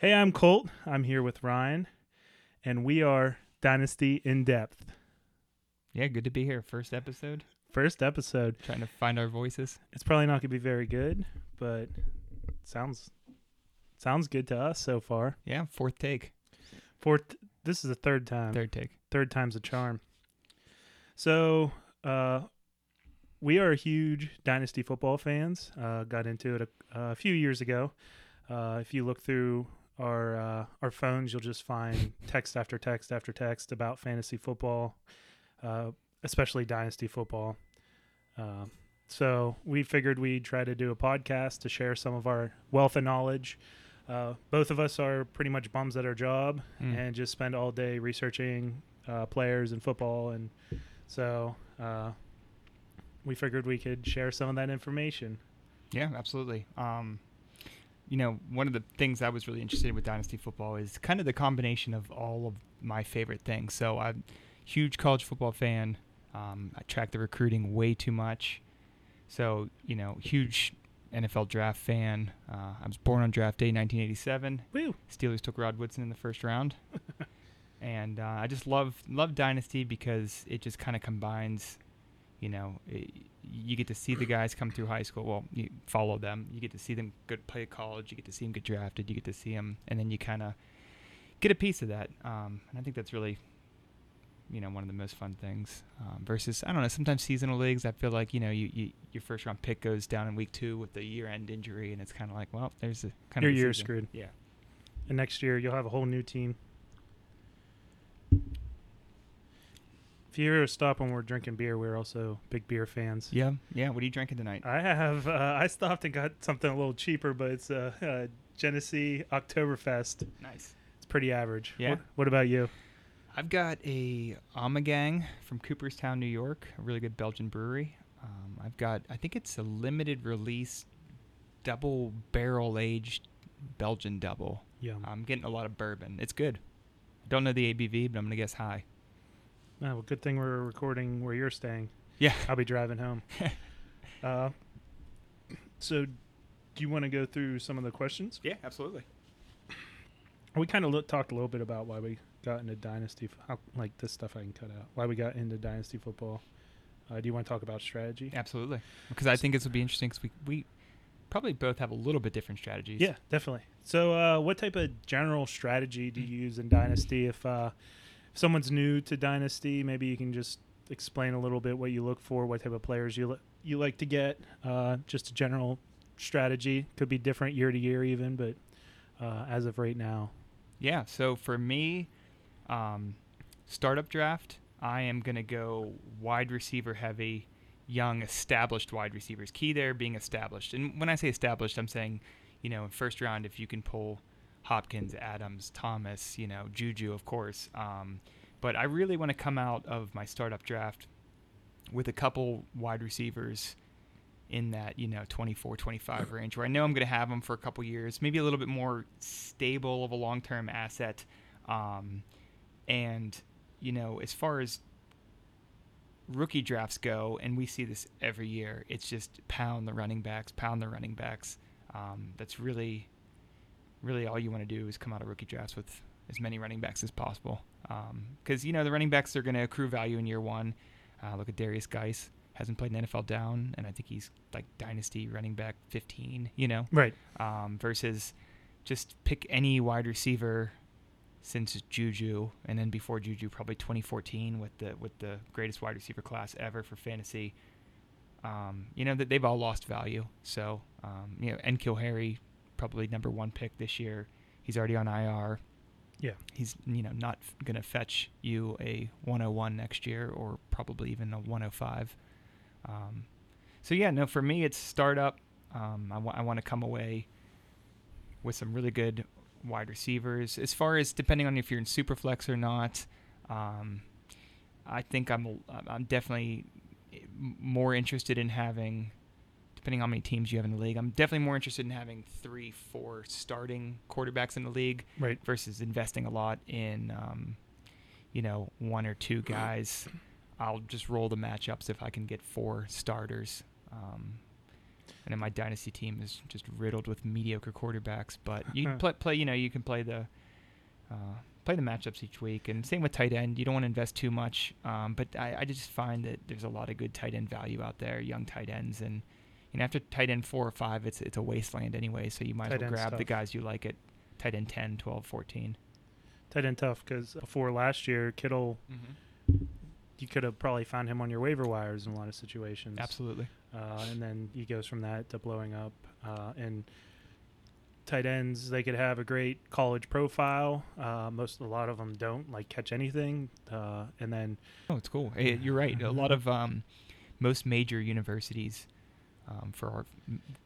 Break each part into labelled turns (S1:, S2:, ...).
S1: Hey, I'm Colt. I'm here with Ryan, and we are Dynasty in Depth.
S2: Yeah, good to be here. First episode.
S1: First episode.
S2: Trying to find our voices.
S1: It's probably not going to be very good, but sounds sounds good to us so far.
S2: Yeah, fourth take.
S1: Fourth. This is the third time.
S2: Third take.
S1: Third time's a charm. So, uh, we are huge Dynasty football fans. Uh, got into it a, a few years ago. Uh, if you look through our uh, our phones, you'll just find text after text after text about fantasy football, uh, especially Dynasty football. Uh, so we figured we'd try to do a podcast to share some of our wealth of knowledge. Uh, both of us are pretty much bums at our job
S2: Mm.
S1: and just spend all day researching uh, players and football, and so uh, we figured we could share some of that information.
S2: Yeah, absolutely. Um, you know, one of the things I was really interested in with Dynasty football is kind of the combination of all of my favorite things. So I'm a huge college football fan. Um, I track the recruiting way too much. So, you know, huge NFL draft fan. Uh, I was born on draft day 1987.
S1: Woo!
S2: Steelers took Rod Woodson in the first round. and uh, I just love love Dynasty because it just kind of combines, you know, i you get to see the guys come through high school. Well, you follow them. You get to see them good play college. You get to see them get drafted. You get to see them, and then you kind of get a piece of that. Um, and I think that's really, you know, one of the most fun things. Um, versus, I don't know, sometimes seasonal leagues. I feel like you know, you, you your first round pick goes down in week two with the year end injury, and it's kind of like, well, there's a kind of
S1: your
S2: year
S1: screwed.
S2: Yeah.
S1: And next year you'll have a whole new team. If you us stop when we're drinking beer, we're also big beer fans.
S2: Yeah, yeah. What are you drinking tonight?
S1: I have. Uh, I stopped and got something a little cheaper, but it's a uh, uh, Genesee Oktoberfest.
S2: Nice.
S1: It's pretty average.
S2: Yeah.
S1: What, what about you?
S2: I've got a Ommegang from Cooperstown, New York, a really good Belgian brewery. Um, I've got, I think it's a limited release, double barrel aged Belgian double.
S1: Yeah.
S2: I'm getting a lot of bourbon. It's good. Don't know the ABV, but I'm gonna guess high.
S1: Oh, well, good thing we're recording where you're staying.
S2: Yeah.
S1: I'll be driving home. uh, so, do you want to go through some of the questions?
S2: Yeah, absolutely.
S1: We kind of talked a little bit about why we got into dynasty, how, like this stuff I can cut out. Why we got into dynasty football. Uh, do you want to talk about strategy?
S2: Absolutely. Because I think this would be interesting because we, we probably both have a little bit different strategies.
S1: Yeah, definitely. So, uh, what type of general strategy do you use in Dynasty? If, uh, if someone's new to Dynasty, maybe you can just explain a little bit what you look for, what type of players you li- you like to get. Uh, just a general strategy could be different year to year, even, but uh, as of right now,
S2: Yeah. So for me, um, startup draft, I am going to go wide receiver heavy, young, established wide receivers. Key there being established. And when I say established, I'm saying, you know, in first round, if you can pull Hopkins, Adams, Thomas, you know, Juju, of course. Um, but I really want to come out of my startup draft with a couple wide receivers in that you know 24 25 range where i know i'm going to have them for a couple years maybe a little bit more stable of a long-term asset. Um, and you know as far as rookie drafts go and we see this every year it's just pound the running backs pound the running backs. Um, that's really really all you want to do is come out of rookie drafts with as many running backs as possible because you know the running backs are going to accrue value in year one uh, look at Derrius Guice hasn't played an NFL down, and I think he's like dynasty running back 15, you know,
S1: right?
S2: um, versus just pick any wide receiver since Juju, and then before Juju, probably 2014 with the with the greatest wide receiver class ever for fantasy. Um, you know that they've all lost value. So um, you know, N'Keal Harry, probably number one pick this year. He's already on IR.
S1: Yeah.
S2: He's you know not gonna fetch you a 101 next year, or probably even a 105. Um, so yeah, no, for me it's startup. Um, I want I want to come away with some really good wide receivers. As far as depending on if you're in superflex or not, um, I think I'm I'm definitely more interested in having, depending on how many teams you have in the league. I'm definitely more interested in having three, four starting quarterbacks in the league
S1: Right.
S2: versus investing a lot in, um, you know, one or two guys. I'll just roll the matchups if I can get four starters. Um, And then my dynasty team is just riddled with mediocre quarterbacks. But you can play, play, you know, you can play the uh, play the matchups each week. And same with tight end. You don't want to invest too much. Um, but I, I just find that there's a lot of good tight end value out there, young tight ends, and you know, after tight end four or five, it's it's a wasteland anyway. So you might
S1: Tight
S2: as well grab the guys you like at tight end 10, 12, 14.
S1: Tight end tough because before last year, Kittle, you could have probably found him on your waiver wires in a lot of situations.
S2: Absolutely.
S1: Uh, and then he goes from that to blowing up. Uh, and tight ends, they could have a great college profile. Uh, most, a lot of them don't like catch anything. Uh, and then
S2: Oh, it's cool. Eh, You're right. A lot of um, most major universities, um, for our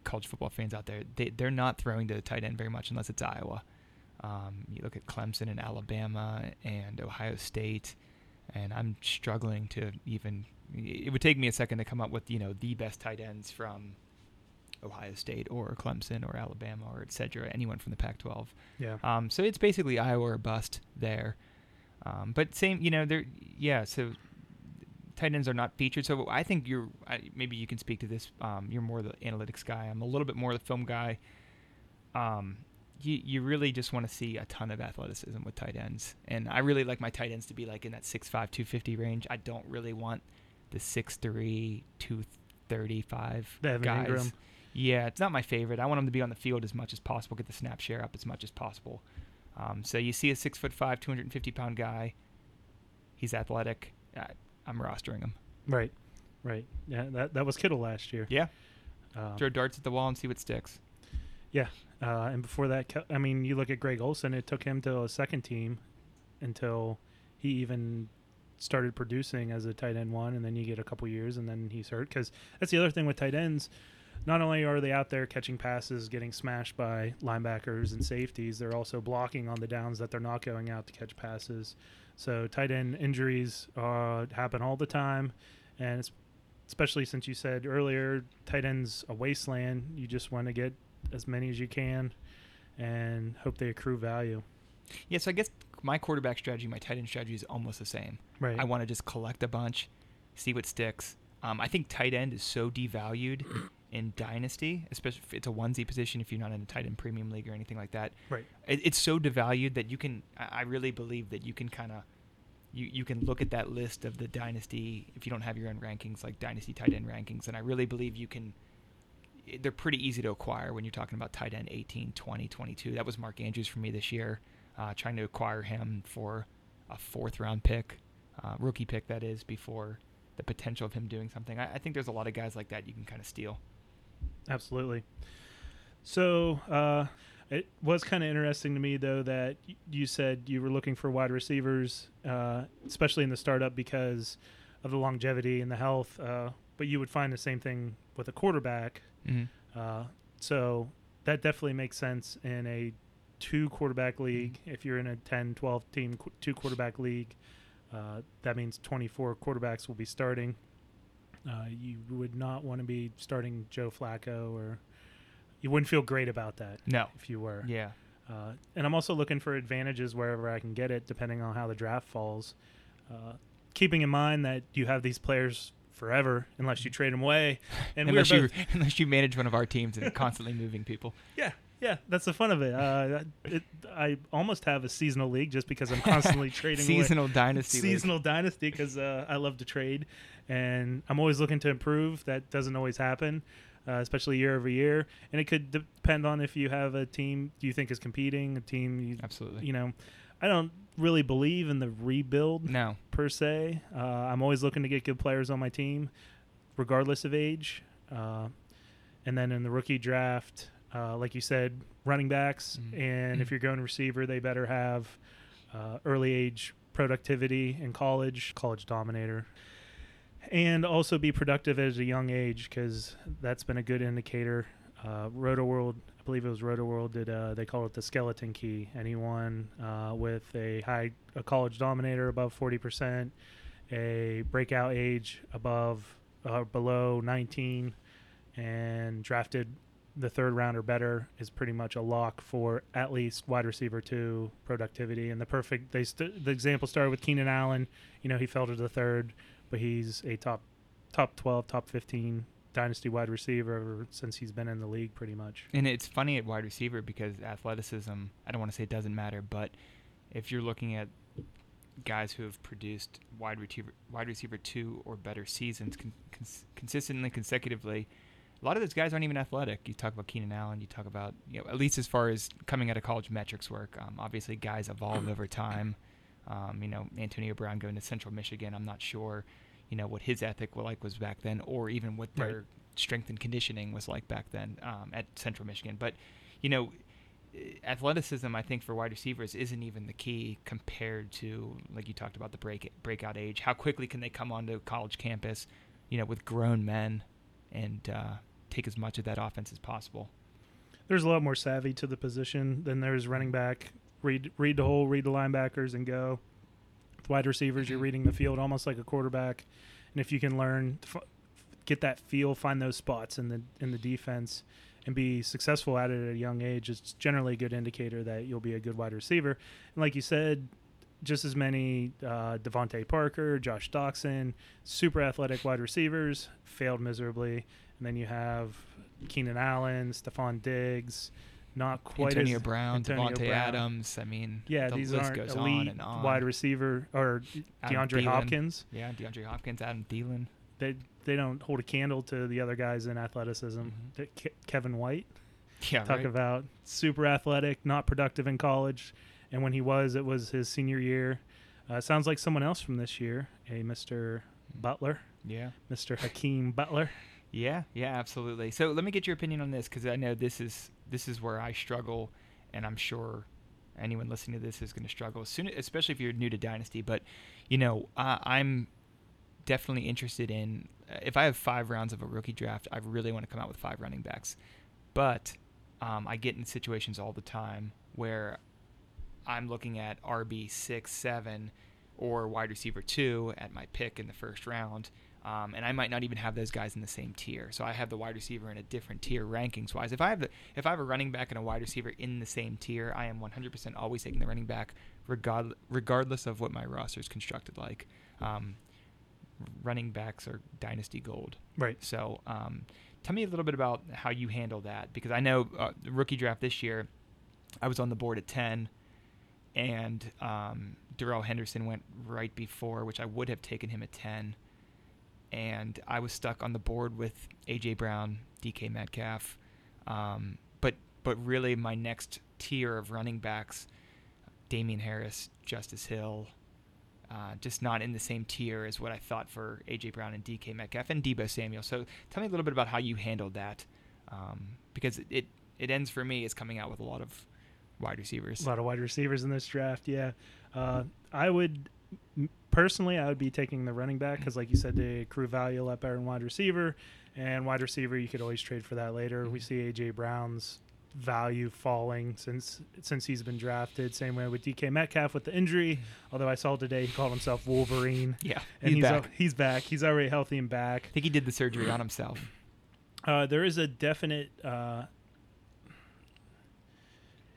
S2: college football fans out there, they they're not throwing to the tight end very much unless it's Iowa. Um, you look at Clemson and Alabama and Ohio State, and I'm struggling to even. It would take me a second to come up with you know the best tight ends from Ohio State or Clemson or Alabama or et cetera, anyone from the Pac-12.
S1: yeah,
S2: Um, so it's basically Iowa or bust there. Um, but same, you know, there, yeah. So tight ends are not featured. So I think you're I, maybe you can speak to this. Um, you're more the analytics guy. I'm a little bit more the film guy. Um, you you really just want to see a ton of athleticism with tight ends, and I really like my tight ends to be like in that 6'5", 250 range. I don't really want the 6'3", 235
S1: Evan
S2: guys.
S1: Ingram.
S2: Yeah, it's not my favorite. I want him to be on the field as much as possible, get the snap share up as much as possible. Um, so you see a six foot five, 250 pound guy. He's athletic. I, I'm rostering him.
S1: right, right. Yeah, that that was Kittle last year.
S2: Yeah.
S1: Uh,
S2: Throw darts at the wall and see what sticks.
S1: Yeah, uh, and before that, I mean, you look at Greg Olsen. It took him to a second team until he even started producing as a tight end one, and then you get a couple years, and then he's hurt. Because that's the other thing with tight ends. Not only are they out there catching passes, getting smashed by linebackers and safeties, they're also blocking on the downs that they're not going out to catch passes. So tight end injuries uh, happen all the time, and it's, especially since you said earlier, tight ends a wasteland. You just want to get as many as you can and hope they accrue value.
S2: Yeah, so I guess my quarterback strategy, my tight end strategy is almost the same.
S1: Right.
S2: I want to just collect a bunch, see what sticks. Um, I think tight end is so devalued in dynasty, especially if it's a onesie position. If you're not in a tight end premium league or anything like that,
S1: Right.
S2: It, it's so devalued that you can. I really believe that you can kind of. You, you can look at that list of the dynasty if you don't have your own rankings like dynasty tight end rankings and i really believe you can they're pretty easy to acquire when you're talking about tight end 18 20 22 that was mark andrews for me this year uh, trying to acquire him for a fourth round pick uh, rookie pick that is before the potential of him doing something I, I think there's a lot of guys like that you can kind of steal
S1: Absolutely. So uh, it was kind of interesting to me, though, that you said you were looking for wide receivers, uh, especially in the startup because of the longevity and the health. Uh, but you would find the same thing with a quarterback.
S2: mm-hmm.
S1: Uh, so that definitely makes sense in a two quarterback league. If you're in a 10, 12 team qu- two quarterback league, uh, that means 24 quarterbacks will be starting. Uh, you would not want to be starting Joe Flacco, or you wouldn't feel great about that
S2: no
S1: if you were.
S2: yeah
S1: Uh, and I'm also looking for advantages wherever I can get it, depending on how the draft falls. Uh, keeping in mind that you have these players forever, unless you trade them away. And
S2: unless you unless you manage one of our teams and constantly moving people
S1: Yeah, yeah, that's the fun of it. Uh, it. I almost have a seasonal league just because I'm constantly trading away-
S2: seasonal dynasty league.
S1: seasonal dynasty because uh, I love to trade, and I'm always looking to improve. That doesn't always happen, uh, especially year over year, and it could depend on if you have a team you think is competing, a team you,
S2: absolutely
S1: you know. I don't really believe in the rebuild
S2: no
S1: per se. Uh, I'm always looking to get good players on my team, regardless of age. Uh, and then in the rookie draft, uh, like you said, running backs.
S2: Mhm.
S1: And if
S2: Mhm.
S1: you're going receiver, they better have uh, early age productivity in college, college dominator. And also be productive at a young age because that's been a good indicator. Uh, Roto World, I believe it was Roto World, did uh, they call it the skeleton key? Anyone uh, with a high a college dominator above forty percent, a breakout age above uh, below nineteen, and drafted the third round or better is pretty much a lock for at least wide receiver two productivity. And the perfect they st- the example started with Keenan Allen. You know he fell to the third, but he's a top top twelve, top fifteen dynasty wide receiver ever since he's been in the league, pretty much.
S2: And it's funny at wide receiver because athleticism, I don't want to say it doesn't matter, but if you're looking at guys who have produced wide receiver wide receiver two or better seasons con- cons- consistently consecutively, a lot of those guys aren't even athletic. You talk about Keenan Allen, you talk about you know at least as far as coming out of college metrics work. Um, obviously, guys evolve over time. Um, you know, Antonio Brown going to Central Michigan, I'm not sure, you know, what his ethic like was back then, or even what their
S1: Right.
S2: strength and conditioning was like back then um, at Central Michigan. But you know, eh, athleticism, I think, for wide receivers isn't even the key compared to, like you talked about, the break breakout age. How quickly can they come onto college campus, you know, with grown men, and uh, take as much of that offense as possible?
S1: There's a lot more savvy to the position than there's running back. Read read the hole, read the linebackers, and go. With wide receivers, you're reading the field almost like a quarterback, and if you can learn, get that feel, find those spots in the in the defense, and be successful at it at a young age, it's generally a good indicator that you'll be a good wide receiver. And like you said, just as many uh, DeVante Parker, Josh Doctson, super athletic wide receivers failed miserably, and then you have Keenan Allen, Stefon Diggs, not quite
S2: Antonio
S1: as
S2: Brown,
S1: Antonio
S2: Devontae
S1: Brown.
S2: Adams. I mean,
S1: Yeah,
S2: the
S1: these
S2: list
S1: aren't
S2: goes
S1: elite
S2: on and on.
S1: wide receiver or
S2: Adam
S1: DeAndre
S2: Thielen.
S1: Hopkins.
S2: Yeah, DeAndre Hopkins, Adam Thielen.
S1: They they don't hold a candle to the other guys in athleticism.
S2: Mhm.
S1: Ke- Kevin White,
S2: Yeah,
S1: talk
S2: right.
S1: about super athletic, not productive in college, and when he was, it was his senior year. Uh, sounds like someone else from this year, a Mr. Butler,
S2: yeah.
S1: Mr. Hakeem Butler.
S2: Yeah, yeah, absolutely. So let me get your opinion on this because I know this is this is where I struggle, and I'm sure anyone listening to this is going to struggle. Soon, especially if you're new to Dynasty. But you know, uh, I'm definitely interested in uh, if I have five rounds of a rookie draft, I really want to come out with five running backs. But um, I get in situations all the time where I'm looking at RB six, seven, or wide receiver two at my pick in the first round. Um, and I might not even have those guys in the same tier. So I have the wide receiver in a different tier rankings wise. If I have the if I have a running back and a wide receiver in the same tier, I am 100% always taking the running back, regard, regardless of what my roster is constructed like. Um, running backs are dynasty gold.
S1: Right.
S2: So um, tell me a little bit about how you handle that because I know uh, rookie draft this year, I was on the board at 10, and um, Darrell Henderson went right before, which I would have taken him at 10. And I was stuck on the board with AJ Brown, DK Metcalf, um, but but really my next tier of running backs, Damien Harris, Justice Hill, uh, just not in the same tier as what I thought for AJ Brown and DK Metcalf and Deebo Samuel. So tell me a little bit about how you handled that, um, because it it ends for me as coming out with a lot of wide receivers.
S1: A lot of wide receivers in this draft. Yeah, uh, I would personally, I would be taking the running back because, like you said, they accrue value a lot better in wide receiver, and wide receiver you could always trade for that later. We see AJ Brown's value falling since since he's been drafted. Same way with DK Metcalf with the injury. Although I saw today he called himself Wolverine,
S2: Yeah,
S1: and
S2: he's,
S1: he's
S2: back.
S1: al- he's back. He's already healthy and back.
S2: I think he did the surgery on himself.
S1: Uh, there is a definite. Uh,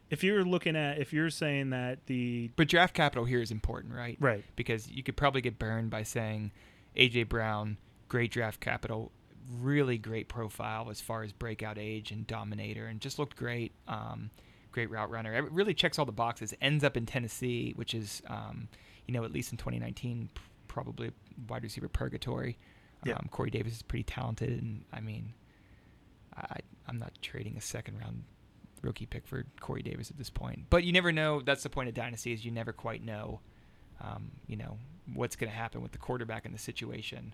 S1: if you're looking at, if you're saying that the
S2: But draft capital here is important, right?
S1: right,
S2: Because you could probably get burned by saying AJ Brown, great draft capital, really great profile as far as breakout age and dominator, and just looked great. Um, great route runner. It really checks all the boxes. Ends up in Tennessee, which is, um, you know, at least in 2019, probably wide receiver purgatory.
S1: Yeah.
S2: Um, Corey Davis is pretty talented, and I mean, I, I'm not trading a second round rookie pick for Corey Davis at this point. But you never know. That's the point of dynasty is you never quite know, um, you know, what's going to happen with the quarterback in the situation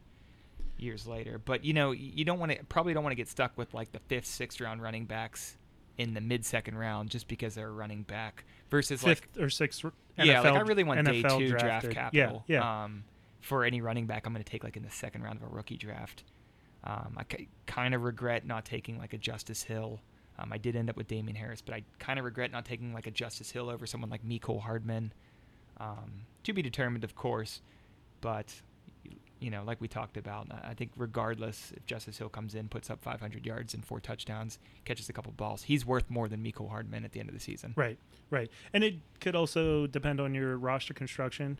S2: years later. But you know, you don't want to probably don't want to get stuck with like the fifth, sixth round running backs in the mid second round just because they're a running back versus like
S1: fifth or sixth. r-
S2: yeah, like I really want day
S1: NFL
S2: two draft capital.
S1: Yeah, yeah.
S2: Um, for any running back, I'm going to take like in the second round of a rookie draft. Um, I kind of regret not taking like a Justice Hill. Um, I did end up with Damien Harris, but I kind of regret not taking like a Justice Hill over someone like Mecole Hardman. Um, to be determined, of course, but you know, like we talked about, I think regardless if Justice Hill comes in, puts up 500 yards and four touchdowns, catches a couple balls, he's worth more than Mecole Hardman at the end of the season.
S1: Right, right, and it could also depend on your roster construction.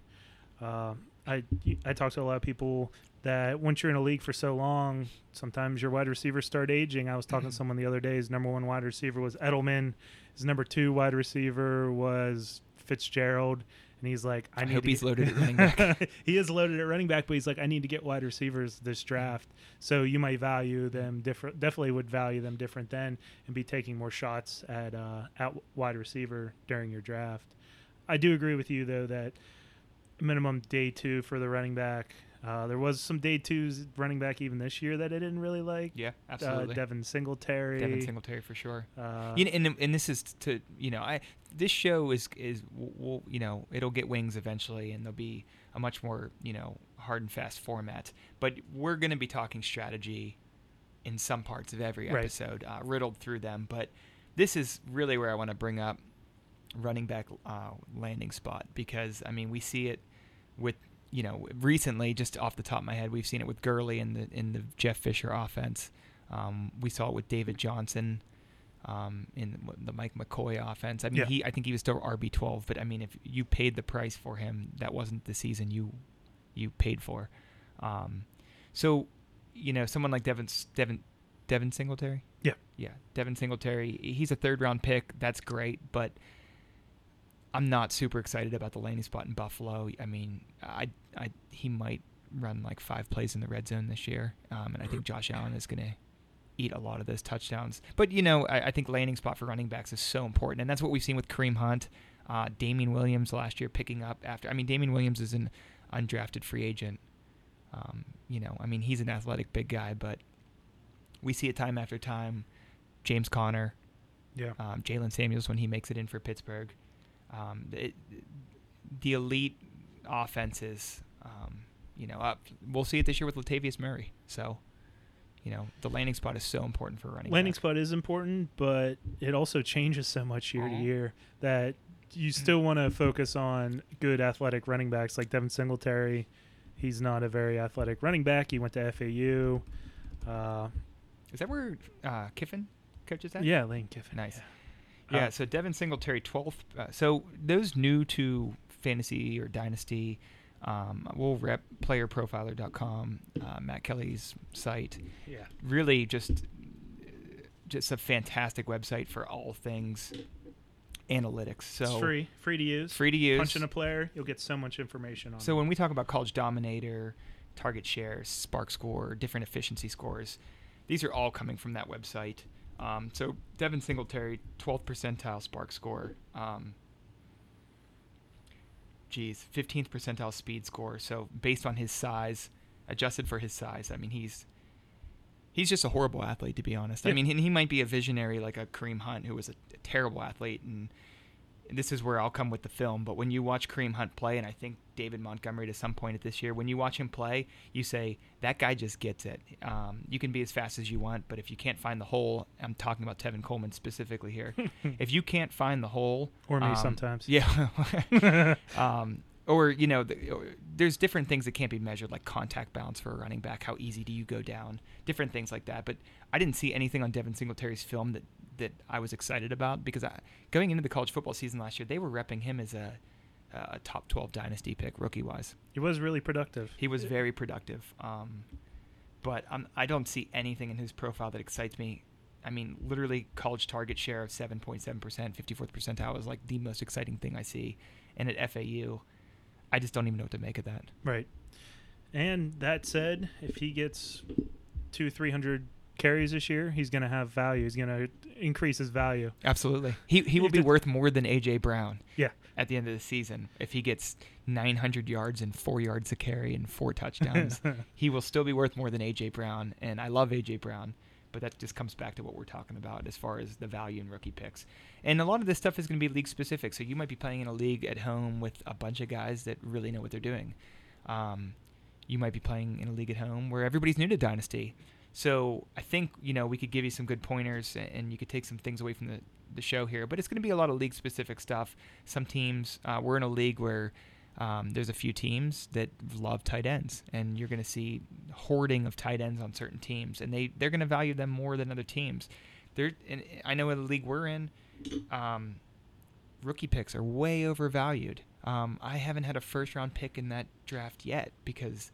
S1: Uh, I I talk to a lot of people. That once you're in a league for so long, sometimes your wide receivers start aging. I was talking to mm-hmm. someone the other day. His number one wide receiver was Edelman. His number two wide receiver was Fitzgerald. And he's like, I,
S2: I
S1: need
S2: hope
S1: to
S2: he's
S1: get-
S2: loaded at running back.
S1: he is loaded at running back, but he's like, I need to get wide receivers this mm-hmm. draft. So you might value mm-hmm. them different. Definitely would value them different then, and be taking more shots at uh, at wide receiver during your draft. I do agree with you though that minimum day two for the running back. Uh, there was some day twos running back even this year that I didn't really like.
S2: yeah,
S1: Uh,
S2: absolutely.
S1: Devin Singletary.
S2: Devin Singletary for sure.
S1: Uh,
S2: You know, and and this is to you know I this show is is will you know it'll get wings eventually and there'll be a much more you know hard and fast format but we're going to be talking strategy in some parts of every
S1: Right.
S2: episode uh, riddled through them but this is really where I want to bring up running back uh, landing spot because I mean we see it with you know recently just off the top of my head we've seen it with Gurley in the in the Jeff Fisher offense um, we saw it with David Johnson um, in the Mike McCoy offense. I mean,
S1: Yeah.
S2: he I think he was still RB twelve, but I mean, if you paid the price for him, that wasn't the season you you paid for. Um, so, you know, someone like Devin Devin Devin Singletary.
S1: Yeah.
S2: yeah, Devin Singletary. He's a third round pick. That's great, but I'm not super excited about the landing spot in Buffalo. I mean, I I he might run like five plays in the red zone this year, um, and I think Josh Allen is going to eat a lot of those touchdowns. But you know, I, I think landing spot for running backs is so important, and that's what we've seen with Kareem Hunt, uh, Damien Williams last year picking up after. I mean, Damien Williams is an undrafted free agent. Um, you know, I mean, he's an athletic big guy, but we see it time after time. James Conner,
S1: yeah.
S2: um, Jaylen Samuels when he makes it in for Pittsburgh. Um, it, the elite offenses, um, you know, up. We'll see it this year with Latavius Murray. So, you know, the landing spot is so important for running.
S1: landing
S2: back.
S1: spot is important, but it also changes so much year to
S2: Mhm.
S1: year that you still want to focus on good athletic running backs like Devin Singletary. He's not a very athletic running back. He went to FAU. Uh,
S2: Is that where uh, Kiffin coaches at?
S1: yeah, Lane Kiffin.
S2: Nice.
S1: Yeah.
S2: Yeah,
S1: Uh,
S2: so Devin Singletary, 12th. Uh, so those new to fantasy or dynasty, um, we'll rep playerprofiler.com, uh, Matt Kelley's site.
S1: Yeah.
S2: Really just just a fantastic website for all things analytics. So
S1: it's free, free to use.
S2: free to use.
S1: Punch in a player, you'll get so much information on.
S2: So
S1: it.
S2: when we talk about College Dominator, Target Share, SPARQ Score, different efficiency scores, these are all coming from that website. Um, so Devin Singletary, 12th percentile SPARQ Score. Um, geez, 15th percentile speed score. So based on his size, adjusted for his size, I mean he's he's just a horrible athlete to be honest. I mean he, he might be a visionary like a Kareem Hunt who was a, a terrible athlete and this is where I'll come with the film, but when you watch Kareem Hunt play, and I think David Montgomery to some point at this year, when you watch him play, you say that guy just gets it. Um, you can be as fast as you want, but if you can't find the hole, I'm talking about Tevin Coleman specifically here. if you can't find the hole,
S1: or me
S2: um,
S1: sometimes.
S2: yeah. um, or you know, the, or- there's different things that can't be measured, like contact balance for a running back. How easy do you go down? Different things like that. But I didn't see anything on Devin Singletary's film that that I was excited about because I, going into the college football season last year, they were repping him as a, a top 12 dynasty pick, rookie wise.
S1: He was really productive.
S2: He was very productive. Um, but I'm, I don't see anything in his profile that excites me. I mean, literally, college target share of 7.7%, 54th percentile is like the most exciting thing I see. And at FAU, I just don't even know what to make of that.
S1: Right. And that said, if he gets two, three hundred carries this year, he's going to have value. He's going to increase his value.
S2: Absolutely. He, he will be worth more than A.J. Brown
S1: Yeah.
S2: at the end of the season. If he gets 900 yards and four yards a carry and four touchdowns, he will still be worth more than AJ Brown, and I love AJ Brown, but that just comes back to what we're talking about as far as the value in rookie picks. And a lot of this stuff is going to be league specific, so you might be playing in a league at home with a bunch of guys that really know what they're doing. Um, you might be playing in a league at home where everybody's new to Dynasty. So I think you know we could give you some good pointers, and you could take some things away from the, the show here. But it's going to be a lot of league specific stuff. Some teams, uh, we're in a league where um, there's a few teams that love tight ends, and you're going to see hoarding of tight ends on certain teams, and they they're going to value them more than other teams. They're, and I know in the league we're in, um, rookie picks are way overvalued. Um, I haven't had a first round pick in that draft yet because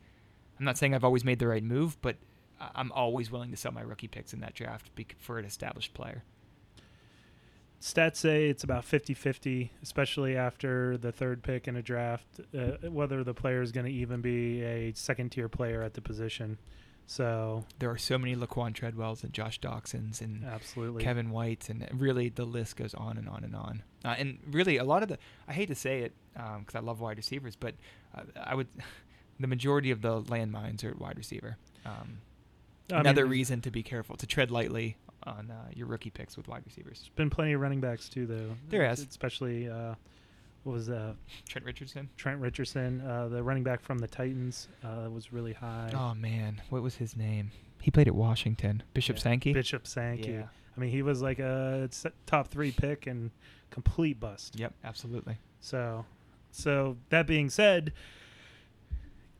S2: I'm not saying I've always made the right move, but I'm always willing to sell my rookie picks in that draft for an established player.
S1: Stats say it's about 50 50, especially after the third pick in a draft, uh, whether the player is going to even be a second tier player at the position. So,
S2: There are so many Laquon Treadwells and Josh Doctsons and
S1: absolutely.
S2: Kevin White, and really the list goes on and on and on. Uh, and really, a lot of the I hate to say it because I love wide receivers, but uh, I would the majority of the landmines are at wide receiver. Um,
S1: I
S2: another
S1: there's
S2: reason to be careful to tread lightly on uh, your rookie picks with wide receivers.
S1: been plenty of running backs too, though.
S2: There has.
S1: Especially, uh, what was uh,
S2: Trent Richardson.
S1: Trent Richardson, uh, the running back from the Titans, uh, was really high.
S2: Oh man, what was his name? He played at Washington. Bishop
S1: Yeah,
S2: Sankey.
S1: Bishop Sankey.
S2: Yeah.
S1: I mean, he was like a top three pick and complete bust.
S2: Yep, absolutely.
S1: So, so that being said,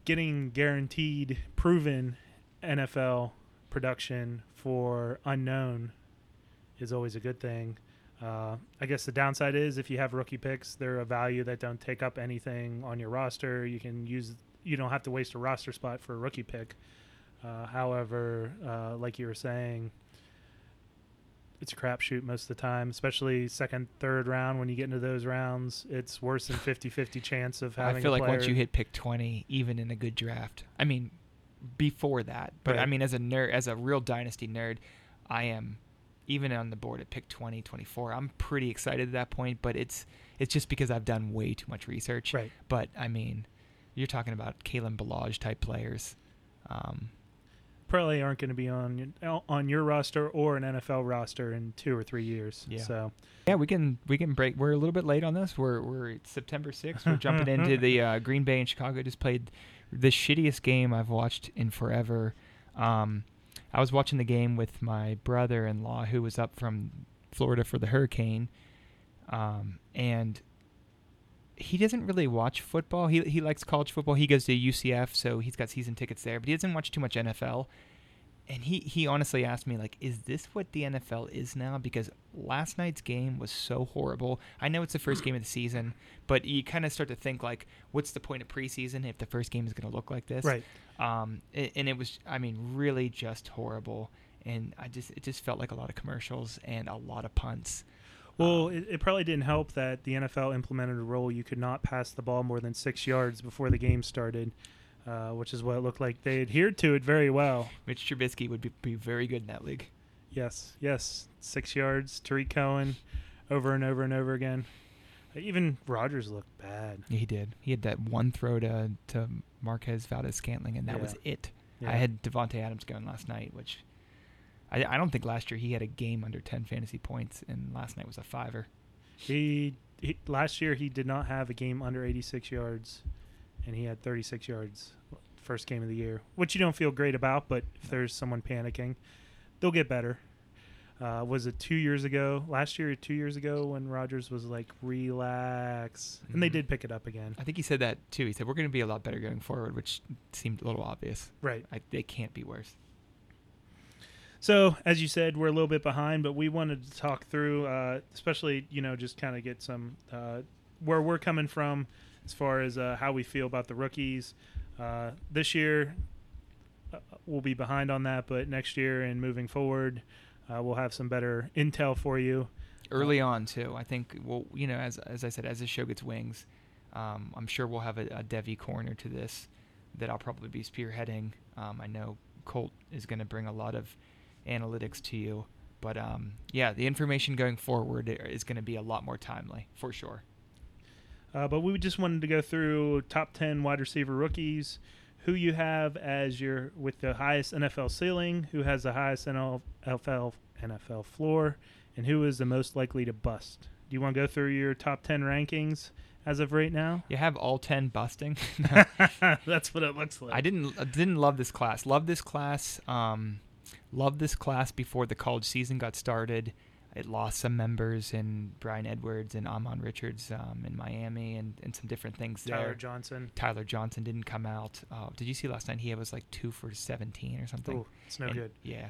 S1: getting guaranteed, proven NFL production for unknown is always a good thing. Uh, I guess the downside is if you have rookie picks, they're a value that don't take up anything on your roster. You can use, you don't have to waste a roster spot for a rookie pick. Uh, however, uh, like you were saying, it's a crapshoot most of the time, especially second, third round. When you get into those rounds, it's worse than 50-50 chance of having.
S2: I feel like once you hit pick 20, even in a good draft, I mean, before that, but I mean, as a nerd, as a real dynasty nerd, I am even on the board at pick 20, 24. I'm pretty excited at that point, but it's it's just because I've done way too much research.
S1: right,
S2: But I mean, you're talking about Kalen Ballage type players. Um,
S1: probably aren't going to be on your- on your roster or an NFL roster in two or three years.
S2: Yeah.
S1: So
S2: yeah, we can we can break. We're a little bit late on this. We're we're September 6th. We're jumping into the uh, Green Bay and Chicago. Just played the shittiest game I've watched in forever. Um, I was watching the game with my brother-in-law who was up from Florida for the hurricane, um, and he doesn't really watch football. He he likes college football. He goes to UCF, so he's got season tickets there, but he doesn't watch too much NFL. And he he honestly asked me like, "Is this what the NFL is now?" Because last night's game was so horrible. I know it's the first game of the season, but you kind of start to think like, "What's the point of preseason if the first game is going to look like this?"
S1: right,
S2: Um, and it was, I mean, really just horrible. And I just it just felt like a lot of commercials and a lot of punts.
S1: Well,
S2: Um,
S1: it, it probably didn't help that the NFL implemented a rule you could not pass the ball more than six yards before the game started, uh, which is what it looked like. They adhered to it very well.
S2: Mitch Trubisky would be, be very good in that league.
S1: Yes, yes, six yards. Tarik Cohen, over and over and over again. Even Rodgers looked bad.
S2: He did. He had that one throw to to Marquez Valdes Scantling, and that was it.
S1: Yeah.
S2: I had Davante Adams going last night, which I, I don't think last year he had a game under ten fantasy points, and last night was a fiver.
S1: He, he last year he did not have a game under 86 yards, and he had 36 yards first game of the year, which you don't feel great about. But if there's someone panicking, they'll get better. Uh, was it two years ago? Last year two years ago when Rodgers was like, "Relax," and they
S2: Mhm.
S1: did pick it up again.
S2: I think he said that too. He said we're going to be a lot better going forward, which seemed a little obvious.
S1: Right.
S2: I, they can't be worse.
S1: So, as you said, we're a little bit behind, but we wanted to talk through, uh, especially, you know, just kind of get some uh, where we're coming from as far as uh, how we feel about the rookies. Uh, this year, uh, we'll be behind on that, but next year and moving forward, uh, we'll have some better intel for you.
S2: Early on too, I think. Well, you know, as as I said, as this show gets wings, um, I'm sure we'll have a, a Devy corner to this that I'll probably be spearheading. Um, I know Colt is going to bring a lot of analytics to you, but um, yeah, the information going forward is going to be a lot more timely for sure.
S1: Uh, but we just wanted to go through top 10 wide receiver rookies, who you have as your with the highest NFL ceiling, who has the highest NFL NFL floor, and who is the most likely to bust. Do you want to go through your top 10 rankings as of right now?
S2: You have all ten busting.
S1: That's what it looks like.
S2: I didn't I didn't love this class. Love this class. Um, love this class before the college season got started. It lost some members in Bryan Edwards and Ahmmon Richards um, in Miami and, and some different things
S1: Tyler
S2: there.
S1: Tyler Johnson.
S2: Tyler Johnson didn't come out. Oh, did you see last night? He was like two for 17 or something.
S1: Ooh, it's no
S2: And-
S1: good.
S2: Yeah.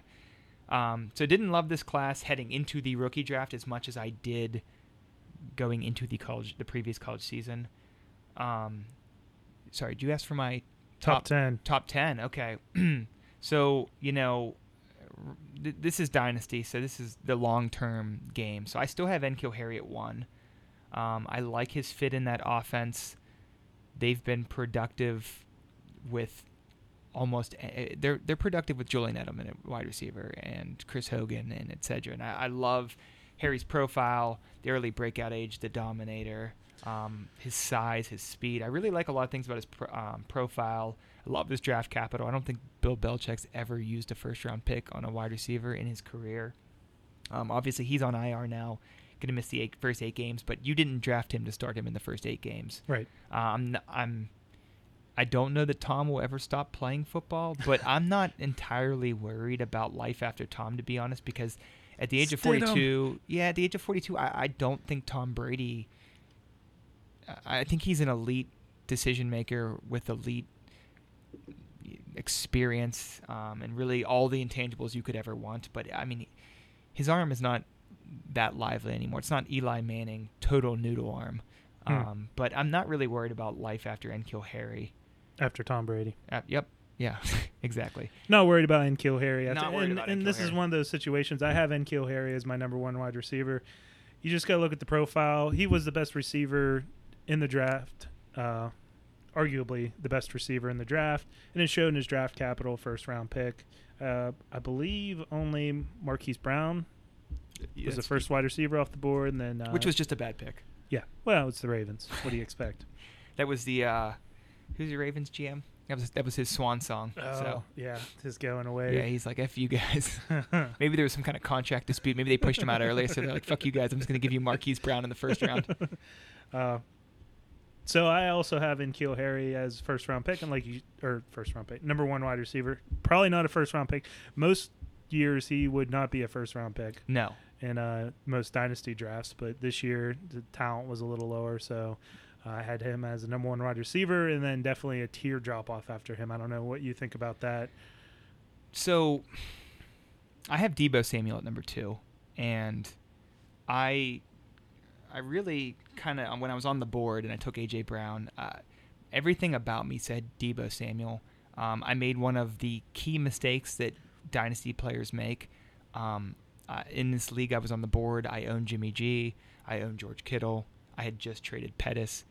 S2: Um, so didn't love this class heading into the rookie draft as much as I did going into the college, the previous college season. Um, sorry, did you ask for my
S1: Top,
S2: Top-
S1: ten.
S2: Top 10. Okay. so, you know, th- this is Dynasty, so this is the long term game. So I still have N'Keal Harry at one. Um, I like his fit in that offense. They've been productive with almost eh, they're they're productive with Julian Edelman at wide receiver and Chris Hogan and etc. And I, I love Harry's profile, the early breakout age, the dominator, um, his size, his speed. I really like a lot of things about his pro, um, profile. Love this draft capital. I don't think Bill Belichick's ever used a first round pick on a wide receiver in his career. Um, obviously, he's on IR now, going to miss the eight, first eight games. But you didn't draft him to start him in the first eight games.
S1: Right.
S2: Um, I'm, I don't know that Tom will ever stop playing football, but I'm not entirely worried about life after Tom, to be honest, because at the age of
S1: Stidham.
S2: 42, yeah, at the age of 42, I, I don't think Tom Brady. I think he's an elite decision maker with elite experience um, and really all the intangibles you could ever want. But I mean, his arm is not that lively anymore. It's not Eli Manning total noodle arm.
S1: Hmm.
S2: Um, but I'm not really worried about life after N'Keal Harry.
S1: After Tom Brady.
S2: Uh, yep. Yeah. exactly.
S1: Not worried about N'Keal Harry. After,
S2: Not worried
S1: and,
S2: about
S1: and this is one of those situations. I have N'Keal Harry as my number one wide receiver. You just got to look at the profile. He was the best receiver in the draft, uh, arguably the best receiver in the draft, and it showed in his draft capital, first round pick. Uh, I believe only Marquise Brown was the first wide receiver off the board, and then uh,
S2: which was just a bad pick.
S1: yeah. Well, it's the Ravens. What do you expect?
S2: That was the uh, who's the Ravens GM? That was that was his swan song.
S1: Oh,
S2: so
S1: yeah, just going away.
S2: yeah, he's like, "F you guys." Maybe there was some kind of contract dispute. Maybe they pushed him out early, so they're like, "Fuck you guys! I'm just gonna give you Marquise Brown in the first round."
S1: Uh, so I also have N'Keal Harry as first round pick, and like you, or first round pick, number one wide receiver. Probably not a first round pick. Most years he would not be a first round pick
S2: No,
S1: in uh, most dynasty drafts, but this year the talent was a little lower, so uh, I had him as a number one wide receiver, and then definitely a tier drop off after him. I don't know what you think about that.
S2: so I have Deebo Samuel at number two, and I, I really kind of when I was on the board and I took AJ Brown, uh, everything about me said Deebo Samuel. Um, I made one of the key mistakes that dynasty players make. Um, uh, in this league, I was on the board. I owned Jimmy G. I owned George Kittle. I had just traded Pettis.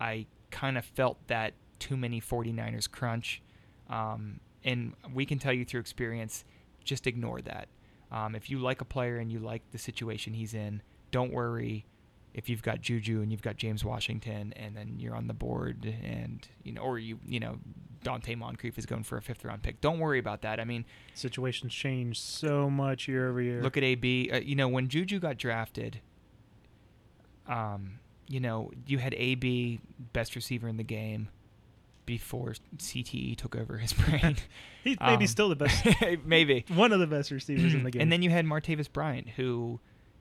S2: I kind of felt that too many 49ers crunch. Um, and we can tell you through experience, just ignore that. Um, if you like a player and you like the situation he's in, don't worry if you've got Juju and you've got James Washington and then you're on the board and you know or you you know Donte Moncrief is going for a fifth round pick. Don't worry about that. I mean,
S1: Situations change so much year over year.
S2: look at AB. Uh, you know when Juju got drafted, um, you know you had AB best receiver in the game before CTE took over his brain.
S1: He's maybe
S2: um,
S1: still the best,
S2: Maybe.
S1: one of the best receivers in the game.
S2: And then you had Martavis Bryant, who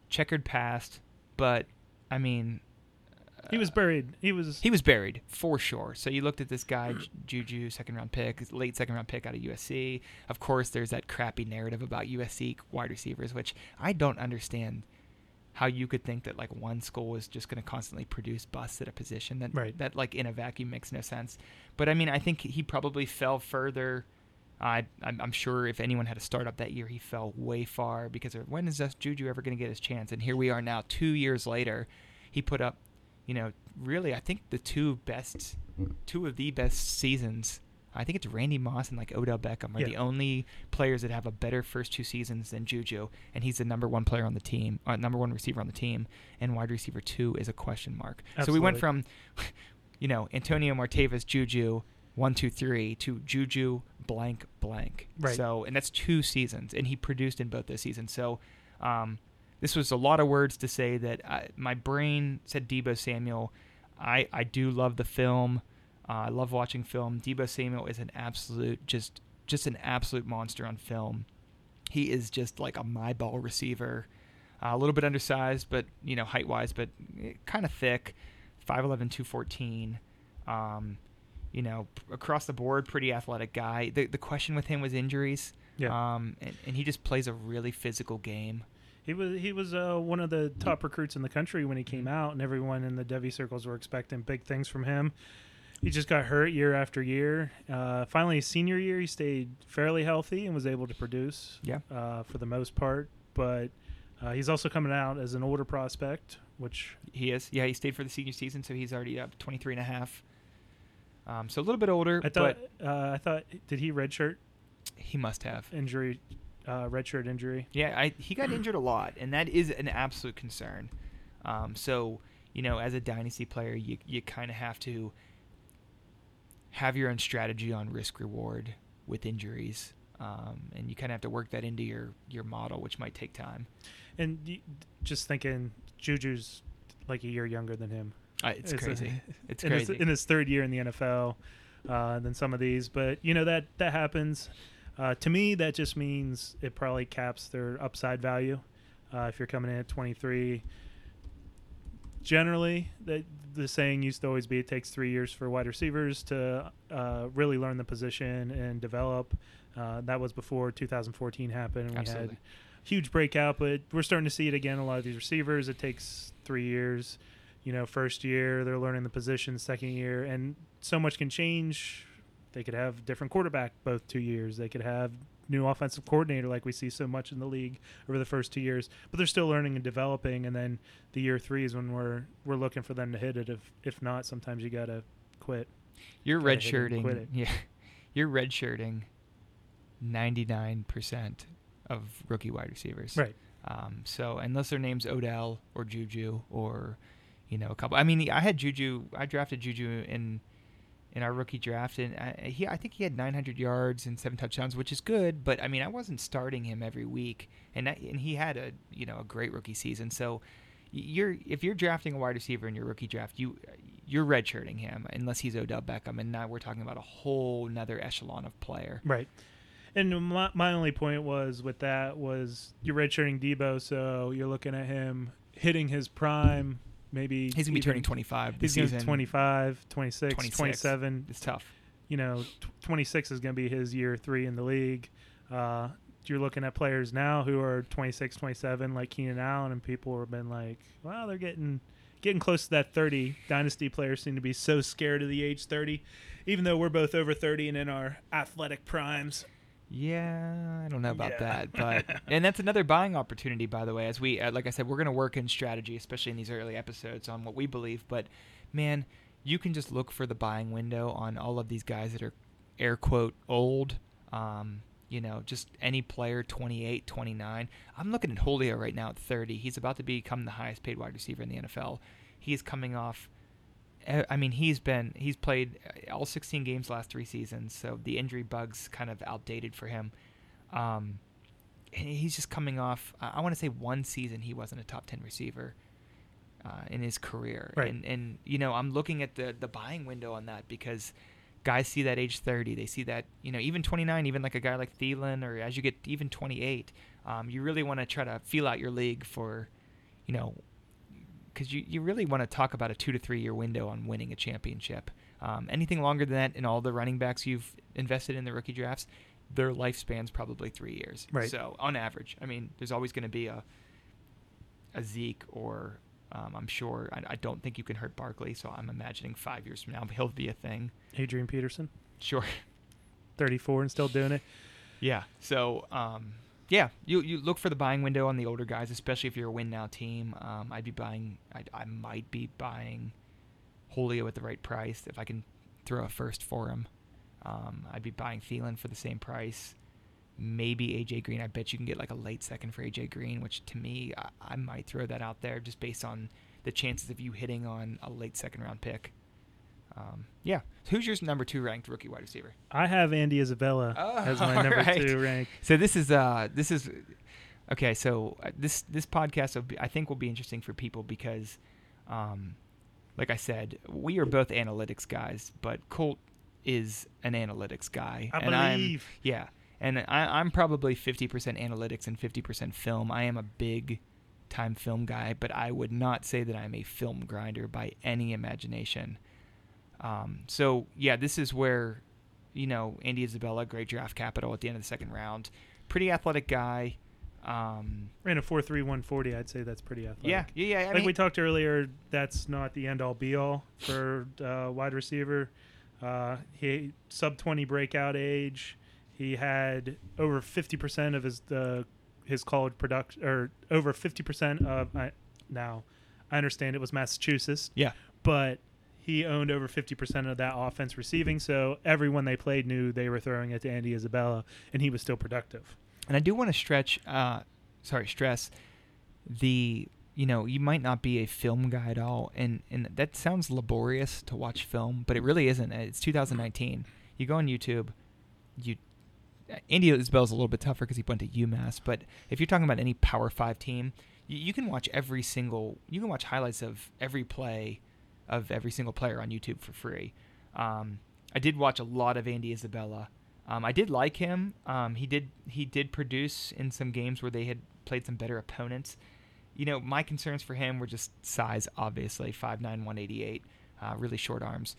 S2: checkered past, but I mean,
S1: he was buried. He was
S2: he was buried for sure. So you looked at this guy, Juju, second round pick, late second round pick out of USC. Of course, there's that crappy narrative about USC wide receivers, which I don't understand. How you could think that like one school is just going to constantly produce busts at a position that
S1: Right.
S2: that like in a vacuum makes no sense. But I mean, I think he probably fell further. I I'm, I'm sure if anyone had a startup that year, he fell way far because of when is this Juju ever going to get his chance? And here we are now, two years later, he put up, you know, really I think the two best, two of the best seasons. I think it's Randy Moss and like Odell Beckham are
S1: Yeah.
S2: the only players that have a better first two seasons than Juju, and he's the number one player on the team, uh, number one receiver on the team, and wide receiver two is a question mark. So we went from, you know, Antonio Martavis, Juju, one, two, three, to Juju blank blank.
S1: Right.
S2: So, and that's two seasons, and he produced in both those seasons. So, um, this was a lot of words to say that I, my brain said Deebo Samuel. I I do love the film. Uh, I love watching film. Deebo Samuel is an absolute just just an absolute monster on film. He is just like a my ball receiver. Uh, a little bit undersized, but you know height wise, but kind of thick. 5'11", 214. Um, you know, across the board, pretty athletic guy. The the question with him was injuries.
S1: yeah.
S2: Um, and, and he just plays a really physical game.
S1: He was he was uh, one of the top recruits in the country when he came out, and everyone in the Devy circles were expecting big things from him. he just got hurt year after year. Uh, finally, his senior year, he stayed fairly healthy and was able to produce.
S2: Yeah.
S1: Uh, for the most part, but uh, he's also coming out as an older prospect, which
S2: He is. Yeah, he stayed for the senior season, so he's already up 23 and a half. Um, so a little bit older,
S1: I thought.
S2: but
S1: Uh, I thought did he redshirt
S2: he must have.
S1: injury, uh, redshirt injury?
S2: Yeah, I, he got injured a lot, and that is an absolute concern. Um, so, you know, as a dynasty player, you, you kind of have to have your own strategy on risk reward with injuries. Um, and you kind of have to work that into your, your model, which might take time.
S1: And just thinking, Juju's like a year younger than him.
S2: It's,
S1: a-
S2: crazy. It's
S1: in his,
S2: crazy.
S1: in his third year in the NFL uh, than some of these. But you know that that happens. Uh, to me, that just means it probably caps their upside value. Uh, if you're coming in at 23, generally, the, the saying used to always be it takes three years for wide receivers to uh, really learn the position and develop. Uh, that was before 2014 happened. We
S2: Absolutely.
S1: had huge breakout, but we're starting to see it again. A lot of these receivers, it takes three years. You know, first year they're learning the position, second year, and so much can change. They could have different quarterback both two years. They could have new offensive coordinator like we see so much in the league over the first two years. But they're still learning and developing, and then the year three is when we're we're looking for them to hit it. If if not, sometimes you gotta quit.
S2: You're
S1: Gotta hit and quit
S2: redshirting. Yeah, you're redshirting 99% of rookie wide receivers.
S1: Right.
S2: Um, so unless their name's Odell or Juju or you know a couple. I mean, I had Juju. I drafted Juju in in our rookie draft, and I, he I think he had 900 yards and seven touchdowns, which is good. But I mean, I wasn't starting him every week, and and he had a you know a great rookie season. So you're if you're drafting a wide receiver in your rookie draft, you you're redshirting him unless he's Odell Beckham, and now we're talking about a whole another echelon of player.
S1: Right. And my, my only point was with that was you're redshirting Deebo, so you're looking at him hitting his prime. Maybe
S2: He's gonna be turning 25 this
S1: He's going to
S2: season.
S1: 25, 26,
S2: 26.
S1: 27.
S2: It's tough.
S1: You know, t- 26 is going to be his year three in the league. Uh, you're looking at players now who are 26, 27, like Keenan Allen, and people have been like, "Well, they're getting getting close to that 30." Dynasty players seem to be so scared of the age 30, even though we're both over 30 and in our athletic primes.
S2: Yeah, I don't know about
S1: Yeah.
S2: that, but and that's another buying opportunity, by the way. As we, uh, like I said, we're going to work in strategy, especially in these early episodes, on what we believe. But man, you can just look for the buying window on all of these guys that are air quote old. Um, you know, just any player 28, 29. I'm looking at Julio right now at 30. He's about to become the highest paid wide receiver in the NFL. He's coming off I mean, he's been he's played uh, all 16 games last three seasons, so the injury bugs kind of outdated for him. Um, and he's just coming off. I I want to say one season he wasn't a top 10 receiver uh, in his career,
S1: Right.
S2: and and you know I'm looking at the the buying window on that because guys see that age 30, they see that you know even 29, even like a guy like Thielen, or as you get even 28, um, you really want to try to feel out your league for, you know, because you, you really want to talk about a two to three year window on winning a championship. Um, anything longer than that in all the running backs you've invested in the rookie drafts, their lifespan's probably three years.
S1: Right.
S2: So on average, I mean, there's always going to be a a Zeke or um, I'm sure I, I don't think you can hurt Barkley, so I'm imagining five years from now he'll be a thing.
S1: Adrian Peterson,
S2: Sure.
S1: 34 and still doing it.
S2: Yeah. So, um, yeah, you you look for the buying window on the older guys, especially if you're a win now team. Um, I'd be buying. I, I might be buying Julio at the right price if I can throw a first for him. Um, I'd be buying Thielen for the same price. Maybe AJ Green. I bet you can get like a late second for AJ Green, which to me, I, I might throw that out there just based on the chances of you hitting on a late second round pick. Um, yeah. Who's your number two ranked rookie wide receiver?
S1: I have Andy Isabella
S2: Oh,
S1: as my number
S2: alright.
S1: two rank.
S2: So this is uh this is okay. So uh, this this podcast will be, I think will be interesting for people because, um, like I said, we are both analytics guys, but Colt is an analytics guy,
S1: I
S2: and I'm
S1: believe.
S2: yeah, and I, I'm probably fifty percent analytics and fifty percent film. I am a big time film guy, but I would not say that I'm a film grinder by any imagination. Um, so yeah, this is where, you know, Andy Isabella, great draft capital at the end of the second round, pretty athletic guy. Um,
S1: Ran a four three one forty. I'd say that's pretty athletic.
S2: yeah, yeah, yeah. I
S1: like
S2: mean,
S1: we talked earlier, that's not the end all be all for uh, wide receiver. Uh, he sub 20 breakout age. He had over 50% of his the his college production, or over 50% of I, now. I understand it was Massachusetts.
S2: Yeah.
S1: but he owned over 50% of that offense receiving. So everyone they played knew they were throwing it to Andy Isabella, and he was still productive.
S2: And I do want to stretch, uh, sorry, stress the you know you might not be a film guy at all, and and that sounds laborious to watch film, but it really isn't. It's 2019. You go on YouTube, you. Andy Isabella's a little bit tougher because he went to UMass, but if you're talking about any Power Five team, you, you can watch every single. You can watch highlights of every play, of every single player on YouTube for free. Um, I did watch a lot of Andy Isabella. Um, I did like him. Um, he did he did produce in some games where they had played some better opponents. You know, my concerns for him were just size, obviously, 5'9", 188, uh, really short arms.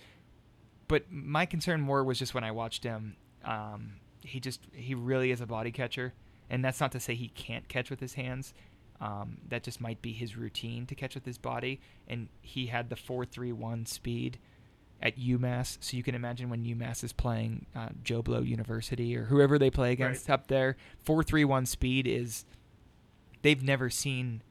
S2: But my concern more was just when I watched him, um, he just he really is a body catcher, and that's not to say he can't catch with his hands. Um, that just might be his routine to catch with his body, and he had the four three one speed at UMass. So you can imagine when UMass is playing uh, Joe Blow University or whoever they play against up there, four three one speed is they've never seen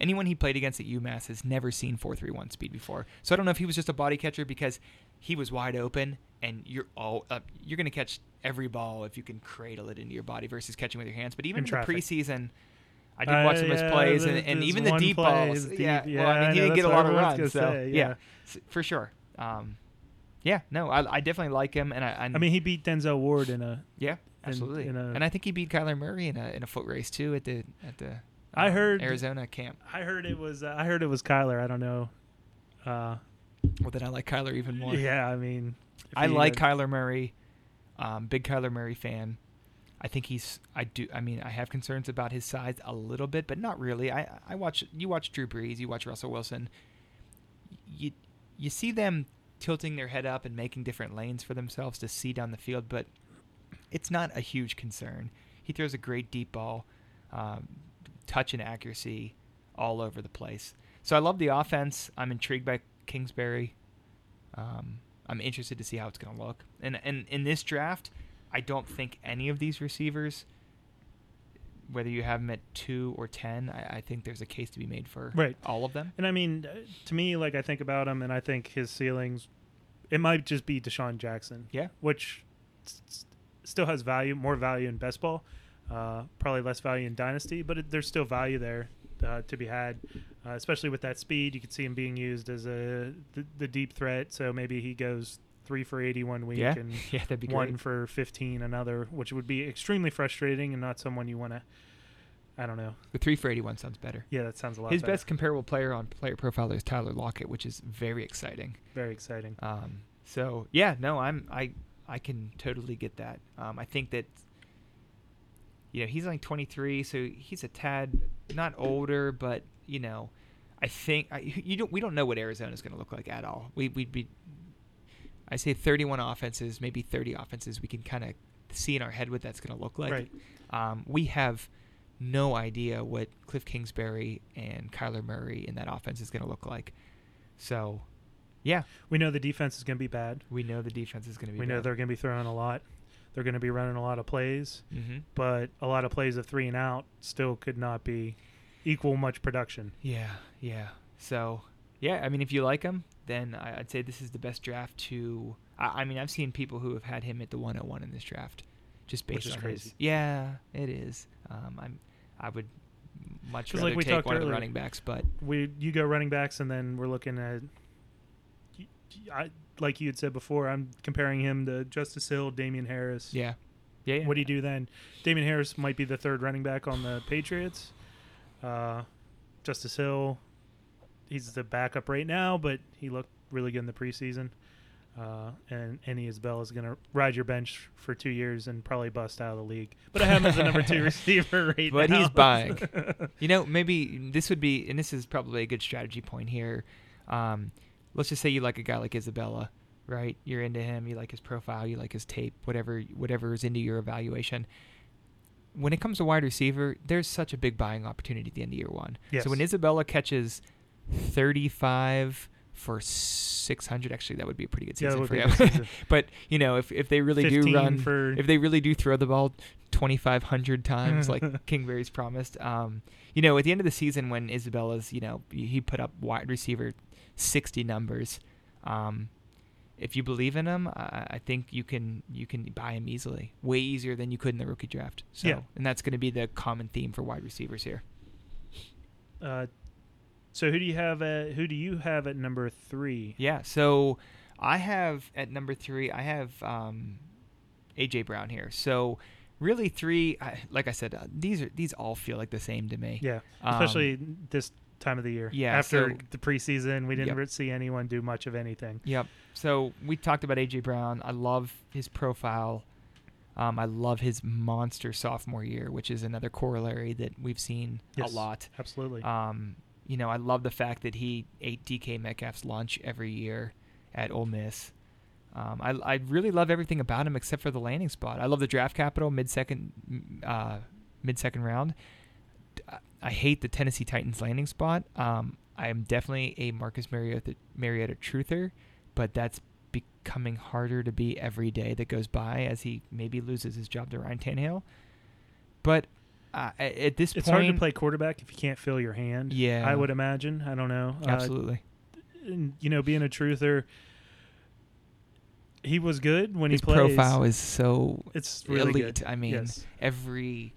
S2: anyone he played against at UMass has never seen four three one speed before. So I don't know if he was just a body catcher because he was wide open and you're all uh, you're going to catch every ball if you can cradle it into your body versus catching with your hands. But even
S1: In
S2: in, the preseason. I did watch
S1: Uh,
S2: some of his
S1: yeah,
S2: plays,
S1: there-
S2: and, and even the deep balls.
S1: deep.
S2: Yeah,
S1: Yeah,
S2: well, I mean, he didn't get a lot of runs, so
S1: say,
S2: yeah,
S1: yeah.
S2: For sure. Um, yeah, no, I, I definitely like him, and I, I,
S1: I mean, he beat Denzel Ward in a.
S2: yeah, absolutely,
S1: in a-
S2: and I think he beat Kyler Murray in a in a foot race too at the at the.
S1: I
S2: um,
S1: heard-
S2: Arizona camp.
S1: I heard it was. Uh, I heard it was Kyler. I don't know. Uh,
S2: Well, then I like Kyler even more.
S1: yeah, I mean,
S2: I like
S1: had-
S2: Kyler Murray. Um, big Kyler Murray fan. I think he's. I do. I mean, I have concerns about his size a little bit, but not really. I I watch. You watch Drew Brees. You watch Russell Wilson. You you see them tilting their head up and making different lanes for themselves to see down the field, but it's not a huge concern. He throws a great deep ball, um, touch and accuracy all over the place. So I love the offense. I'm intrigued by Kingsbury. Um, I'm interested to see how it's going to look. And and in this draft, I don't think any of these receivers, whether you have them at two or ten, I, I think there's a case to be made for
S1: Right.
S2: all of them.
S1: And I mean, uh, to me, like I think about him, and I think his ceilings, it might just be DeSean Jackson.
S2: Yeah.
S1: Which s- s- still has value, more value in best ball, uh, probably less value in dynasty, but it, there's still value there uh, to be had, uh, especially with that speed. You could see him being used as a the, the deep threat. So maybe he goes three for eighty one week
S2: Yeah,
S1: and
S2: yeah, that'd be
S1: one
S2: great.
S1: for fifteen another, which would be extremely frustrating and not someone you want to. I don't know.
S2: The three for eighty-one sounds better.
S1: Yeah, that sounds a lot.
S2: His
S1: better.
S2: best comparable player on Player Profiler is Tyler Lockett, which is very exciting.
S1: very exciting.
S2: Um, so yeah, no, I'm I I can totally get that. Um, I think that you know he's like 23, so he's a tad not older, but you know, I think I, you don't we don't know what Arizona's going to look like at all. We we'd be I say 31 offenses, maybe 30 offenses. We can kind of see in our head what that's going to look like.
S1: right.
S2: Um, we have no idea what Cliff Kingsbury and Kyler Murray in that offense is going to look like. So, yeah,
S1: We know the defense is going to be bad.
S2: we know the defense is going to be.
S1: We know they're going to be throwing a lot. They're going to be running a lot of plays,
S2: hmm
S1: but a lot of plays of three and out still could not be equal much production.
S2: Yeah, yeah. So, yeah, I mean, if you like him, then I, I'd say this is the best draft to. I, I mean, I've seen people who have had him at the 101 in this draft, just
S1: Which
S2: based
S1: is
S2: on
S1: crazy.
S2: his. Yeah, it is. Um, I'm. I would much rather
S1: like we
S2: take one of the running backs, but
S1: We you go running backs, and then we're looking at. I, like you had said before, I'm comparing him to Justice Hill, Damien Harris.
S2: yeah, yeah. yeah.
S1: What do you do then? Damien Harris might be the third running back on the Patriots. Uh, Justice Hill, he's the backup right now, but he looked really good in the preseason. Uh, and Andy Isabella is going to ride your bench for two years and probably bust out of the league. But I have him as the number two receiver right
S2: But
S1: now.
S2: But he's buying. You know, maybe this would be, and this is probably a good strategy point here. Um, let's just say you like a guy like Isabella, right? You're into him. You like his profile. You like his tape. Whatever, whatever is into your evaluation. When it comes to wide receiver, there's such a big buying opportunity at the end of year one.
S1: Yes.
S2: So when Isabella catches 35 for 600. Actually, that would be a pretty good season
S1: would
S2: for him. but you know, if if they really do run,
S1: for
S2: if they really do throw the ball 2,500 times like Kingsbury's promised, um, you know, at the end of the season when Isabella's, you know, he put up wide receiver 60 numbers. Um, if you believe in him, I, I think you can you can buy him easily, way easier than you could in the rookie draft. So,
S1: Yeah.
S2: and that's going to be the common theme for wide receivers here.
S1: uh, so who do you have at who do you have at number three?
S2: Yeah. So I have at number three, I have um, AJ Brown here. So really, three. I, like I said, uh, these are these all feel like the same to me.
S1: Yeah,
S2: Um,
S1: especially this time of the year.
S2: yeah,
S1: after
S2: so-
S1: the preseason, we didn't
S2: Yep.
S1: see anyone do much of anything.
S2: Yep. So we talked about AJ Brown. I love his profile. Um, I love his monster sophomore year, which is another corollary that we've seen
S1: Yes.
S2: a lot.
S1: Absolutely.
S2: Um, you know, I love the fact that he ate DK Metcalf's lunch every year at Ole Miss. Um, I, I really love everything about him except for the landing spot. I love the draft capital mid second uh, mid second round. I- hate the Tennessee Titans landing spot. Um, I am definitely a Marcus Mariota Mariota truther, but that's becoming harder to be every day that goes by as he maybe loses his job to Ryan Tannehill. But uh, at this
S1: it's
S2: point,
S1: hard to play quarterback if you can't feel your hand.
S2: Yeah.
S1: I would imagine. I don't know. Uh,
S2: Absolutely.
S1: and, you know, being a truther, he was good when
S2: his
S1: he played.
S2: profile is so
S1: it's really
S2: elite.
S1: good.
S2: I mean,
S1: yes.
S2: every.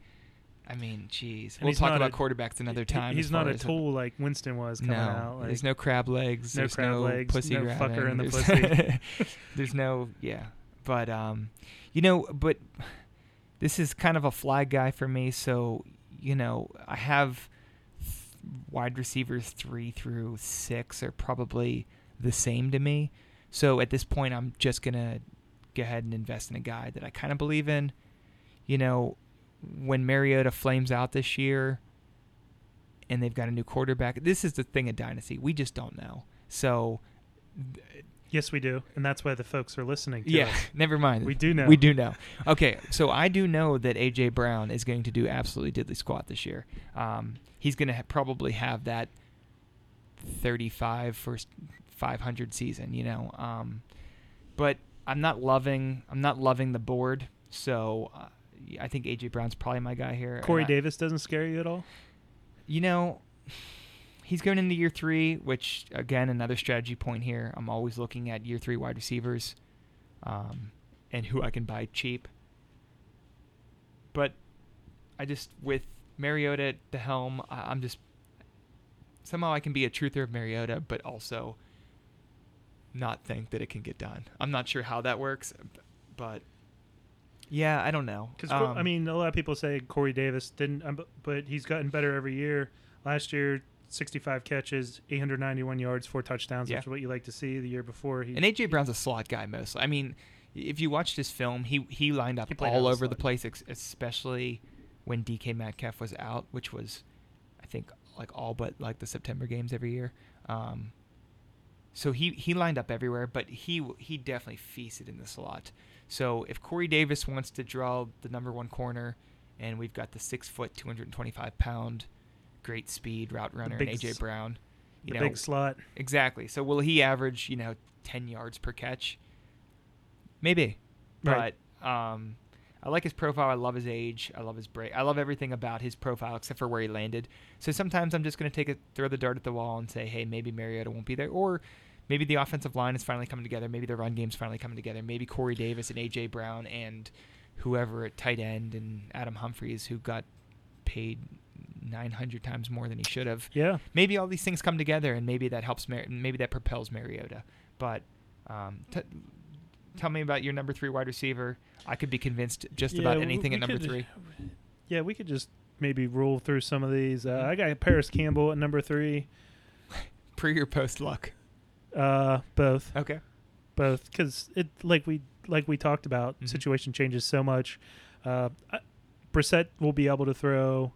S2: I mean, jeez. We'll talk about
S1: a-
S2: quarterbacks another time.
S1: He's not a tool like Winston was coming
S2: no,
S1: out. Like,
S2: there's no crab legs.
S1: no
S2: there's
S1: crab
S2: no
S1: legs,
S2: pussy
S1: no
S2: grabbing.
S1: fucker in the
S2: there's, there's no yeah, but um, you know, but this is kind of a fly guy for me. So you know, I have wide receivers three through six are probably the same to me. So at this point, I'm just gonna go ahead and invest in a guy that I kind of believe in. You know, when Mariota flames out this year and they've got a new quarterback, this is the thing at Dynasty. We just don't know. So,
S1: yes, we do, and that's why the folks are listening. to
S2: yeah,
S1: us.
S2: never mind.
S1: we do know.
S2: We do know. Okay, so I do know that AJ Brown is going to do absolutely diddly squat this year. Um, he's going to ha- probably have that 35 first 500 season, you know. Um, but I'm not loving. I'm not loving the board. So uh, I think AJ Brown's probably my guy here.
S1: Corey
S2: I-
S1: Davis doesn't scare you at all.
S2: You know, he's going into year three, which again another strategy point here. I'm always looking at year three wide receivers, um, and who I can buy cheap. But I just with Mariota at the helm, I'm just somehow I can be a truther of Mariota, but also not think that it can get done. I'm not sure how that works, but yeah, I don't know.
S1: Because
S2: Um,
S1: I mean, a lot of people say Corey Davis didn't, um, but he's gotten better every year. Last year, 65 catches, 891 yards, four touchdowns,
S2: Yeah.
S1: which is what you like to see. The year before, he
S2: And AJ Brown's a slot guy mostly. I mean, if you watched his film, he he lined up
S1: He
S2: all over the
S1: slot.
S2: place, ex- especially when DK Metcalf was out, which was, I think, like all but like the September games every year. Um, so he he lined up everywhere, but he he definitely feasted in the slot. So if Corey Davis wants to draw the number one corner, and we've got the six foot, two hundred and twenty five pound, great speed route runner,
S1: big
S2: and AJ Brown, you
S1: the
S2: know,
S1: big slot.
S2: Exactly. So will he average, you know, 10 yards per catch? Maybe.
S1: Right.
S2: But um I like his profile. I love his age. I love his break. I love everything about his profile except for where he landed. So sometimes I'm just going to take a throw the dart at the wall and say, "Hey, maybe Mariota won't be there." Or maybe the offensive line is finally coming together. Maybe the run game's finally coming together. Maybe Corey Davis and AJ Brown and whoever at tight end and Adam Humphries who got paid 900 times more than he should have
S1: Yeah,
S2: maybe all these things come together and maybe that helps Mar- maybe that propels Mariota. But um, t- tell me about your number three wide receiver. I could be convinced just
S1: Yeah,
S2: about anything at number
S1: could-
S2: three.
S1: yeah. We could just maybe roll through some of these. Uh,
S2: Mhm.
S1: I got Parris Campbell at number three.
S2: Pre or post luck.
S1: Uh, both,
S2: Okay.
S1: both, because it like we like we talked about.
S2: Mhm.
S1: Situation changes so much. Uh, I- Brissett will be able to throw.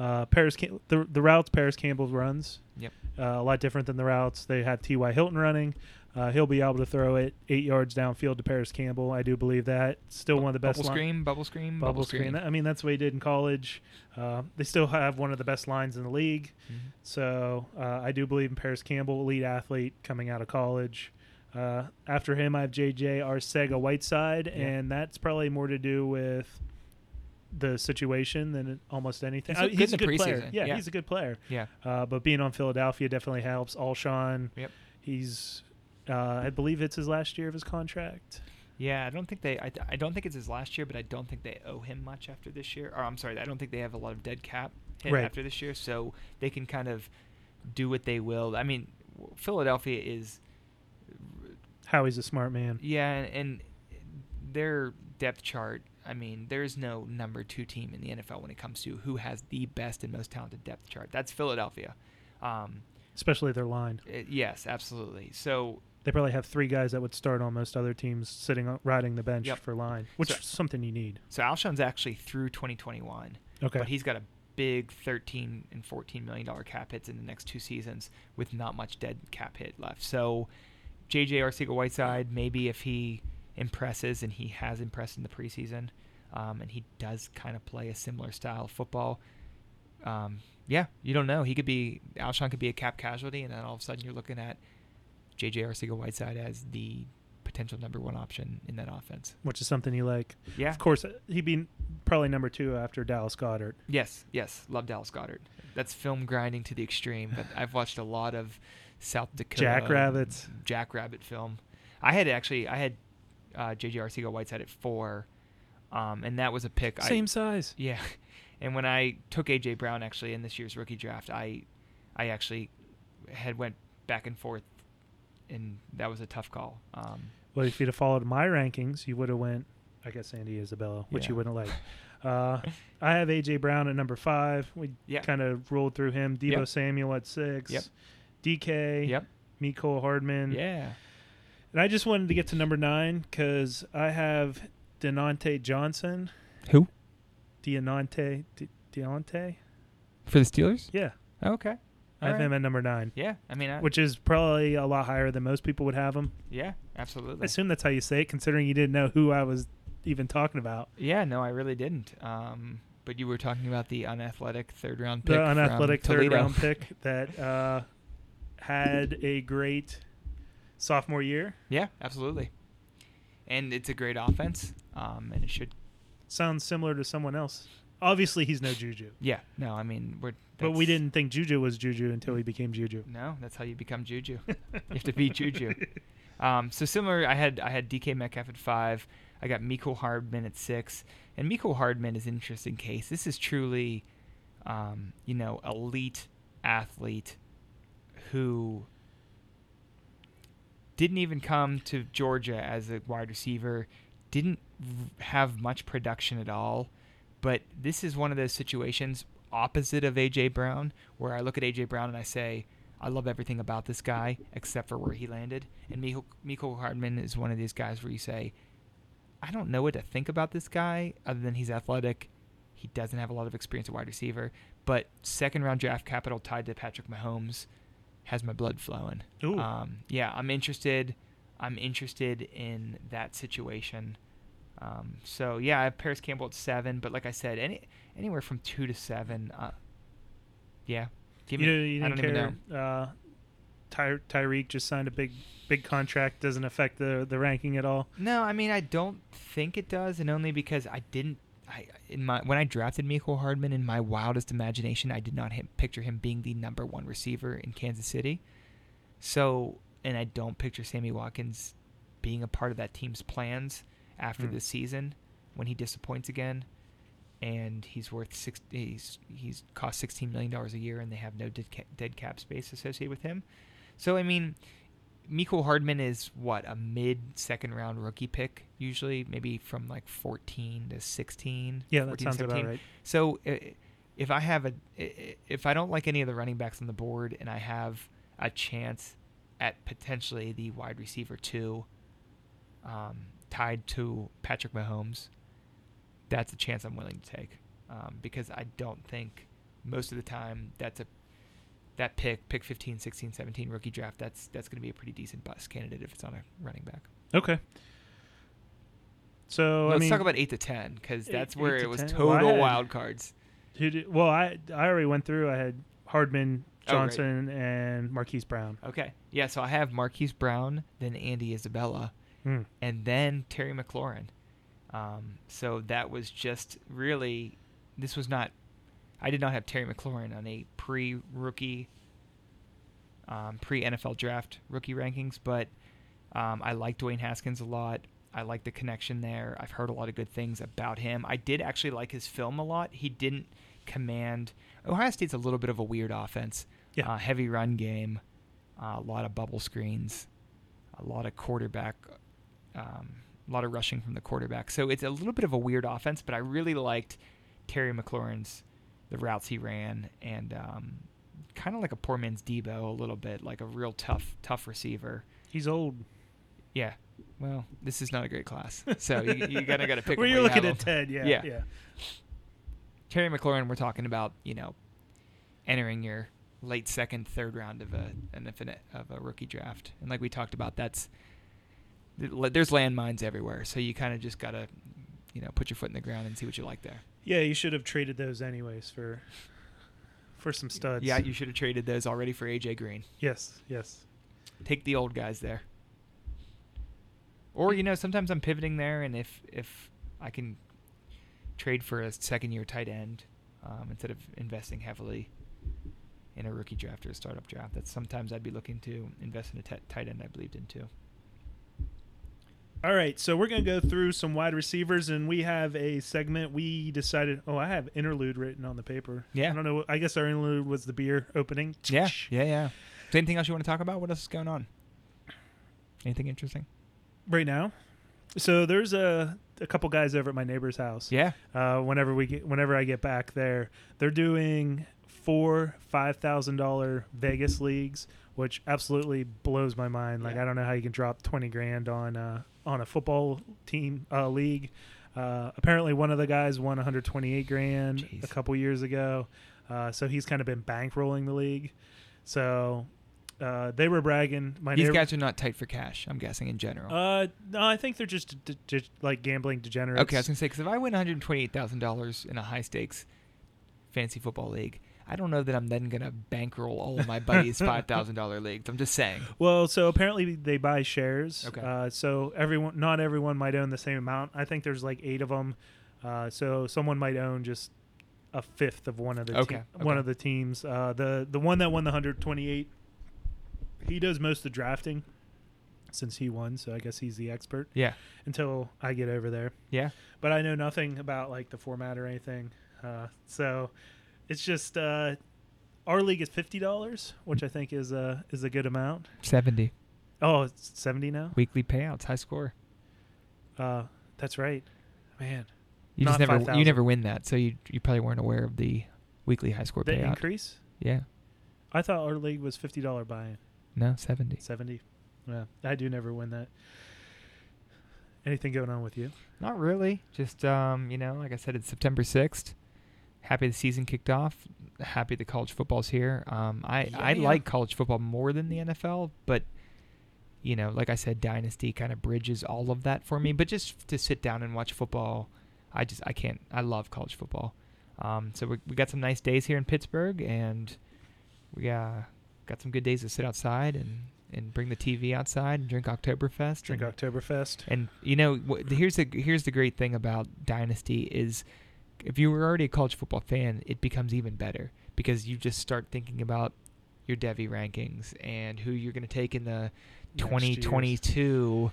S1: Uh, Parris Cam- the the routes Parris Campbell runs.
S2: Yep.
S1: Uh, a lot different than the routes they have T.Y. Hilton running. Uh, he'll be able to throw it eight yards downfield to Parris Campbell. I do believe that. Still one of the best.
S2: Bubble
S1: line-
S2: screen, bubble screen,
S1: Bubble screen. I mean, that's what he did in college. Uh, they still have one of the best lines in the league.
S2: Mhm.
S1: So uh, I do believe in Parris Campbell, elite athlete coming out of college. Uh, after him, I have JJ Arcega Whiteside,
S2: Yeah.
S1: and that's probably more to do with the situation than almost anything.
S2: He's
S1: Uh,
S2: looked good in the
S1: player. Yeah,
S2: Yeah.
S1: he's a good player.
S2: Yeah.
S1: Uh, but being on Philadelphia definitely helps. Alshon,
S2: Yep.
S1: he's, uh, I believe it's his last year of his contract.
S2: Yeah, I don't think they. I, I don't think it's his last year, but I don't think they owe him much after this year. Or I'm sorry, I don't think they have a lot of dead cap
S1: Right.
S2: after this year, so they can kind of do what they will. I mean, Philadelphia is,
S1: Howie's a smart man.
S2: yeah, and, and their depth chart. I mean, there's no number two team in the NFL when it comes to who has the best and most talented depth chart. That's Philadelphia. Um,
S1: Especially their line.
S2: it- yes, absolutely. So
S1: They probably have three guys that would start on most other teams sitting riding the bench
S2: Yep.
S1: for line, which
S2: So-
S1: is something you need.
S2: so Alshon's actually through 2021.
S1: Okay.
S2: but he's got a big 13 and 14 million dollar cap hits in the next two seasons with not much dead cap hit left. So JJ Arcega Whiteside, maybe if he impresses and he has impressed in the preseason, um, and he does kind of play a similar style of football. Um, yeah, you don't know. He could be Alshon could be a cap casualty, and then all of a sudden you're looking at JJ Arcega Whiteside as the potential number one option in that offense.
S1: which is something you like.
S2: Yeah,
S1: Of course, he'd be probably number two after Dallas Goedert.
S2: Yes, yes, love Dallas Goedert. That's film grinding to the extreme. But I've watched a lot of South Dakota
S1: Jackrabbits.
S2: Jackrabbit film. I had actually I had uh, JJ Arcega Whiteside at four, um, and that was a pick.
S1: Same
S2: I,
S1: size.
S2: yeah, and when I took AJ Brown actually in this year's rookie draft, I I actually had went back and forth, and that was a tough call. Um,
S1: Well, if you'd have followed my rankings, you would have went, I guess, Andy Isabella, which you wouldn't like. Uh, I have AJ Brown at number five. We
S2: Yeah.
S1: kind of rolled through him. Deebo
S2: Yep.
S1: Samuel at six.
S2: Yep.
S1: DK.
S2: yep.
S1: Mecole Hardman.
S2: Yeah.
S1: And I just wanted to get to number nine because I have Denante Johnson.
S2: Who
S1: Deonante. De- Deonte?
S2: for the Steelers?
S1: Yeah.
S2: Okay.
S1: I have him at number nine,
S2: Yeah, I mean, I,
S1: which is probably a lot higher than most people would have him.
S2: yeah, absolutely.
S1: I assume that's how you say it, considering you didn't know who I was even talking about.
S2: Yeah, no, I really didn't. Um, but you were talking about the unathletic third round pick.
S1: The unathletic third round pick that uh, had a great sophomore year.
S2: Yeah, absolutely. And it's a great offense. Um, and it should.
S1: Sounds similar to someone else. Obviously, he's no Juju,
S2: Yeah, no, I mean we're.
S1: but we didn't think Juju was Juju until he became Juju.
S2: No, that's how you become Juju. you have to be Juju. Um, so similar, I had I had DK Metcalf at five. I got Mecole Hardman at six, and Mecole Hardman is an interesting case. This is truly, um, you know, elite athlete who didn't even come to Georgia as a wide receiver, didn't have much production at all, but this is one of those situations opposite of AJ Brown where I look at AJ Brown and I say, I love everything about this guy except for where he landed. And Mecole Hardman is one of these guys where you say, I don't know what to think about this guy other than he's athletic. He doesn't have a lot of experience at wide receiver, but second round draft capital tied to Patrick Mahomes has my blood flowing.
S1: Ooh.
S2: Um, yeah, I'm interested. I'm interested in that situation. Um, so yeah, I have Parris Campbell at seven, but like I said, any anywhere from two to seven. Uh, yeah, give
S1: you,
S2: me.
S1: know, you
S2: I don't even
S1: care. Uh, Ty- Tyreek just signed a big, big contract. Doesn't affect the the ranking at all.
S2: No, I mean I don't think it does, and only because I didn't. I in my when I drafted Mecole Hardman in my wildest imagination, I did not him, picture him being the number one receiver in Kansas City. So, and I don't picture Sammy Watkins being a part of that team's plans after
S1: Hmm.
S2: this season when he disappoints again. And he's worth six. He's he's cost sixteen million dollars a year, and they have no dead cap, dead cap space associated with him. So I mean, Mecole Hardman is what a mid second round rookie pick usually, maybe from like 14 to 16.
S1: Yeah, that sounds
S2: 17.
S1: about right.
S2: So if I have a if I don't like any of the running backs on the board and I have a chance at potentially the wide receiver two um, tied to Patrick Mahomes, that's a chance I'm willing to take um, because I don't think most of the time that's a that pick, pick 15, 16, 17 rookie draft, that's that's going to be a pretty decent bust candidate if it's on a running back.
S1: Okay. So
S2: Let's
S1: I mean,
S2: talk about 8 to 10 cuz that's
S1: eight
S2: where
S1: to
S2: it was
S1: 10? Well,
S2: total
S1: had-
S2: wild cards.
S1: who did, well, I I already went through. I had Hardman,
S2: Oh, right.
S1: Johnson, and Marquise Brown.
S2: Okay. Yeah, so I have Marquise Brown, then Andy Isabella,
S1: Hmm.
S2: and then Terry McLaurin. Um, so that was just really, this was not, I did not have Terry McLaurin on a pre rookie, um, pre NFL draft rookie rankings, but um, I like Dwayne Haskins a lot. I like the connection there. I've heard a lot of good things about him. I did actually like his film a lot. He didn't command. Ohio State's a little bit of a weird offense.
S1: Yeah.
S2: Uh, heavy run game, uh, a lot of bubble screens, a lot of quarterback, um, a lot of rushing from the quarterback. So it's a little bit of a weird offense, but I really liked Terry McLaurin's the routes he ran and um, kind of like a poor man's Deebo a little bit, like a real tough tough receiver.
S1: He's old.
S2: Yeah. Well, this is not a great class, so you, you gotta gotta pick. Them
S1: you're looking at. Ted, yeah,
S2: Yeah.
S1: yeah.
S2: Terry McLaurin, we're talking about, you know, entering your late second, third round of a an infinite of a rookie draft, and like we talked about, that's there's landmines everywhere, so you kind of just gotta, you know, put your foot in the ground and see what you like there.
S1: Yeah, you should have traded those anyways for for some studs.
S2: Yeah, you should have traded those already for AJ Green.
S1: Yes, yes.
S2: Take the old guys there. Or you know, sometimes I'm pivoting there, and if if I can trade for a second year tight end um, instead of investing heavily in a rookie draft or a startup draft, that sometimes I'd be looking to invest in a t- tight end I believed in too.
S1: All right, so we're gonna go through some wide receivers, and we have a segment. We decided. Oh, I have interlude written on the paper.
S2: Yeah.
S1: I don't know. I guess our interlude was the beer opening.
S2: Yeah, yeah, yeah. Is anything else you want to talk about? What else is going on? Anything interesting?
S1: Right now, so there's a a couple guys over at my neighbor's house.
S2: Yeah.
S1: Uh, whenever we get, whenever I get back there, they're doing four five thousand dollar Vegas leagues, which absolutely blows my mind. Like
S2: Yeah.
S1: I don't know how you can drop twenty grand on uh, on a football team uh, league. Uh, apparently, one of the guys won 128 grand
S2: Jeez.
S1: a couple years ago, uh, so he's kind of been bankrolling the league. So uh, they were bragging. My
S2: These
S1: neighbor-
S2: guys are not tight for cash. I'm guessing in general.
S1: Uh, no, I think they're just like gambling degenerates.
S2: Okay, I was gonna say because if I win one hundred twenty-eight thousand dollars in a high stakes fantasy football league, I don't know that I'm then gonna bankroll all of my buddies' five thousand dollar leagues. I'm just saying.
S1: Well, so apparently they buy shares.
S2: Okay.
S1: Uh, so everyone, not everyone might own the same amount. I think there's like eight of them. Uh, so someone might own just a fifth of one of the
S2: Okay,
S1: te-
S2: okay.
S1: one of the teams. Uh, the the one that won the 128, he does most of the drafting since he won. So I guess he's the expert
S2: Yeah,
S1: until I get over there.
S2: yeah.
S1: But I know nothing about like the format or anything. Uh, so it's just uh, our league is fifty dollars, which I think is a is a good amount.
S2: Seventy
S1: Oh, it's 70 now?
S2: weekly payouts, high score.
S1: Uh, that's right. Man,
S2: You just never
S1: 5,000.
S2: you never win that, so you you probably weren't aware of the weekly high score
S1: the
S2: payout.
S1: increase?
S2: Yeah,
S1: I thought our league was $50 buy-in.
S2: no seventy.
S1: 70. Yeah, I do never win that. Anything going on with you?
S2: Not really. Just um, you know, like I said, it's September sixth. Happy the season kicked off. Happy the college football's here. Um, I I
S1: Yeah.
S2: like college football more than the NFL, but you know, like I said, Dynasty kind of bridges all of that for me. But just to sit down and watch football, I just I can't. I love college football. Um, so we we got some nice days here in Pittsburgh, and we uh, got some good days to sit outside and and bring the TV outside and drink Oktoberfest.
S1: Drink
S2: and,
S1: Oktoberfest.
S2: and you know, wh- here's the here's the great thing about Dynasty is if you were already a college football fan, it becomes even better because you just start thinking about your Devy rankings and who you're going to take in the
S1: Next
S2: 2022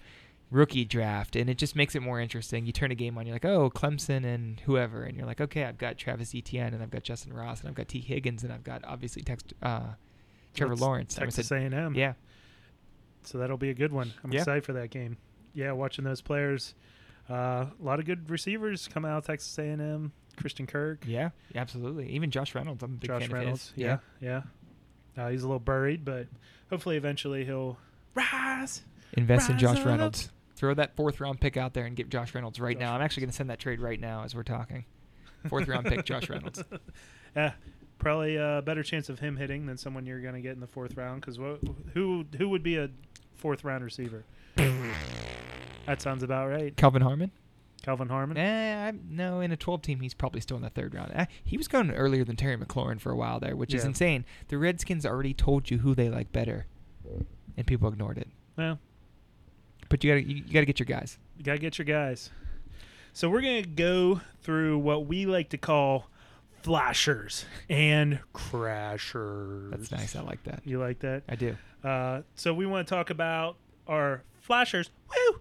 S2: rookie draft, and it just makes it more interesting. You turn a game on, you're like, oh, Clemson and whoever, and you're like, okay, I've got Travis Etienne, and I've got Justyn Ross, and I've got Tee Higgins, and I've got obviously Tex, uh, Trevor
S1: That's
S2: Lawrence. I
S1: Texas
S2: said,
S1: A&M.
S2: yeah,
S1: So that'll be a good one. I'm
S2: Yeah.
S1: excited for that game. Yeah, watching those players. Uh, a lot of good receivers come out. Of Texas A&M, Christian Kirk,
S2: yeah, absolutely. Even Josh Reynolds, I'm a big
S1: Josh
S2: fan
S1: Reynolds.
S2: of his.
S1: Yeah, yeah. Uh, he's a little buried, but hopefully eventually he'll rise.
S2: Invest in
S1: Rise
S2: Josh
S1: up.
S2: Reynolds. Throw that fourth round pick out there and get Josh Reynolds right
S1: Josh
S2: now. I'm actually going to send that trade right now as we're talking. Fourth round pick, Josh Reynolds.
S1: Yeah, probably a better chance of him hitting than someone you're going to get in the fourth round. Because who who would be a fourth round receiver? that sounds about right.
S2: Calvin Harmon.
S1: Calvin Harmon.
S2: Eh, I, no, in a 12 team, he's probably still in the third round. Eh, he was going earlier than Terry McLaurin for a while there, which is insane. The Redskins already told you who they like better, and people ignored it.
S1: Well,
S2: But you gotta you, you gotta get your guys.
S1: you gotta get your guys. So we're gonna go through what we like to call flashers and crashers.
S2: That's nice. I like that.
S1: You like that?
S2: I do.
S1: Uh, so we want to talk about our flashers. Woo!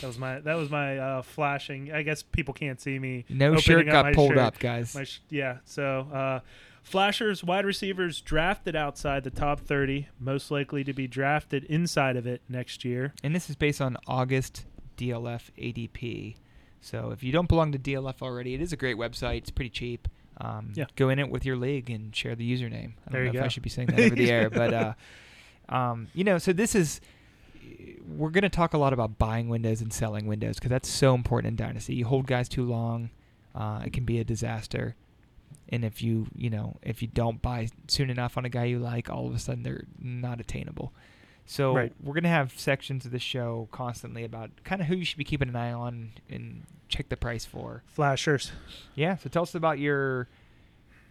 S1: That was my that was my uh, flashing. I guess people can't see me.
S2: No shirt got pulled
S1: shirt.
S2: up, guys.
S1: My sh- yeah. So uh, flashers, wide receivers drafted outside the top thirty, most likely to be drafted inside of it next year.
S2: and this is based on August DLF ADP. So if you don't belong to DLF already, it is a great website. It's pretty cheap. Um,
S1: Yeah.
S2: Go in it with your league and share the username. I don't
S1: There
S2: know
S1: you
S2: if I should be saying that over the air, but uh, um, you know, so this is we're going to talk a lot about buying windows and selling windows because that's so important in dynasty. You hold guys too long, uh, it can be a disaster. And if you, you know, if you don't buy soon enough on a guy you like, all of a sudden they're not attainable. So
S1: Right.
S2: we're gonna have sections of the show constantly about kind of who you should be keeping an eye on and check the price for.
S1: Flashers.
S2: Yeah. So tell us about your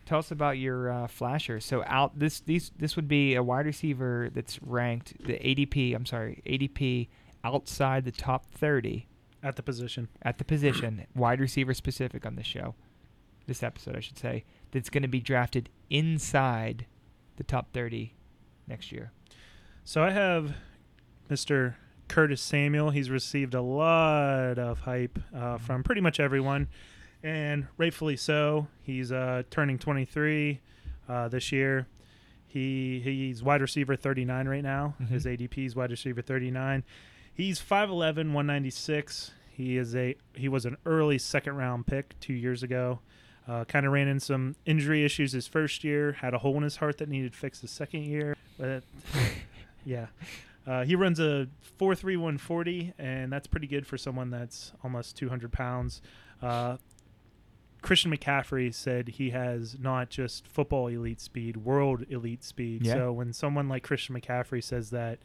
S2: tell us about your uh, flashers. So out this these this would be a wide receiver that's ranked the ADP. I'm sorry, ADP outside the top 30
S1: At the position.
S2: at the position, wide receiver specific on this show, this episode I should say, that's going to be drafted inside the top 30 next year.
S1: So I have Mr. Curtis Samuel. He's received a lot of hype uh, from pretty much everyone, and rightfully so. He's uh, turning 23 uh, this year. He he's wide receiver 39 right now.
S2: Mhm.
S1: His ADP is wide receiver 39. He's 5'11", 196. He is a he was an early second round pick two years ago. Uh, kind of ran in some injury issues his first year. Had a hole in his heart that needed fixed his second year. But yeah, uh, he runs a four three one forty, and that's pretty good for someone that's almost two hundred pounds. Uh, Christian McCaffrey said he has not just football elite speed, world elite speed.
S2: Yeah.
S1: So when someone like Christian McCaffrey says that,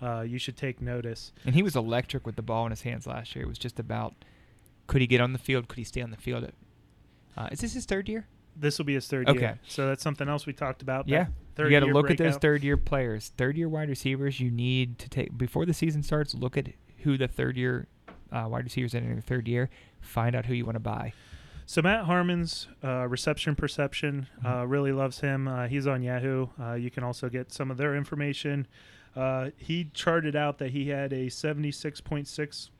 S1: uh, you should take notice.
S2: And he was electric with the ball in his hands last year. It was just about could he get on the field? Could he stay on the field? Uh, is this his third year?
S1: This will be his third
S2: Okay.
S1: year. So that's something else we talked about.
S2: Yeah.
S1: third
S2: you got to look at those third year players, third year wide receivers. You need to take before the season starts. Look at who the third year uh, wide receivers entering the third year. Find out who you want to buy.
S1: So Matt Harmon's uh, reception perception uh,
S2: Mhm.
S1: really loves him. Uh, he's on Yahoo. Uh, you can also get some of their information. Uh, he charted out that he had a 76.6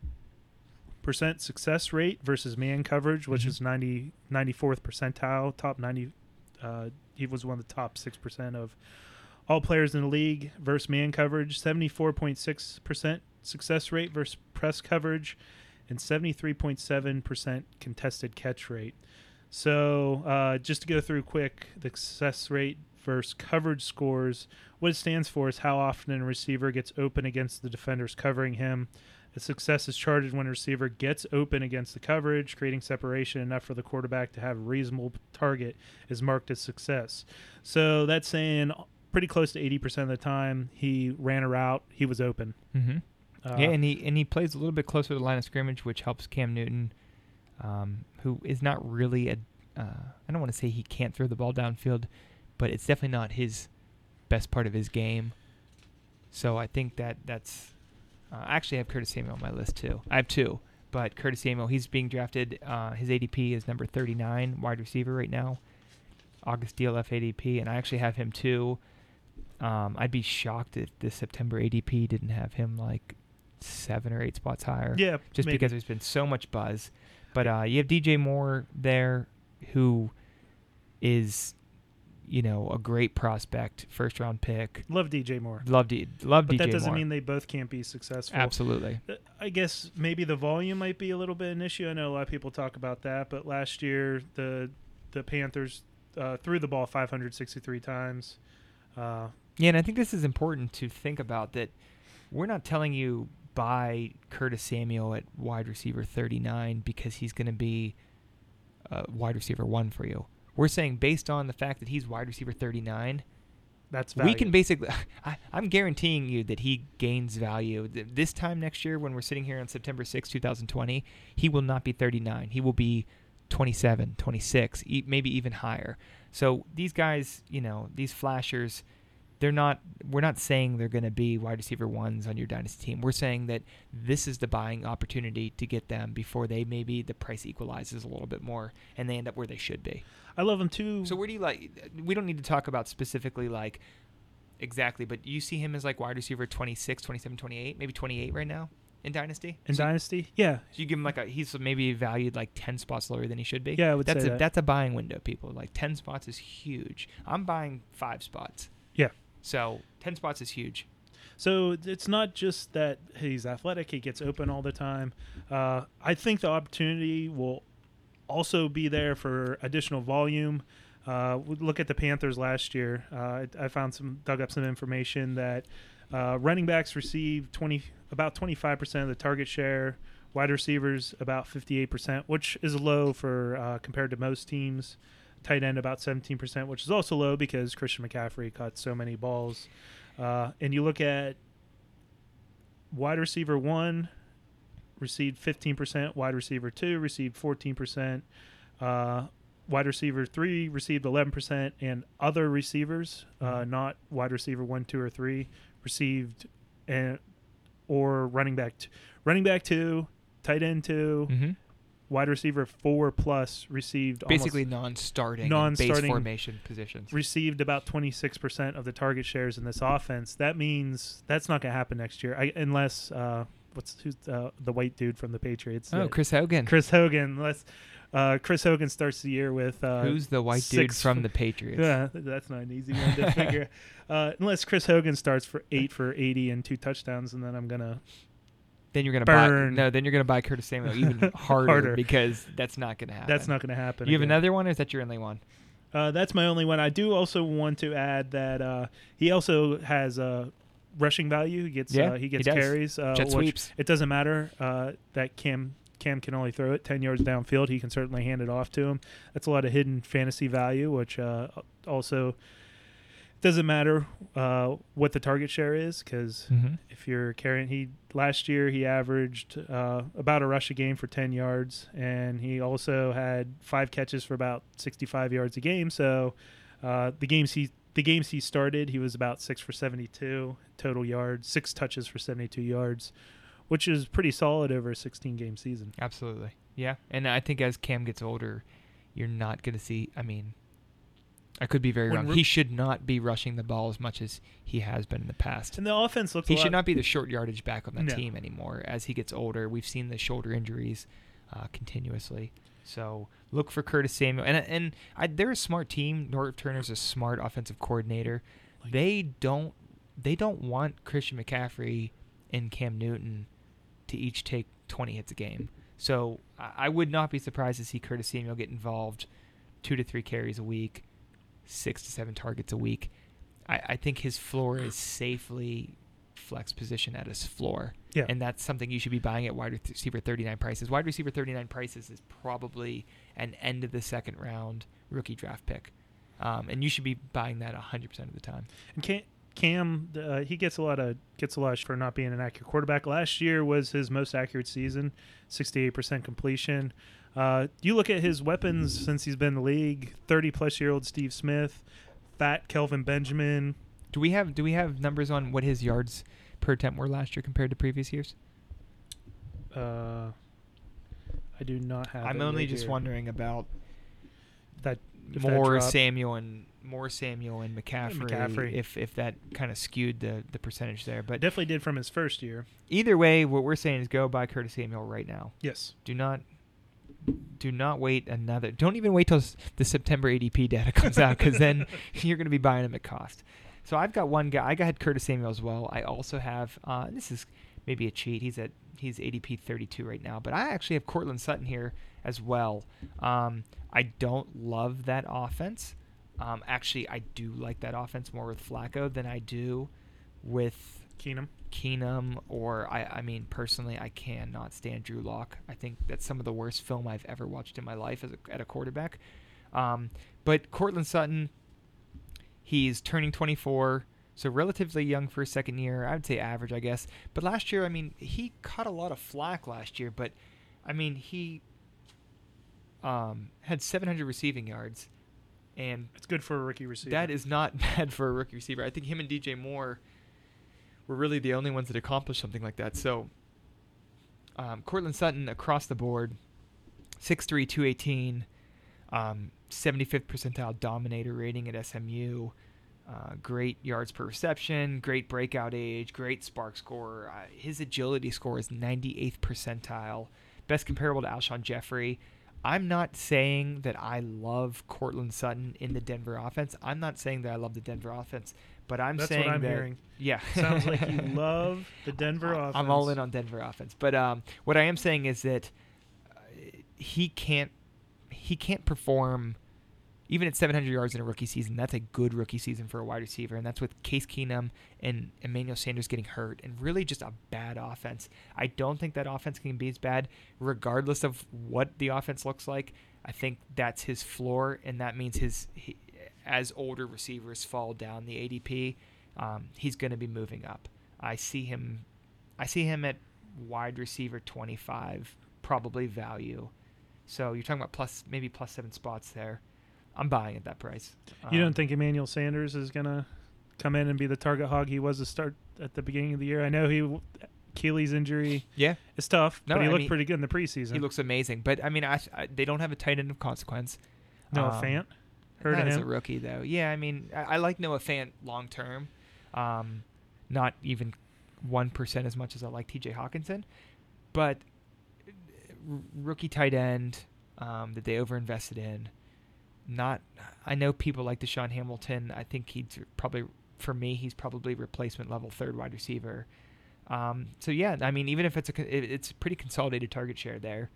S1: percent success rate versus man coverage, which
S2: Mhm.
S1: is 90 94th percentile, top 90. Uh, he was one of the top six percent of all players in the league versus man coverage. 74.6 percent success rate versus press coverage and 73.7% contested catch rate. So, uh, just to go through quick, the success rate versus coverage scores, what it stands for is how often a receiver gets open against the defenders covering him. The success is charted when a receiver gets open against the coverage, creating separation enough for the quarterback to have a reasonable target is marked as success. So that's saying pretty close to 80% of the time he ran a route, he was open.
S2: Mm-hmm.
S1: Uh,
S2: yeah, and he and he plays a little bit closer to the line of scrimmage, which helps Cam Newton, um, who is not really a. Uh, I don't want to say he can't throw the ball downfield, but it's definitely not his best part of his game. So I think that that's. Uh, actually, I have Curtis Samuel on my list too. I have two, but Curtis Samuel, he's being drafted. Uh, his ADP is number 39, wide receiver right now. August DLF ADP, and I actually have him too. Um, I'd be shocked if this September ADP didn't have him like seven or eight spots higher.
S1: yeah,
S2: just
S1: maybe.
S2: because there's been so much buzz. But uh, you have DJ Moore there, who is, you know, a great prospect, first round pick.
S1: love DJ Moore.
S2: Love D- love
S1: But
S2: DJ
S1: that doesn't
S2: Moore.
S1: mean they both can't be successful.
S2: Absolutely.
S1: Uh, I guess maybe the volume might be a little bit an issue. I know a lot of people talk about that, but last year the the Panthers uh, threw the ball 563 times. Uh,
S2: Yeah, and I think this is important to think about that we're not telling you buy Curtis Samuel at wide receiver 39 because he's going to be uh, wide receiver one for you. We're saying based on the fact that he's wide receiver 39,
S1: That's
S2: we can basically. I, I'm guaranteeing you that he gains value this time next year when we're sitting here on September 6, 2020. He will not be 39. He will be 27, 26, e- maybe even higher. So these guys, you know, these flashers, they're not. We're not saying they're going to be wide receiver ones on your dynasty team. We're saying that this is the buying opportunity to get them before they maybe the price equalizes a little bit more and they end up where they should be.
S1: I love them too.
S2: So where do you like? We don't need to talk about specifically like exactly, but you see him as like wide receiver 26, 27, 28, maybe 28 right now in Dynasty.
S1: in
S2: so,
S1: Dynasty, yeah,
S2: so you give him like a he's maybe valued like 10 spots lower than he should be.
S1: yeah, I would
S2: That's
S1: say
S2: a
S1: that.
S2: that's a buying window, people. Like 10 spots is huge. I'm buying 5 spots. So 10 spots is huge.
S1: So it's not just that he's athletic; he gets open all the time. Uh, I think the opportunity will also be there for additional volume. Uh, look at the Panthers last year. Uh, I, I found some dug up some information that uh, running backs received twenty about twenty five percent of the target share. Wide receivers about fifty eight percent, which is low for uh, compared to most teams. Tight end about seventeen percent, which is also low because Christian McCaffrey caught so many balls. Uh, and you look at wide receiver one received 15%, wide receiver two received 14%, uh, wide receiver three received 11%, and other receivers, uh, not wide receiver one, two, or three, received, and or running back, t- running back two, tight end 2
S2: Mm-hmm.
S1: Wide receiver four plus received
S2: Basically non-starting,
S1: Non-starting-
S2: base formation positions.
S1: received about 26% of the target shares in this offense. That means that's not going to happen next year, I, unless uh, what's who's uh, the white dude from the Patriots?
S2: oh,
S1: Uh,
S2: Chris Hogan.
S1: Chris Hogan. Unless uh, Chris Hogan starts the year with uh,
S2: Who's the white dude from the Patriots?
S1: Yeah, that's not an easy one to figure. Uh, unless Chris Hogan starts for eight for 80 and two touchdowns, and then I'm gonna
S2: Then you're gonna
S1: Burn.
S2: buy no. Then you're gonna buy Curtis Samuel even harder,
S1: Harder.
S2: because that's not gonna happen.
S1: that's not gonna happen.
S2: You have another one, or is that your only one?
S1: Uh, that's my only one. I do also want to add that uh, he also has uh, rushing value. He gets
S2: Yeah,
S1: uh, he
S2: he
S1: gets
S2: does.
S1: carries. Uh,
S2: Jet sweeps.
S1: It doesn't matter uh, that Cam Cam can only throw it ten yards downfield. He can certainly hand it off to him. That's a lot of hidden fantasy value, which uh, also doesn't matter uh, what the target share is because
S2: Mm-hmm.
S1: if you're carrying he last year he averaged uh, about a rush a game for 10 yards and he also had five catches for about 65 yards a game so uh, the games he the games he started he was about six for 72 total yards six touches for 72 yards which is pretty solid over a 16 game season
S2: Absolutely. Yeah, and I think as Cam gets older, you're not gonna see. I mean, I could be very
S1: When
S2: wrong.
S1: we're-
S2: He should not be rushing the ball as much as he has been in the past.
S1: and the offense looks
S2: He should not be the short yardage back on that
S1: No.
S2: team anymore. As he gets older, we've seen the shoulder injuries uh, continuously. So look for Curtis Samuel, and and I, they're a smart team. Norv Turner's a smart offensive coordinator.
S1: Like-
S2: they don't they don't want Christian McCaffrey and Cam Newton to each take 20 hits a game. So I I would not be surprised to see Curtis Samuel get involved two to three carries a week, six to seven targets a week. I, I think his floor is safely flex position at his floor.
S1: Yeah.
S2: And that's something you should be buying at wide receiver 39 prices. Wide receiver 39 prices is probably an end of the second round rookie draft pick. Um, and you should be buying that 100% of the time.
S1: And Cam, Cam uh, he gets a lot of gets a lot for not being an accurate quarterback. Last year was his most accurate season, sixty eight percent completion. Uh, you look at his weapons since he's been in the league: thirty plus year old Steve Smith, fat Kelvin Benjamin.
S2: Do we have do we have numbers on what his yards per attempt were last year compared to previous years?
S1: Uh, I do not have.
S2: I'm only just
S1: here.
S2: wondering about
S1: that if that
S2: more Samuel and more Samuel and McCaffrey,
S1: McCaffrey.
S2: if if that kind of skewed the the percentage there. But
S1: definitely did from his first year.
S2: either way, what we're saying is go buy Curtis Samuel right now.
S1: Yes.
S2: Do not do not wait another. Don't even wait till the September ADP data comes out because then you're going to be buying him at cost. So I've got one guy. I got Curtis Samuel as well. I also have. Uh, this is maybe a cheat. He's at he's ADP 32 right now, but I actually have Courtland Sutton here as well. Um, I don't love that offense. Um, actually, I do like that offense more with Flacco than I do with
S1: Keenum.
S2: Keenum or I, I mean personally I cannot stand Drew Lock. I think that's some of the worst film I've ever watched in my life as a, at a quarterback. Um, But Courtland Sutton, he's turning 24, so relatively young for a second year. I would say average, I guess. But last year, I mean, he caught a lot of flack last year, but I mean, he um, had 700 receiving yards, and
S1: It's good for a rookie receiver.
S2: that is not bad for a rookie receiver. I think him and DJ Moore were really the only ones that accomplished something like that. So, um, Courtland Sutton across the board, 6'3", 218, um, 75th percentile dominator rating at SMU. Uh, great yards per reception, great breakout age, great SPARQ score. Uh, his agility score is 98th percentile, best comparable to Alshon Jeffery. I'm not saying that I love Courtland Sutton in the Denver offense. I'm not saying that I love the Denver offense, but I'm
S1: That's
S2: saying
S1: what I'm
S2: that
S1: hearing.
S2: yeah,
S1: Sounds like you love the Denver offense.
S2: I'm all in on Denver offense, but um, what I am saying is that uh, he can't he can't perform even at 700 yards in a rookie season. That's a good rookie season for a wide receiver, and that's with Case Keenum and Emmanuel Sanders getting hurt, and really just a bad offense. I don't think that offense can be as bad, regardless of what the offense looks like. I think that's his floor, and that means his as older receivers fall down the ADP, um, he's going to be moving up. I see him, I see him at wide receiver 25, probably value. So you're talking about plus maybe plus seven spots there. I'm buying at that price.
S1: You
S2: Um,
S1: don't think Emmanuel Sanders is gonna come in and be the target hog he was to start at the beginning of the year? I know he Achilles injury
S2: Yeah,
S1: is tough,
S2: No,
S1: but he
S2: I
S1: looked
S2: mean,
S1: pretty good in the preseason.
S2: he looks amazing, but I mean, I, I they don't have a tight end of consequence.
S1: No,
S2: um,
S1: Fant heard
S2: Not
S1: of
S2: as a rookie though. Yeah, I mean, I, I like Noah Fant long term. Um, not even one percent as much as I like T.J. Hockenson, but r- rookie tight end um, that they overinvested in. Not, I know people like DaeSean Hamilton. I think he's probably for me, he's probably replacement level third wide receiver. Um, so yeah, I mean, even if it's a it's a pretty consolidated target share there.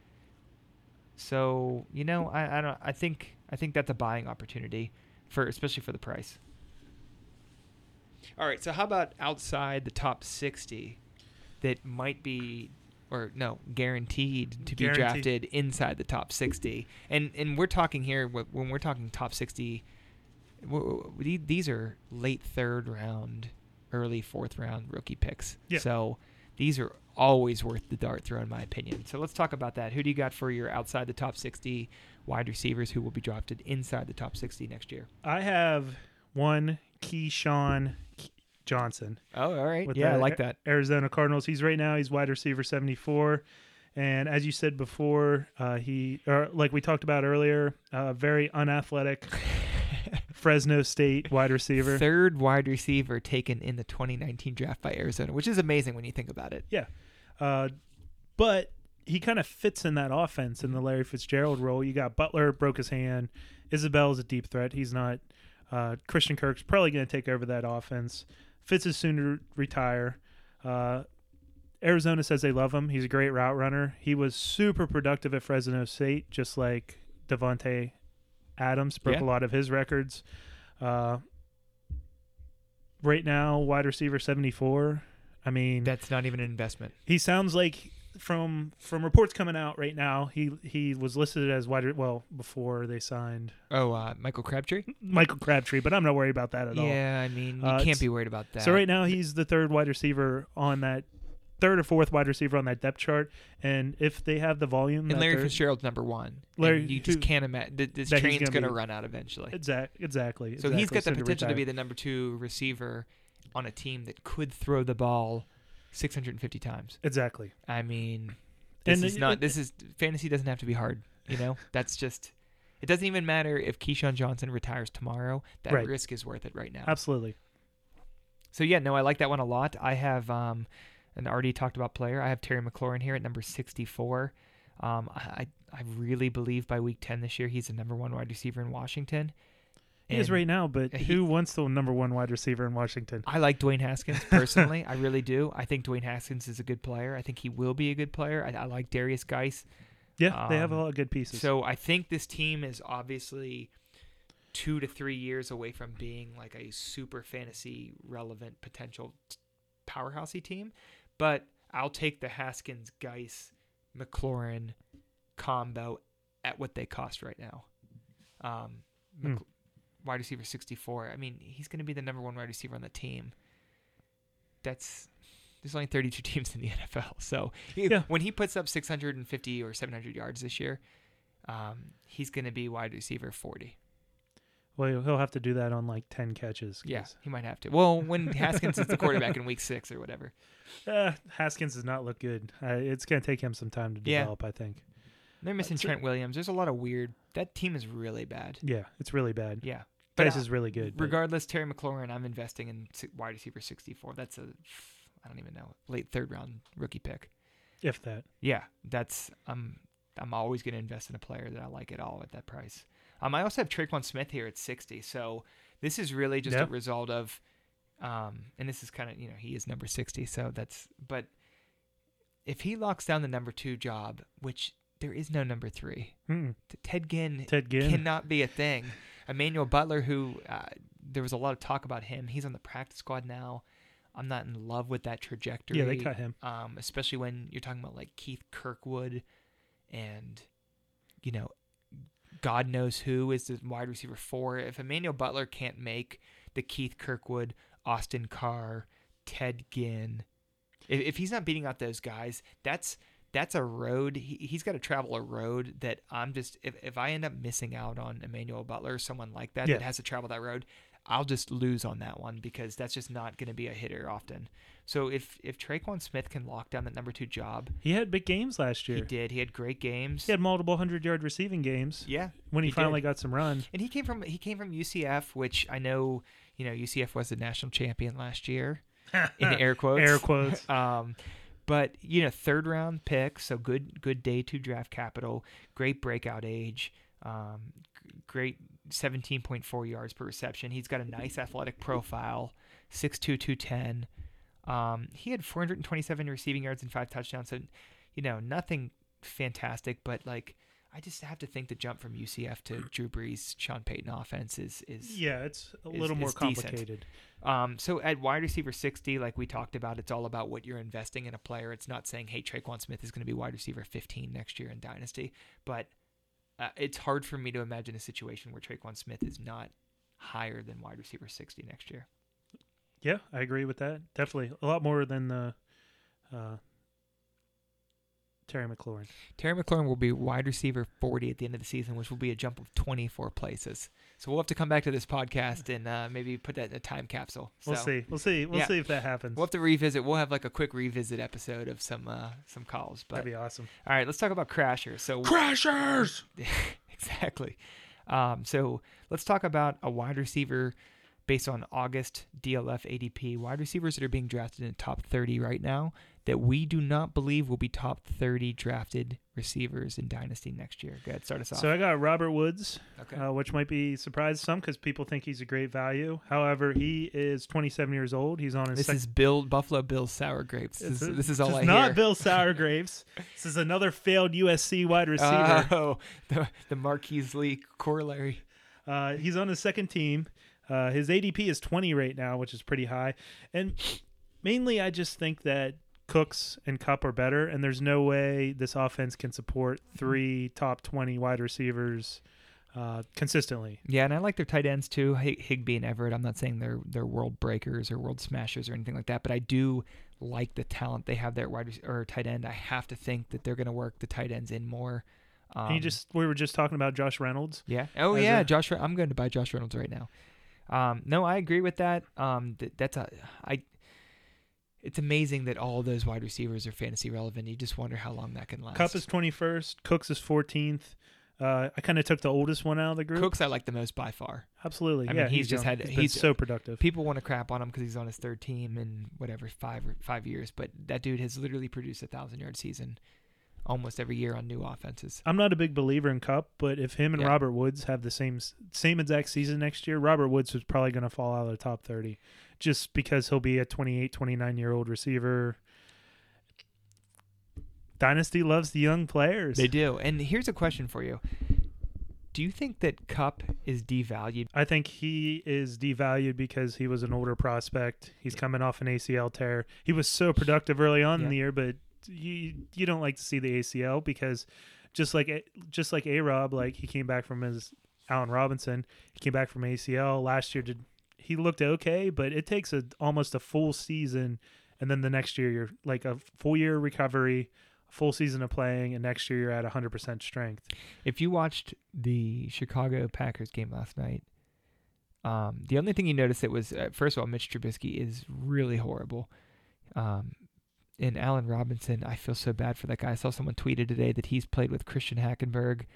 S2: So you know, I, I don't. I think I think that's a buying opportunity for especially for the price. All right. So how about outside the top sixty that might be or no guaranteed to be
S1: Guaranteed.
S2: drafted inside the top sixty? And and we're talking here when we're talking top sixty. w- w- the- These are late third round, early fourth round rookie picks.
S1: Yeah.
S2: So these are always worth the dart throw, in my opinion. So let's talk about that. Who do you got for your outside the top 60 wide receivers who will be drafted inside the top 60 next year?
S1: I have one KeeSean Johnson.
S2: Oh, all right. Yeah, I like that.
S1: Arizona Cardinals. He's right now he's wide receiver 74. And as you said before, uh, he or like we talked about earlier, uh, very unathletic Fresno State wide receiver.
S2: Third wide receiver taken in the 2019 draft by Arizona, which is amazing when you think about it. Yeah.
S1: Uh, but he kind of fits in that offense in the Larry Fitzgerald role. You got Butler broke his hand. Isabella's a deep threat. He's not. Uh, Christian Kirk's probably going to take over that offense. Fitz is soon to retire. Uh, Arizona says they love him. He's a great route runner. He was super productive at Fresno State, just like Davante Adams broke
S2: Yeah.
S1: a lot of his records. Uh, right now, wide receiver seventy four. I mean,
S2: That's not even an investment.
S1: he sounds like from from reports coming out right now. He he was listed as wide. Well, before they signed
S2: Oh, uh, Michael Crabtree?
S1: Michael Crabtree, but I'm not worried about that at all.
S2: Yeah, I mean, you
S1: Uh,
S2: can't be worried about that.
S1: So right now he's the third wide receiver on that third or fourth wide receiver on that depth chart. And if they have the volume,
S2: and Larry Fitzgerald's number one.
S1: Larry-
S2: and you just
S1: who-
S2: can't imagine. This train's
S1: gonna
S2: going to
S1: be-
S2: run out eventually.
S1: Exactly, exactly.
S2: So he's got the potential to be the number two receiver on a team that could throw the ball 650 times.
S1: exactly.
S2: I mean, this
S1: And
S2: is
S1: it-
S2: not.
S1: it-
S2: This is fantasy. Doesn't have to be hard. You know, that's just. It doesn't even matter if KeeSean Johnson retires tomorrow. That
S1: Right.
S2: risk is worth it right now.
S1: Absolutely.
S2: So yeah, no, I like that one a lot. I have um, an already talked about player. I have Terry McLaurin here at number 64. Um, I I really believe by week 10 this year he's the number one wide receiver in Washington.
S1: He is right now, but
S2: he-
S1: who wants the number one wide receiver in Washington?
S2: I like Dwayne Haskins personally. I really do. I think Dwayne Haskins is a good player. I think he will be a good player. I, I like Derrius Guice.
S1: Yeah, they have a
S2: Um,
S1: lot of good pieces.
S2: So I think this team is obviously two to three years away from being like a super fantasy relevant potential t- powerhousey team. But I'll take the Haskins, Guice, McLaurin combo at what they cost right now. Um,
S1: Hmm.
S2: Wide receiver 64. I mean, he's going to be the number one wide receiver on the team. That's there's only 32 teams in the NFL, so
S1: Yeah.
S2: when he puts up 650 or 700 yards this year, um, he's going to be wide receiver 40.
S1: Well, he'll have to do that on like ten catches. 'cause,
S2: Yeah, he might have to. Well, when Haskins is the quarterback in week six or whatever.
S1: Uh, Haskins does not look good. Uh, it's going to take him some time to
S2: Yeah.
S1: develop. I think.
S2: They're missing. Trent Williams. There's a lot of weird. That team is really bad.
S1: Yeah, it's really bad.
S2: Yeah.
S1: Dice
S2: uh,
S1: is really good. but-
S2: Regardless, Terry McLaurin, I'm investing in si- wide receiver 64. That's a, I don't even know, late third round rookie pick.
S1: if that.
S2: Yeah, that's I'm I'm always going to invest in a player that I like at all at that price. Um, I also have Tre'Quan Smith here at 60. So this is really just
S1: Yeah.
S2: a result of, um, and this is kind of you know he is number 60. So that's but if he locks down the number two job, which there is no number three,
S1: Mm-mm.
S2: T- Ted Ginn
S1: Ted Ginn.
S2: cannot be a thing. Emmanuel Butler, who uh, there was a lot of talk about him, he's on the practice squad now. I'm not in love with that trajectory.
S1: yeah, they cut him.
S2: um, especially when you're talking about like Keith Kirkwood and you know God knows who is the wide receiver four. If Emmanuel Butler can't make the Keith Kirkwood, Austin Carr, Ted Ginn, if, if he's not beating out those guys, that's that's a road. He, he's got to travel a road that I'm just if, if I end up missing out on Emmanuel Butler, or someone like that
S1: Yeah.
S2: that has to travel that road, I'll just lose on that one because that's just not going to be a hitter often. So if if Tre'Quan Smith can lock down that number two job,
S1: He had big games last year.
S2: he did. He had great games.
S1: He had multiple hundred yard receiving games
S2: yeah,
S1: when he,
S2: he did.
S1: finally got some run.
S2: and he came from he came from UCF, which I know you know UCF was the national champion last year in air quotes.
S1: Air quotes.
S2: um, but you know, third round pick, so good good day two draft capital, great breakout age, um, great seventeen point four yards per reception. He's got a nice athletic profile, 6'2", 210. Um, he had four hundred and twenty seven receiving yards and five touchdowns. So, you know, nothing fantastic, but like. I just have to think the jump from UCF to Drew Brees, Sean Payton offense is is
S1: Yeah, it's a
S2: is-
S1: little more
S2: is
S1: complicated.
S2: um, so at wide receiver 60, like we talked about, it's all about what you're investing in a player. It's not saying, hey, Tre'Quan Smith is going to be wide receiver 15 next year in Dynasty. But uh, it's hard for me to imagine a situation where Tre'Quan Smith is not higher than wide receiver 60 next year.
S1: Yeah, I agree with that. Definitely a lot more than the uh, Terry McLaurin.
S2: Terry McLaurin will be wide receiver 40 at the end of the season, which will be a jump of 24 places. So we'll have to come back to this podcast and uh, maybe put that in a time capsule.
S1: We'll see. We'll see. We'll
S2: yeah.
S1: see if that happens.
S2: We'll have to revisit. We'll have like a quick revisit episode of some uh, some calls. But
S1: That'd be awesome.
S2: all right, let's talk about Crashers. So
S1: Crashers.
S2: exactly. Um, so let's talk about a wide receiver based on August DLF ADP. Wide receivers that are being drafted in the top 30 right now that we do not believe will be top 30 drafted receivers in Dynasty next year. Go ahead, start us off.
S1: So I got Robert Woods,
S2: okay.
S1: uh, which might be surprise some because people think he's a great value. However, he is 27 years old. He's on his
S2: this
S1: sec-
S2: is Bill Buffalo Bill Sour Grapes. This,
S1: It's
S2: is,
S1: a-
S2: this is all
S1: this
S2: I
S1: is not
S2: hear.
S1: Bill Sourgraves. this is another failed USC wide receiver.
S2: Oh, the the Marquise Lee corollary.
S1: Uh, he's on his second team. Uh, his ADP is 20 right now, which is pretty high. And mainly, I just think that Cooks and Kupp are better, and there's no way this offense can support three top 20 wide receivers uh, consistently.
S2: Yeah, and I like their tight ends too, Hig- Higbee and Everett. I'm not saying they're they're world breakers or world smashers or anything like that, but I do like the talent they have there at wide rec- or tight end. I have to think that they're going to work the tight ends in more. Um,
S1: you just we were just talking about Josh Reynolds.
S2: yeah. Oh yeah,
S1: a-
S2: Josh. Re- I'm going to buy Josh Reynolds right now. Um, no, I agree with that. Um, th- that's a I. It's amazing that all those wide receivers are fantasy relevant. You just wonder how long that can last.
S1: Kupp is 21st. Cooks is 14th. Uh, I kind of took the oldest one out of the group.
S2: Cooks I like the most by far.
S1: Absolutely.
S2: I mean,
S1: yeah,
S2: he's just
S1: young.
S2: had-
S1: He's
S2: he's-
S1: so productive.
S2: people want to crap on him because he's on his third team in whatever five or five years, but that dude has literally produced a thousand yard season almost every year on new offenses.
S1: I'm not a big believer in Kupp, but if him and
S2: Yeah.
S1: Robert Woods have the same same exact season next year, Robert Woods is probably going to fall out of the top 30 just because he'll be a 28, 29 year old receiver. Dynasty loves the young players.
S2: They do. And here's a question for you: Do you think that Kupp is devalued?
S1: I think he is devalued because he was an older prospect. He's coming off an ACL tear. He was so productive early on
S2: Yeah.
S1: in the year, but you you don't like to see the ACL because just like just like A Rob, like he came back from his Allen Robinson. He came back from ACL last year. Did he looked okay, but it takes a almost a full season, and then the next year you're like a full year recovery, full season of playing, and next year you're at 100% strength.
S2: If you watched the Chicago Packers game last night, um, the only thing you noticed it was uh, first of all, Mitch Trubisky is really horrible. Um, and Allen Robinson, I feel so bad for that guy. I saw someone tweeted today that he's played with Christian Hackenberg,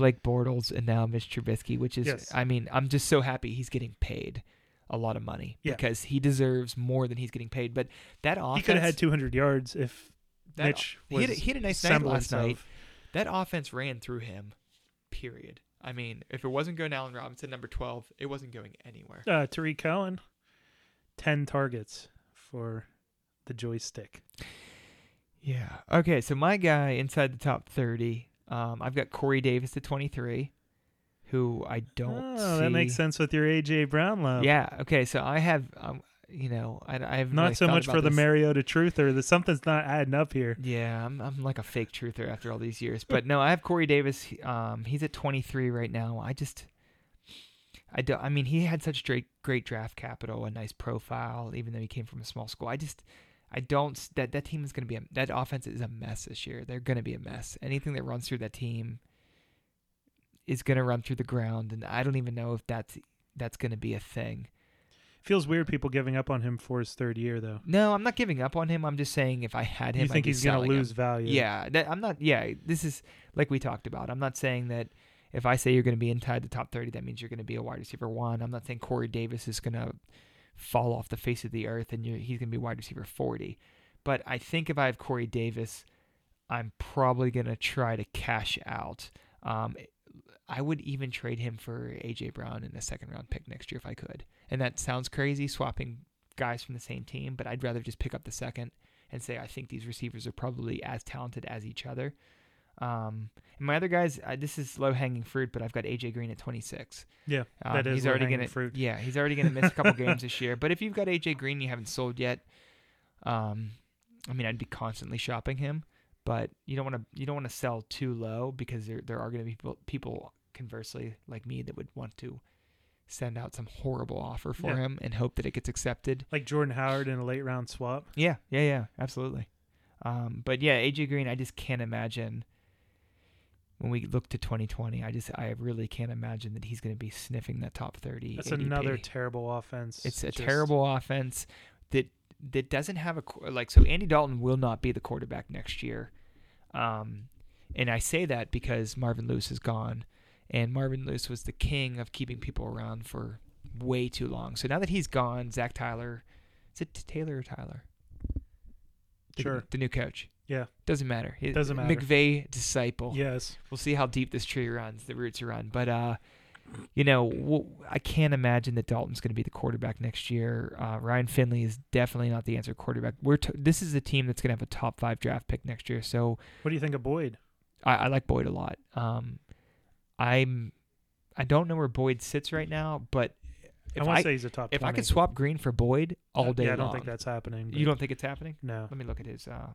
S2: Blake Bortles, and now Mitch Trubisky, which is,
S1: Yes.
S2: I mean, I'm just so happy he's getting paid a lot of money
S1: Yeah.
S2: because he deserves more than he's getting paid. But that offense,
S1: he could have had 200 yards if
S2: that,
S1: Mitch
S2: he had, a, he had a nice night last night.
S1: of-
S2: That offense ran through him. Period. I mean, if it wasn't going Allen Robinson, number twelve, it wasn't going anywhere.
S1: Uh, Tarik Cohen, 10 targets for the joystick.
S2: Yeah. Okay, so my guy inside the top thirty, um, I've got Corey Davis at twenty three, who I don't.
S1: Oh, that makes sense with your AJ Brown love.
S2: Yeah. Okay, so I have, um, you know, I, I have
S1: Not so much for the Mariota truther. That something's not adding up here.
S2: Yeah, I'm I'm like a fake truther after all these years. But no, I have Corey Davis. Um, he's at 23 right now. I just, I don't. I mean, he had such great great draft capital, a nice profile, even though he came from a small school. I just, I don't. That that team is going to be a, that offense is a mess this year. They're going to be a mess. Anything that runs through that team is going to run through the ground, and I don't even know if that's that's going to be a thing.
S1: Feels weird people giving up on him for his third year, though.
S2: No, I'm not giving up on him. I'm just saying if I had him,
S1: You think he's going to
S2: him.
S1: lose value?
S2: Yeah, that, I'm not. Yeah, this is like we talked about. I'm not saying that if I say you're going to be inside the top 30, that means you're going to be a wide receiver one. I'm not saying Corey Davis is going to fall off the face of the earth and he's going to be wide receiver 40. But I think if I have Corey Davis, I'm probably going to try to cash out. Um, I would even trade him for AJ Brown in a second round pick next year if I could. And that sounds crazy, swapping guys from the same team, but I'd rather just pick up the second and say I think these receivers are probably as talented as each other. Um, and my other guys, uh, this is low hanging fruit, but I've got AJ Green at 26.
S1: Yeah,
S2: Um,
S1: that is
S2: he's already gonna
S1: fruit.
S2: yeah he's already gonna miss a couple games this year. But if you've got AJ Green you haven't sold yet, um, I mean I'd be constantly shopping him. But you don't want to you don't want to sell too low because there there are going to be people people conversely like me that would want to send out some horrible offer for
S1: Yeah.
S2: him and hope that it gets accepted.
S1: Like Jordan Howard in a late round swap.
S2: Yeah, yeah, yeah, absolutely. Um, but yeah, AJ Green, I just can't imagine when we look to 2020. I just, I really can't imagine that he's going to be sniffing that top 30.
S1: That's
S2: ADP.
S1: another terrible offense.
S2: It's a
S1: Just-
S2: terrible offense that that doesn't have a like. So Andy Dalton will not be the quarterback next year, um, and I say that because Marvin Lewis is gone, and Marvin Lewis was the king of keeping people around for way too long. So now that he's gone, Zach Tyler, is it Taylor or Tyler? The-
S1: Sure.
S2: the new coach.
S1: Yeah.
S2: Doesn't matter. It-
S1: Doesn't matter.
S2: McVay disciple.
S1: Yes.
S2: We'll see how deep this tree runs, the roots run. But uh, you know, w- I can't imagine that Dalton's going to be the quarterback next year. Uh, Ryan Finley is definitely not the answer quarterback. We're t- this is a team that's going to have a top five draft pick next year. So
S1: What do you think of Boyd?
S2: I, I like Boyd a lot. Um, I'm I don't know where Boyd sits right now, but if
S1: I
S2: I,
S1: want to say he's a top.
S2: if I could swap Green for Boyd all day
S1: yeah, I don't
S2: long,
S1: think that's happening.
S2: you don't think it's happening?
S1: No.
S2: Let me look at his. Uh,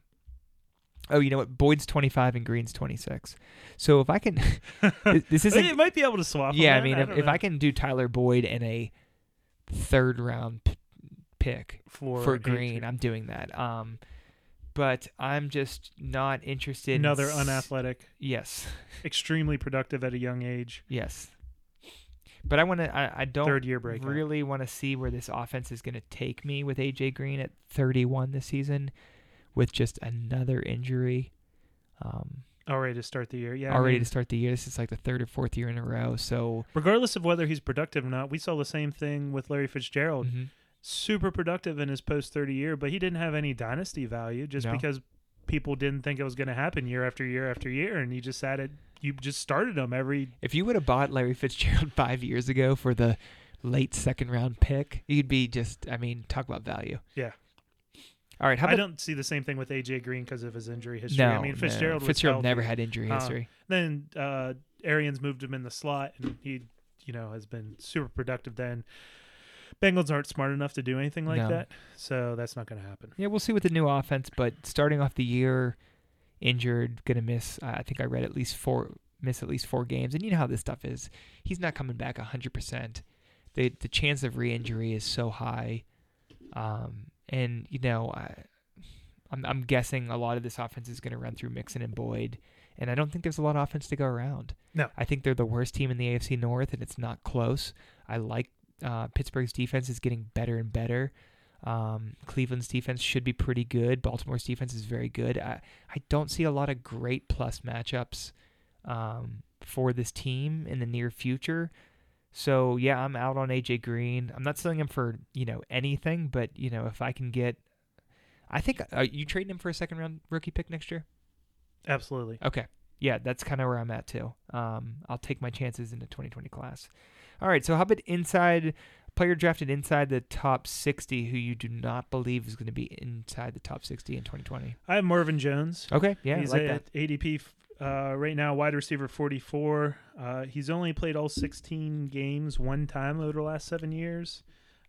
S2: oh, you know what? Boyd's 25 and Green's 26. So if I can, this- isn't.
S1: it might be able to swap.
S2: yeah, I mean, if, if. I can do Tyler Boyd and a third round p- pick
S1: for
S2: for Green, I'm doing that. Um, but I'm just not interested.
S1: another
S2: in
S1: unathletic,
S2: Yes,
S1: extremely productive at a young age,
S2: yes. But I want to. I, I don't
S1: third year breakout.
S2: really want to see where this offense is going to take me with AJ Green at 31 this season, with just another injury. Um,
S1: Already to start the year. Yeah. I
S2: already
S1: mean,
S2: to start the year. This is like the third or fourth year in a row. So
S1: regardless of whether he's productive or not, we saw the same thing with Larry Fitzgerald.
S2: mhm.
S1: Super productive in his post 30 year, but he didn't have any dynasty value just
S2: No.
S1: because people didn't think it was going to happen year after year after year. And you just sat it, you just started him every.
S2: if you would have bought Larry Fitzgerald five years ago for the late second round pick, you'd be just. I mean, talk about value.
S1: Yeah.
S2: All right. How
S1: I don't see the same thing with AJ Green because of his injury history.
S2: no?
S1: I mean,
S2: no.
S1: Fitzgerald was
S2: Fitzgerald never had injury
S1: Uh,
S2: history.
S1: Then uh, Arians moved him in the slot, and he, you know, has been super productive. Then Bengals aren't smart enough to do anything like
S2: No.
S1: that, so that's not going to happen.
S2: Yeah, we'll see with the new offense, but starting off the year injured, gonna miss. Uh, I think I read at least four, miss at least four games, and you know how this stuff is. He's not coming back hundred percent. The the chance of re-injury is so high, um, and you know I, I'm I'm guessing a lot of this offense is going to run through Mixon and Boyd, and I don't think there's a lot of offense to go around.
S1: No.
S2: I think they're the worst team in the AFC North, and it's not close. I like uh, Pittsburgh's defense is getting better and better. Um, Cleveland's defense should be pretty good. Baltimore's defense is very good. I, I don't see a lot of great plus matchups um, for this team in the near future. So yeah, I'm out on AJ Green. I'm not selling him for you know anything, but you know if I can get, I think are you trading him for a second round rookie pick next year?
S1: Absolutely.
S2: Okay, yeah, that's kind of where I'm at too. Um, I'll take my chances in the 2020 class. All right, so how about inside player drafted inside the top 60 who you do not believe is going to be inside the top 60 in 2020?
S1: I have Marvin Jones.
S2: Okay, yeah,
S1: he's
S2: I like
S1: at
S2: that.
S1: ADP uh, right now, wide receiver 44. Uh, he's only played all 16 games one time over the last seven years.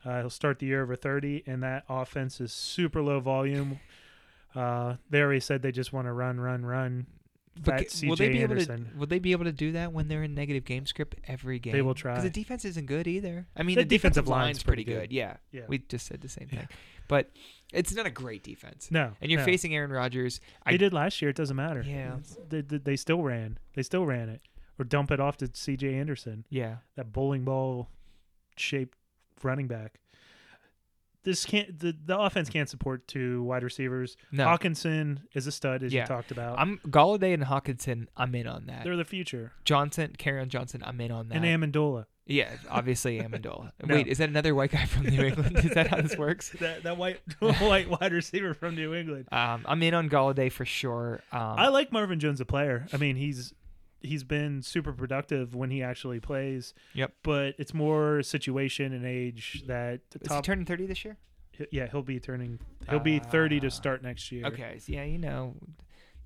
S1: Uh, he'll start the year over 30, and that offense is super low volume. Uh, they already said they just want to run, run, run.
S2: But
S1: Fat
S2: will they
S1: CJ
S2: be able to? Will they be able to do that when they're in negative game script every game?
S1: They will try.
S2: because the defense isn't good either. I mean,
S1: The
S2: the, defensive,
S1: defensive
S2: line's
S1: line's
S2: pretty good.
S1: good.
S2: Yeah,
S1: Yeah.
S2: we just said the same
S1: Yeah.
S2: But it's not a great defense.
S1: No,
S2: And you're
S1: no.
S2: facing Aaron Rodgers.
S1: They
S2: I
S1: did last year. It doesn't matter.
S2: Yeah.
S1: They, they, they still ran. They still ran it, or dump it off to C.J. Anderson,
S2: yeah.
S1: that bowling ball shaped running back. This can't. The, the offense can't support two wide receivers.
S2: No,
S1: Hockenson is a stud, as
S2: Yeah.
S1: you talked about.
S2: I'm Golladay and Hockenson. I'm in on that.
S1: They're the future.
S2: Johnson, Kerryon Johnson. I'm in on that.
S1: And Amendola.
S2: Yeah, obviously Amendola.
S1: No.
S2: Wait, is that another white guy from New England? is that how this works?
S1: That that white white wide receiver from New England.
S2: Um, I'm in on Golladay for sure. Um,
S1: I like Marvin Jones, a player. I mean, he's he's been super productive when he actually plays.
S2: Yep.
S1: But it's more situation and age that the
S2: is he turning 30 this year?
S1: yeah, he'll be turning. He'll be 30 to
S2: Uh,
S1: start next year.
S2: Okay, so yeah, you know,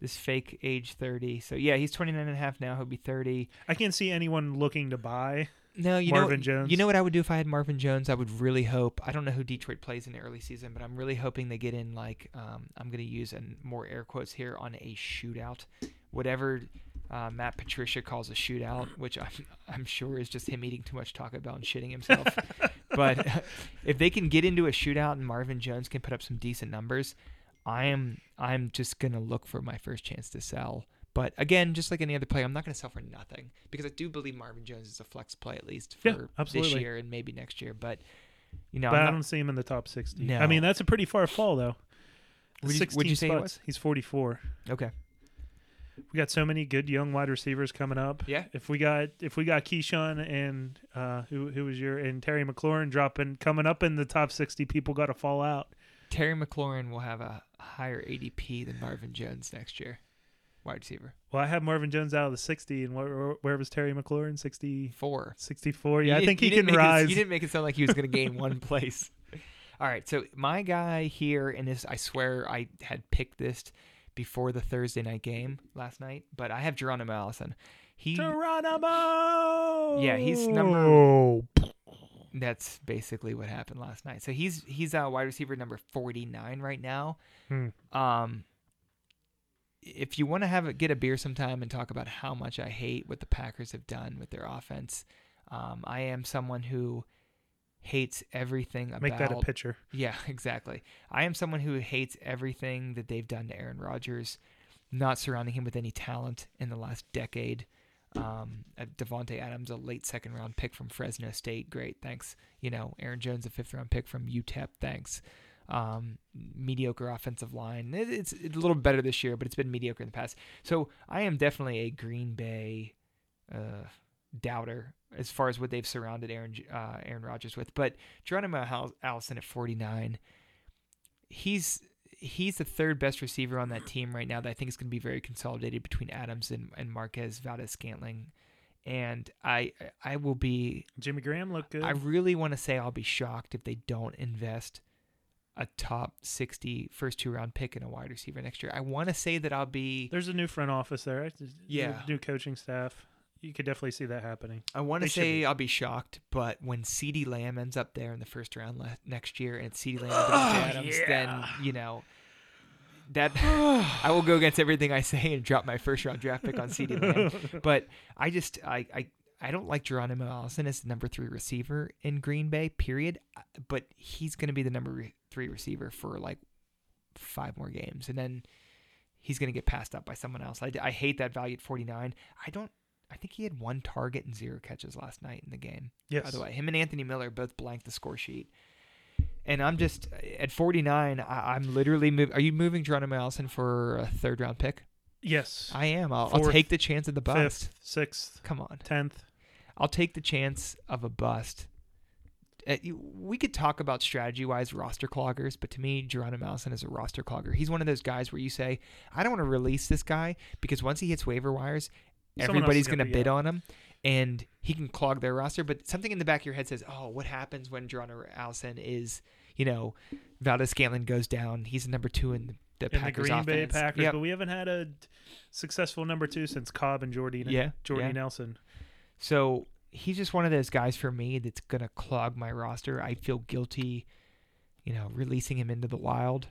S2: this fake age 30. So yeah, he's 29 and a half now. He'll be 30.
S1: I can't see anyone looking to buy.
S2: No, you
S1: Marvin
S2: know,
S1: Jones.
S2: You know what I would do if I had Marvin Jones? I would really hope. I don't know who Detroit plays in the early season, but I'm really hoping they get in like um, I'm going to use an more air quotes here on a shootout, whatever uh, Matt Patricia calls a shootout, which I'm I'm sure is just him eating too much Taco Bell and shitting himself. but if they can get into a shootout and Marvin Jones can put up some decent numbers, I am I'm just going to look for my first chance to sell. But again, just like any other player, I'm not going to sell for nothing because I do believe Marvin Jones is a flex play at least for
S1: Yeah,
S2: this year and maybe next year. But you know,
S1: but
S2: I'm
S1: I
S2: not-
S1: don't see him in the top 60.
S2: No.
S1: I mean, that's a pretty far fall, though.
S2: Would you-
S1: 16
S2: would you say
S1: spots. He's 44.
S2: okay.
S1: We got so many good young wide receivers coming up.
S2: Yeah.
S1: If we got if we got KeeSean and uh, who who was your and Terry McLaurin dropping coming up in the top 60, people got to fall out.
S2: Terry McLaurin will have a higher ADP than Marvin Jones next year, wide receiver.
S1: Well, I have Marvin Jones out of the 60, and where, where was Terry McLaurin? 60,
S2: Four.
S1: 64.
S2: You
S1: Yeah, I think he can rise.
S2: you didn't make it sound like he was going to gain one place. All right, so my guy here, in this, I swear I had picked this before the Thursday night game last night, but I have Geronimo Allison. He
S1: Geronimo.
S2: Yeah, he's number- that's basically what happened last night. So he's he's a wide receiver number 49 right now.
S1: Hmm.
S2: Um, if you want to have a, get a beer sometime and talk about how much I hate what the Packers have done with their offense, um, I am someone who hates everything about
S1: Make that a picture.
S2: yeah, exactly. I am someone who hates everything that they've done to Aaron Rodgers, not surrounding him with any talent in the last decade. Um, uh, Davante Adams, a late second round pick from Fresno State, great, thanks. You know, Aaron Jones, a fifth round pick from UTEP, thanks. Um, mediocre offensive line. It, it's, it's a little better this year, but it's been mediocre in the past. So I am definitely a Green Bay uh, doubter as far as what they've surrounded Aaron uh, Aaron Rodgers with. But Geronimo Allison at 49, he's he's the third best receiver on that team right now. That I think is going to be very consolidated between Adams and, and Marquez Valdes Scantling. And I I will be
S1: Jimmy Graham looked good.
S2: I really want to say I'll be shocked if they don't invest a top 60 first two round pick in a wide receiver next year. I want to say that I'll be
S1: There's a new front office there. right?
S2: Yeah.
S1: New coaching staff. You could definitely see that happening.
S2: I want to say
S1: be.
S2: I'll be shocked, but when CeeDee Lamb ends up there in the first round le- next year and it's CeeDee Lamb and
S1: Oh,
S2: Adams,
S1: yeah.
S2: then, you know, that I will go against everything I say and drop my first round draft pick on CeeDee Lamb. But I just I I. I don't like Geronimo Allison as the number three receiver in Green Bay, period. Uh, But he's going to be the number three receiver for like five more games. And then he's going to get passed up by someone else. I, I hate that value at 49. I don't, I think he had one target and zero catches last night in the game.
S1: yes.
S2: By the way, him and Anthony Miller both blanked the score sheet. And I'm just at 49. I, I'm literally moving. Are you moving Geronimo Allison for a third round pick?
S1: Yes.
S2: I am. I'll, I'll take the chance of the bust.
S1: Fifth, sixth,
S2: Come on.
S1: tenth.
S2: I'll take the chance of a bust. Uh, we could talk about strategy wise roster cloggers, but to me, Geronimo Allison is a roster clogger. He's one of those guys where you say, I don't want to release this guy because once he hits waiver wires,
S1: Someone
S2: everybody's going
S1: gonna
S2: bid
S1: out.
S2: on him and he can clog their roster. But something in the back of your head says, oh, what happens when Geronimo Allison is, you know, Valdes Scantling goes down? He's number two in the, the
S1: in the
S2: Packers
S1: Green Bay. Packers,
S2: Yep.
S1: but we haven't had a successful number two since Cobb and Jordy.
S2: Yeah,
S1: Jordy
S2: yeah.
S1: Nelson.
S2: So he's just one of those guys for me that's gonna clog my roster. I feel guilty, you know, releasing him into the wild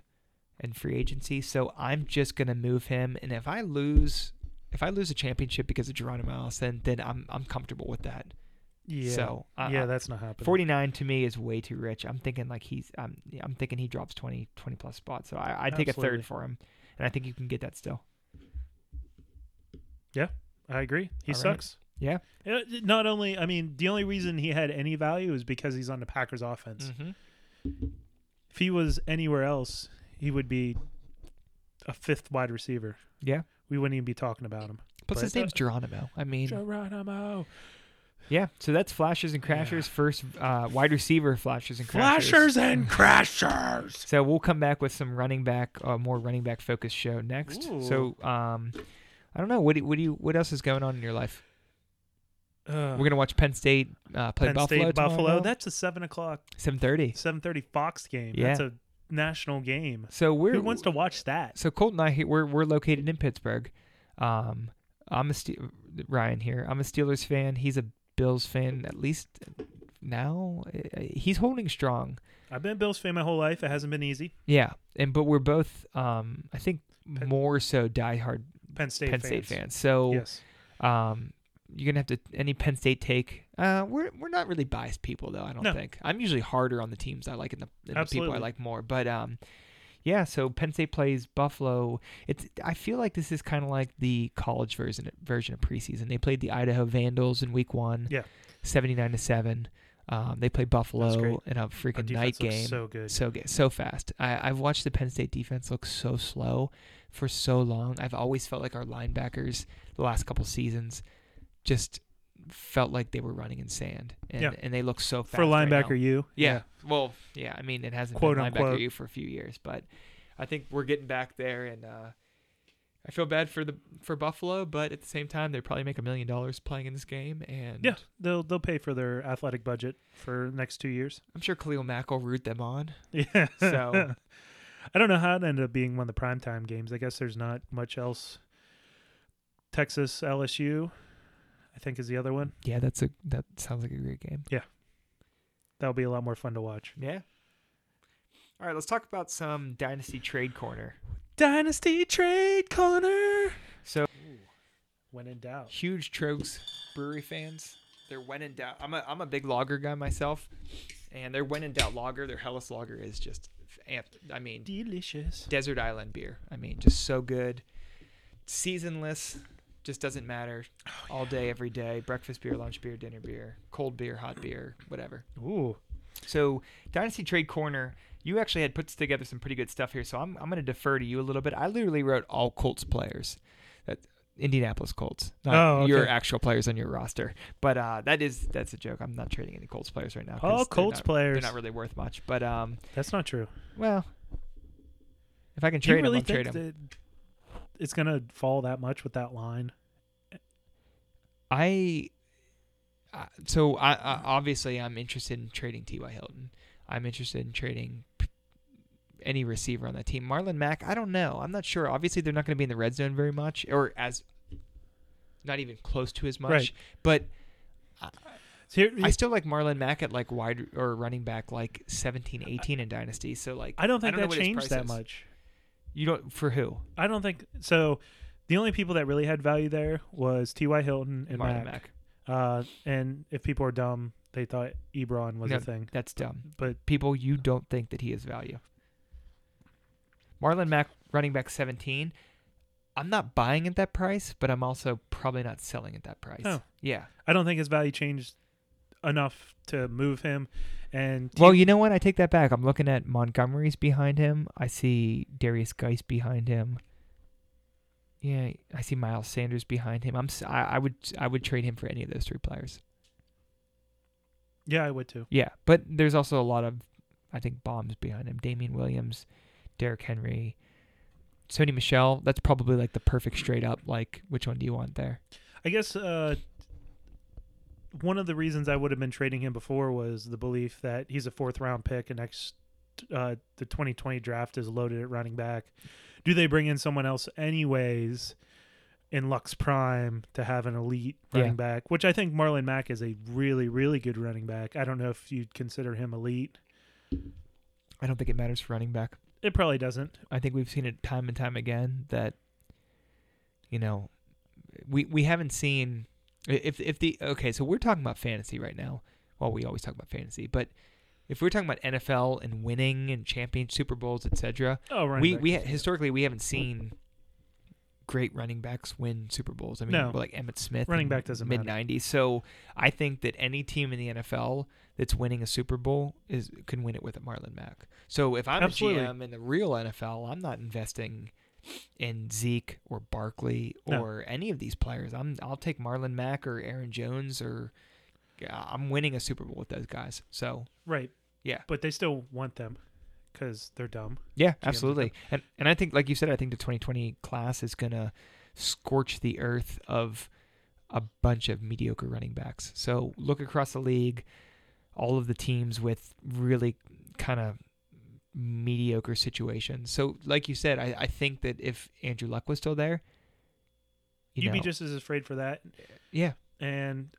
S2: and free agency. So I'm just gonna move him. And if I lose, if I lose a championship because of Geronimo Allison, then I'm I'm comfortable with that.
S1: Yeah.
S2: So uh,
S1: yeah, that's not happening.
S2: 49 to me is way too rich. I'm thinking like he's I'm I'm thinking he drops 20 20 plus spots. So I I'd take a third for him, and I think you can get that still.
S1: Yeah, I agree. He
S2: All right.
S1: Sucks.
S2: Yeah.
S1: Uh, Not only, I mean, the only reason he had any value is because he's on the Packers offense.
S2: Mm-hmm.
S1: If he was anywhere else, he would be a fifth wide receiver.
S2: Yeah.
S1: We wouldn't even be talking about him.
S2: Plus
S1: But,
S2: his name's
S1: uh,
S2: Geronimo. I mean,
S1: Geronimo.
S2: Yeah, so that's flashes and crashers.
S1: Yeah.
S2: First, uh, wide receiver flashes and crashers.
S1: Flashers and crashers.
S2: So we'll come back with some running back, uh, more running back focused show next.
S1: Ooh.
S2: So um, I don't know what do, what do you what else is going on in your life?
S1: Uh,
S2: We're gonna watch Penn State uh, play
S1: Penn
S2: Buffalo.
S1: State Buffalo.
S2: That's
S1: a seven o'clock,
S2: seven thirty.
S1: seven thirty Fox game.
S2: Yeah.
S1: That's a national game.
S2: So we're
S1: Who wants to watch that?
S2: So Colt and I we're we're located in Pittsburgh. Um, I'm a Ste- Ryan here. I'm a Steelers fan. He's a Bills fan. At least now he's holding strong.
S1: I've been a Bills fan my whole life. It hasn't been easy.
S2: Yeah, and but we're both um I think
S1: Penn-
S2: more so diehard
S1: Penn State
S2: Penn
S1: fans.
S2: State fans. So
S1: Yes.
S2: um you're gonna have to any Penn State take. Uh, we're we're not really biased people though. I don't
S1: No.
S2: think I'm usually harder on the teams I like and the, and the people I like more. But um, yeah. So Penn State plays Buffalo. It's I feel like this is kind of like the college version version of preseason. They played the Idaho Vandals in week one.
S1: Yeah.
S2: seventy nine to seven. Um, they play. Buffalo in a freaking night game.
S1: so good.
S2: So good, so fast. I, I've watched the Penn State defense look so slow for so long. I've always felt like our linebackers the last couple seasons just felt like they were running in sand, and
S1: Yeah.
S2: and they look so fast
S1: For
S2: right
S1: linebacker, you.
S2: Yeah. Well, yeah. I mean, it hasn't
S1: Quote,
S2: been linebacker
S1: unquote.
S2: you for a few years, but I think we're getting back there, and uh, I feel bad for the for Buffalo, but at the same time, they probably make a million dollars playing in this game, and
S1: Yeah. They'll they'll pay for their athletic budget for the next two years.
S2: I'm sure Khalil Mack will root them on.
S1: Yeah.
S2: So-
S1: I don't know how it ended up being one of the primetime games. I guess there's not much else. Texas LSU, I think, is the other one.
S2: Yeah, that's a that sounds like a great game.
S1: Yeah, that'll be a lot more fun to watch.
S2: Yeah. All right, let's talk about some dynasty trade corner.
S1: Dynasty Trade Corner.
S2: So
S1: When in doubt.
S2: huge Trogs Brewery fans. They're when in doubt. I'm a I'm a big lager guy myself, and their when in doubt lager, their Helles lager is just amped. I mean,
S1: Delicious.
S2: desert island beer. I mean, just so good. Seasonless, just doesn't matter. All day, every day. Breakfast beer, lunch beer, dinner beer, cold beer, hot beer, whatever.
S1: Ooh.
S2: So, Dynasty Trade Corner, you actually had put together some pretty good stuff here. So, I'm, I'm going to defer to you a little bit. I literally wrote all Colts players, that Indianapolis Colts, not
S1: Oh,
S2: your actual players on your roster. But uh, that is that's a joke. I'm not trading any Colts players right now.
S1: Oh,
S2: they're
S1: Colts
S2: not-
S1: players.
S2: They're not really worth much. But um,
S1: That's not true.
S2: well, if I can
S1: Do you
S2: trade
S1: really
S2: them, I'll trade them.
S1: it's gonna fall that much with that line?
S2: I uh, so I, I obviously I'm interested in trading T.Y. Hilton. I'm interested in trading p- any receiver on that team. Marlon Mack, I don't know. I'm not sure. Obviously, they're not going to be in the red zone very much, or as not even close to as much.
S1: Right.
S2: But
S1: So here,
S2: I still like Marlon Mack at like wide or running back like 17, 18 in Dynasty. So like
S1: I don't think
S2: know
S1: that
S2: what his
S1: changed that much.
S2: You don't for who?
S1: I don't think so. The only people that really had value there was T.Y. Hilton and
S2: Marlon
S1: Mack.
S2: Mack.
S1: Uh, and if people are dumb, they thought Ebron was
S2: No.
S1: a thing.
S2: That's dumb.
S1: But
S2: People, you don't think that he has value. Marlon Mack, running back 17. I'm not buying at that price, but I'm also probably not selling at that price.
S1: Oh.
S2: Yeah.
S1: I don't think his value changed enough to move him. And
S2: Well, you know what? I take that back. I'm looking at Montgomery's behind him. I see Derrius Guice behind him. Yeah, I see Miles Sanders behind him. I'm I, I would I would trade him for any of those three players.
S1: yeah, I would too.
S2: Yeah, but there's also a lot of I think bombs behind him. Damien Williams, Derrick Henry, Sony Michel. That's probably like the perfect straight up like which one do you want there?
S1: I guess uh, one of the reasons I would have been trading him before was the belief that he's a fourth round pick and next uh, the 2020 draft is loaded at running back. Do they bring in someone else anyways in Lux Prime to have an elite running
S2: Yeah.
S1: back? Which I think Marlon Mack is a really really good running back. I don't know if you'd consider him elite.
S2: I don't think it matters for running back.
S1: It probably doesn't.
S2: I think we've seen it time and time again that you know we we haven't seen if if the okay so we're talking about fantasy right now. Well, we always talk about fantasy, but if we're talking about NFL and winning and champion Super Bowls, etc.,
S1: Oh, running
S2: we we historically we haven't seen great running backs win Super Bowls. I mean,
S1: No.
S2: like Emmitt Smith,
S1: Running back doesn't
S2: mid '90s. So I think that any team in the NFL that's winning a Super Bowl is can win it with a Marlon Mack. So if I'm
S1: Absolutely.
S2: a GM in the real NFL, I'm not investing in Zeke or Barkley
S1: No.
S2: or any of these players. I'm I'll take Marlon Mack or Aaron Jones or yeah, I'm winning a Super Bowl with those guys. So
S1: right.
S2: Yeah.
S1: but they still want them because they're dumb.
S2: Yeah,
S1: GMs
S2: absolutely. And and I think like you said, I think the 2020 class is going to scorch the earth of a bunch of mediocre running backs. So look across the league, all of the teams with really kind of mediocre situations. So like you said, I, I think that if Andrew Luck was still there, you
S1: You'd
S2: know,
S1: be just as afraid for that.
S2: yeah.
S1: And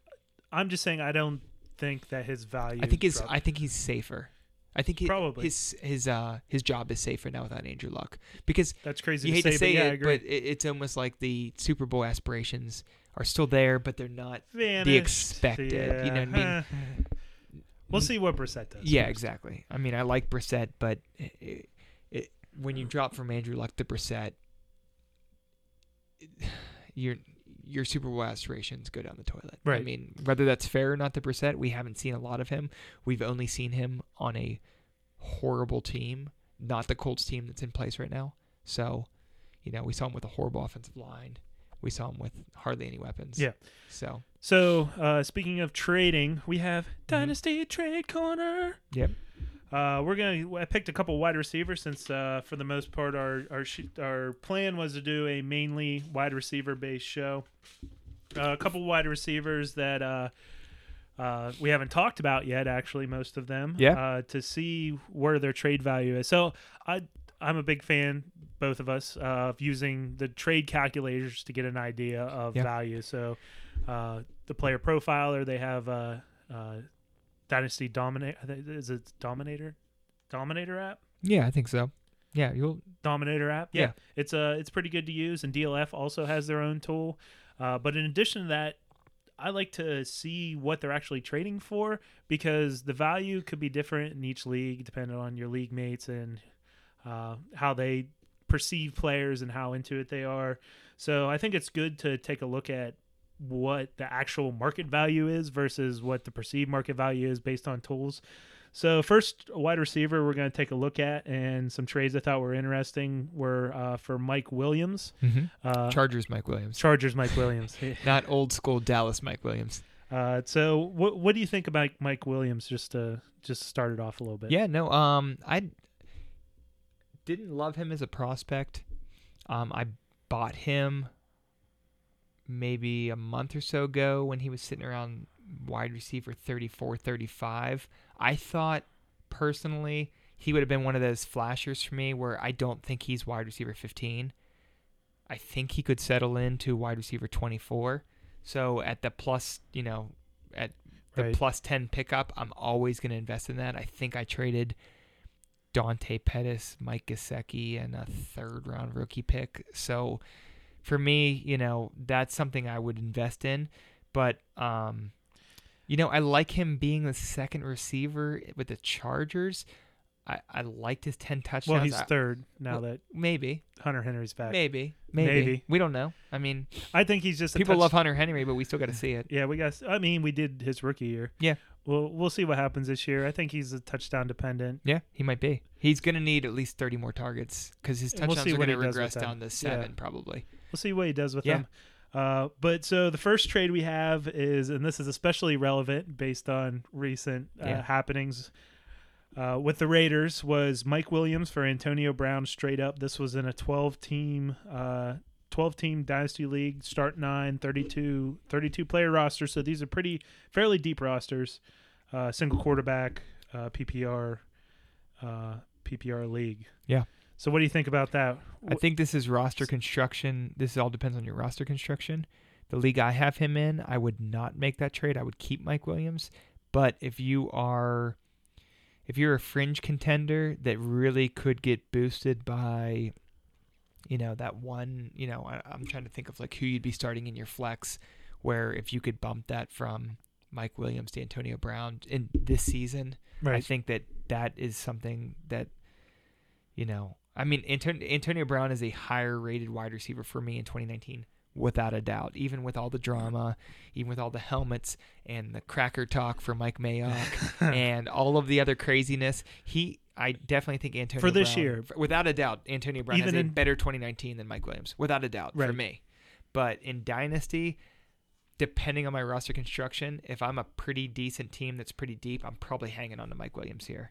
S1: I'm just saying I don't think that his value.
S2: I think his
S1: dropped.
S2: I think he's safer. I think he,
S1: Probably.
S2: his his uh his job is safer now without Andrew Luck because
S1: That's crazy.
S2: you
S1: to
S2: hate
S1: say,
S2: to say
S1: but yeah,
S2: it, but it, it's almost like the Super Bowl aspirations are still there, but they're not.
S1: Vanished.
S2: the expected, you know what I mean?
S1: we'll see what Brissett does.
S2: Yeah,
S1: first.
S2: exactly. I mean, I like Brissett, but it, it, when you drop from Andrew Luck to Brissett, your your Super Bowl aspirations go down the toilet. I mean, whether that's fair or not to Brissett, we haven't seen a lot of him. We've only seen him on a horrible team, not the Colts team that's in place right now. So, you know, we saw him with a horrible offensive line. We saw him with hardly any weapons.
S1: Yeah.
S2: So,
S1: So uh, speaking of trading, we have
S2: Mm-hmm.
S1: Dynasty Trade Corner.
S2: Yep.
S1: Uh, we're gonna. I picked a couple wide receivers since, uh, for the most part, our our our plan was to do a mainly wide receiver based show. Uh, a couple wide receivers that uh, uh, we haven't talked about yet. Actually, most of them.
S2: Yeah.
S1: Uh, to see where their trade value is. So I I'm a big fan, both of us, uh, of using the trade calculators to get an idea of
S2: Yeah.
S1: value. So uh, the player profiler, they have uh, uh, Dynasty Dominate. Is it Dominator? Dominator app.
S2: yeah, I think so. Yeah, you'll.
S1: Dominator app.
S2: Yeah.
S1: it's uh, it's pretty good to use, and DLF also has their own tool. Uh, but in addition to that, I like to see what they're actually trading for because the value could be different in each league depending on your league mates and uh, how they perceive players and how into it they are. So I think it's good to take a look at what the actual market value is versus what the perceived market value is based on tools. So first wide receiver we're going to take a look at and some trades I thought were interesting were uh, for Mike Williams, uh,
S2: Chargers Mike Williams.
S1: Chargers Mike Williams.
S2: Not old school Dallas Mike Williams.
S1: Uh, so what what do you think about Mike Williams? Just to just start it off a little bit.
S2: Yeah, no, um, I didn't love him as a prospect. Um, I bought him maybe a month or so ago when he was sitting around wide receiver 34, 35. I thought personally he would have been one of those flashers for me where I don't think he's wide receiver 15. I think he could settle into wide receiver 24. So at the plus, you know, at the
S1: Right.
S2: plus 10 pickup, I'm always going to invest in that. I think I traded Dante Pettis, Mike Gesicki, and a third round rookie pick. So for me, you know, that's something I would invest in. But um, you know, I like him being the second receiver with the Chargers. I, I liked his ten touchdowns.
S1: Well, he's
S2: I-
S1: third now
S2: well,
S1: that
S2: maybe,
S1: Hunter Henry's back.
S2: maybe, maybe,
S1: Maybe.
S2: We don't know. I mean,
S1: I think he's just a
S2: people
S1: touch-
S2: love Hunter Henry, but we still got to see it.
S1: Yeah, we got. I mean, we did his rookie year.
S2: Yeah.
S1: Well, we'll see what happens this year. I think he's a touchdown dependent.
S2: Yeah, he might be. He's going to need at least 30 more targets because his
S1: And we'll
S2: touchdowns are going to
S1: he does with
S2: regress down to seven, probably.
S1: We'll see what he does with
S2: Yeah.
S1: them. Uh, but so the first trade we have is, and this is especially relevant based on recent uh,
S2: Yeah.
S1: happenings uh, with the Raiders, was Mike Williams for Antonio Brown straight up. This was in a 12 team, uh, 12 team dynasty league, start nine, 32, 32 player roster. So these are pretty fairly deep rosters. Uh, single quarterback, uh, PPR, uh, PPR league.
S2: Yeah.
S1: So what do you think about that?
S2: I think this is roster construction. This all depends on your roster construction. The league I have him in, I would not make that trade. I would keep Mike Williams. But if you are if you're a fringe contender that really could get boosted by you know that one you know I, i'm trying to think of like who you'd be starting in your flex where if you could bump that from mike williams to antonio brown in this season I think that that is something that, you know, I mean, Anton- Antonio Brown is a higher rated wide receiver for me in 2019, without a doubt. Even with all the drama, even with all the helmets and the cracker talk for Mike Mayock and all of the other craziness, he. I definitely think Antonio
S1: For this
S2: Brown-
S1: year.
S2: without a doubt, Antonio Brown
S1: Even
S2: has a
S1: in-
S2: better 2019 than Mike Williams, without a doubt, for me. But in Dynasty, depending on my roster construction, if I'm a pretty decent team that's pretty deep, I'm probably hanging on to Mike Williams here.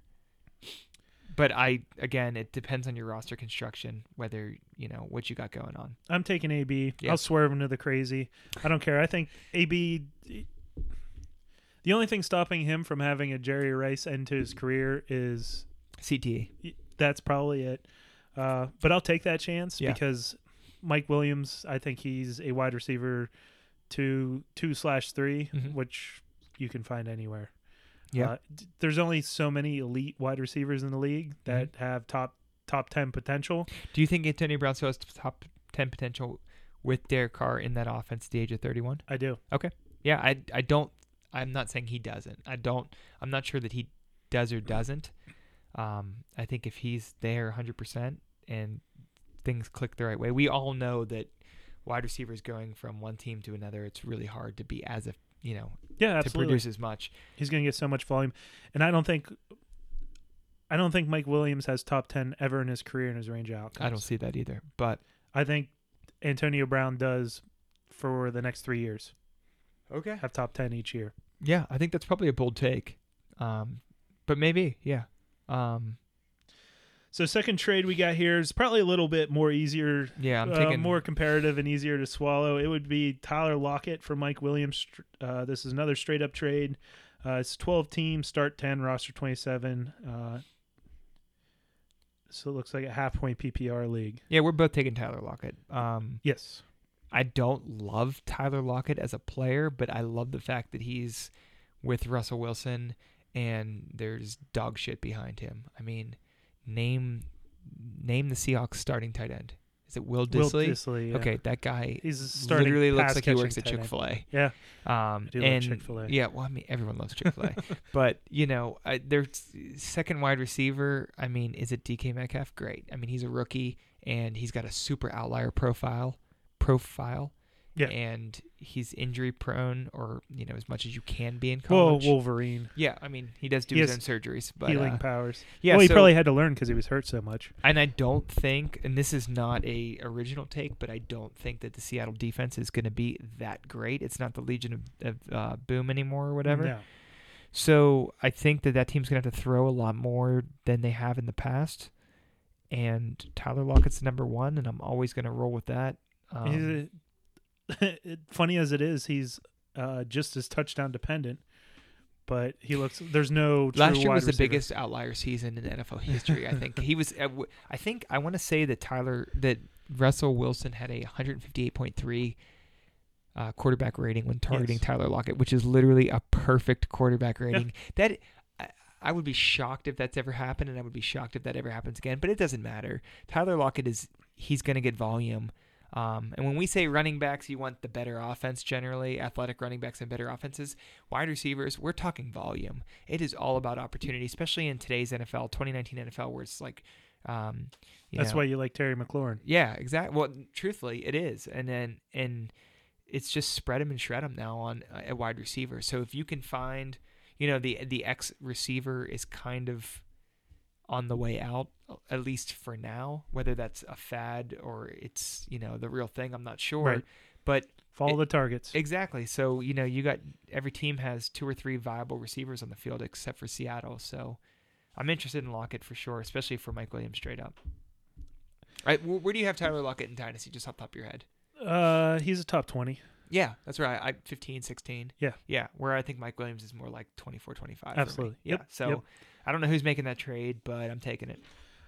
S2: But I again, it depends on your roster construction, whether you know what you got going on.
S1: I'm taking AB.
S2: Yeah.
S1: I'll swerve into the crazy. I don't care. I think AB. The only thing stopping him from having a Jerry Rice end to his career is
S2: CTE.
S1: that's probably it. Uh, but I'll take that chance
S2: Yeah.
S1: because Mike Williams, I think he's a wide receiver two two slash 3
S2: Mhm.
S1: which you can find anywhere.
S2: Yeah.
S1: Uh, there's only so many elite wide receivers in the league that
S2: Mm-hmm.
S1: have top top ten potential.
S2: Do you think Antonio Brown still has top ten potential with Derek Carr in that offense at the age of 31?
S1: I do. Okay.
S2: Yeah, I I don't. I'm not saying he doesn't. I don't. I'm not sure that he does or doesn't. Um, I think if he's there 100% and things click the right way, we all know that wide receivers going from one team to another, it's really hard to be as a you know
S1: Yeah,
S2: to
S1: absolutely.
S2: produce as much.
S1: He's going to get so much volume, and I don't think. I don't think Mike Williams has top ten ever in his career in his range out.
S2: I don't see that either. But
S1: I think Antonio Brown does for the next three years
S2: okay,
S1: have top ten each year.
S2: yeah, I think that's probably a bold take. Um, but maybe, yeah. Um,
S1: So second trade we got here is probably a little bit more easier,
S2: yeah, I'm
S1: uh,
S2: taking
S1: more comparative and easier to swallow. It would be Tyler Lockett for Mike Williams. Uh, this is another straight up trade. Uh, it's 12 teams, start 10, roster 27. Uh, so it looks like a half point PPR league.
S2: Yeah, we're both taking Tyler Lockett. Um,
S1: Yes.
S2: I don't love Tyler Lockett as a player, but I love the fact that he's with Russell Wilson and there's dog shit behind him. I mean, name name the Seahawks starting tight end. Is it Will
S1: Will
S2: Dissly?
S1: Dissly, yeah.
S2: Okay, that guy
S1: He's starting
S2: literally looks like he works at. Chick Fil A.
S1: Yeah.
S2: Um,
S1: I do love
S2: and
S1: Chick-fil-A.
S2: yeah, well, I mean, everyone loves Chick Fil A, but you know, I, their second wide receiver. I mean, is it DK Metcalf? Great. I mean, he's a rookie and he's got a super outlier profile. Profile.
S1: Yeah.
S2: And he's injury prone, or you know, as much as you can be in college.
S1: Wolverine.
S2: Yeah, I mean, he does do
S1: He
S2: his own surgeries, but
S1: Healing
S2: uh,
S1: powers.
S2: yeah,
S1: well, he
S2: so-
S1: probably had to learn because he was hurt so much.
S2: and I don't think, and this is not a original take, but I don't think that the Seattle defense is going to be that great. It's not the Legion of, of uh, Boom anymore or whatever.
S1: No.
S2: So I think that that team's going to have to throw a lot more than they have in the past. And Tyler Lockett's number one, and I'm always going to roll with that. Um,
S1: He's a- it- funny as it is, he's uh, just as touchdown dependent. But he looks. There's no.
S2: Last year was the biggest outlier season in NFL history. I think he was. I think I want to say that Tyler that Russell Wilson had a 158.3 uh, quarterback rating when targeting
S1: Yes.
S2: Tyler Lockett, which is literally a perfect quarterback rating. That I, I would be shocked if that's ever happened, and I would be shocked if that ever happens again. But it doesn't matter. Tyler Lockett is he's going to get volume. Um, and when we say running backs, you want the better offense generally, athletic running backs and better offenses. Wide receivers, we're talking volume. It is all about opportunity, especially in today's NFL, 2019 NFL, where it's like, um, you
S1: That's
S2: know,
S1: why you like Terry McLaurin.
S2: yeah, exactly. Well, truthfully, it is, and then and it's just spread them and shred them now on uh, a wide receiver. So if you can find, you know, the the X receiver is kind of on the way out, at least for now. Whether that's a fad or it's you know the real thing, I'm not sure.
S1: Right.
S2: But
S1: Follow
S2: It-
S1: the targets.
S2: exactly. So you know, you got every team has two or three viable receivers on the field except for Seattle. So I'm interested in Lockett for sure, especially for Mike Williams straight up. All right, where do you have Tyler Lockett in Dynasty? Just off the top of your head.
S1: Uh, he's a top twenty.
S2: Yeah, that's right. I 15, 16.
S1: Yeah.
S2: Yeah, where I think Mike Williams is more like 24, 25. for me.
S1: Absolutely.
S2: Yeah.
S1: Yep,
S2: So
S1: yep.
S2: I don't know who's making that trade, but I'm taking it.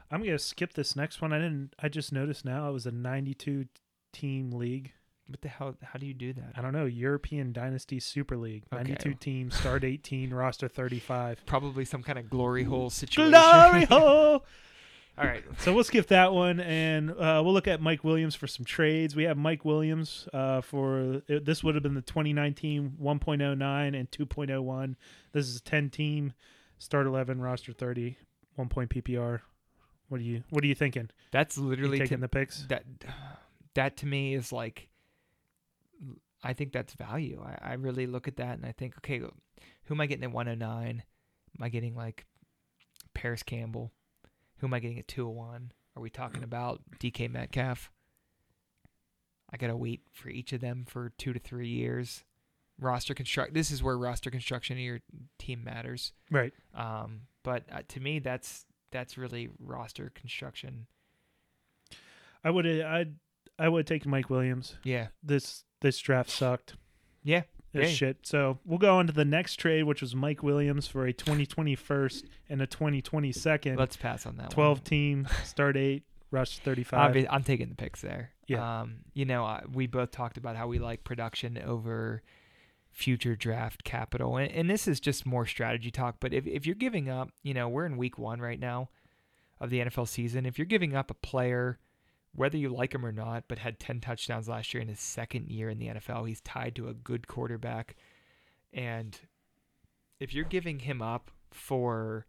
S1: I'm gonna skip this next one. I didn't. I just noticed now it was a 92 team league.
S2: What the hell? How do you do that?
S1: I don't know. European Dynasty Super League.
S2: Okay.
S1: 92 teams, start 18, roster 35.
S2: Probably some kind of glory hole situation.
S1: Glory hole!
S2: All right.
S1: So we'll skip that one, and uh, we'll look at Mike Williams for some trades. We have Mike Williams uh, for it, this would have been the 2019 1.09 and 2.01. This is a 10 team, start 11, roster 30, one point PPR. What are you What are you thinking?
S2: That's
S1: You
S2: literally
S1: taking
S2: to,
S1: the picks?
S2: that. That to me is like. I think that's value. I, I really look at that and I think, okay, who am I getting at 109? Am I getting like Parris Campbell? Who am I getting at 201? Are we talking about DK Metcalf? I gotta wait for each of them for two to three years. Roster construct. This is where roster construction of your team matters.
S1: Right.
S2: Um, but uh, to me, that's that's really roster construction.
S1: I would I I would take Mike Williams.
S2: Yeah,
S1: This this draft sucked.
S2: yeah.
S1: It's
S2: Hey.
S1: shit. So we'll go on to the next trade, which was Mike Williams for a 2020 first and a 2020 second.
S2: Let's pass on that.
S1: 12
S2: one.
S1: team, start eight, rush 35.
S2: Obvi- I'm taking the picks there.
S1: Yeah.
S2: Um, you know, uh, we both talked about how we like production over future draft capital, and, and this is just more strategy talk. But if if you're giving up, you know, we're in week one right now of the NFL season. If you're giving up a player, whether you like him or not, but had 10 touchdowns last year in his second year in the NFL, he's tied to a good quarterback, and if you're giving him up for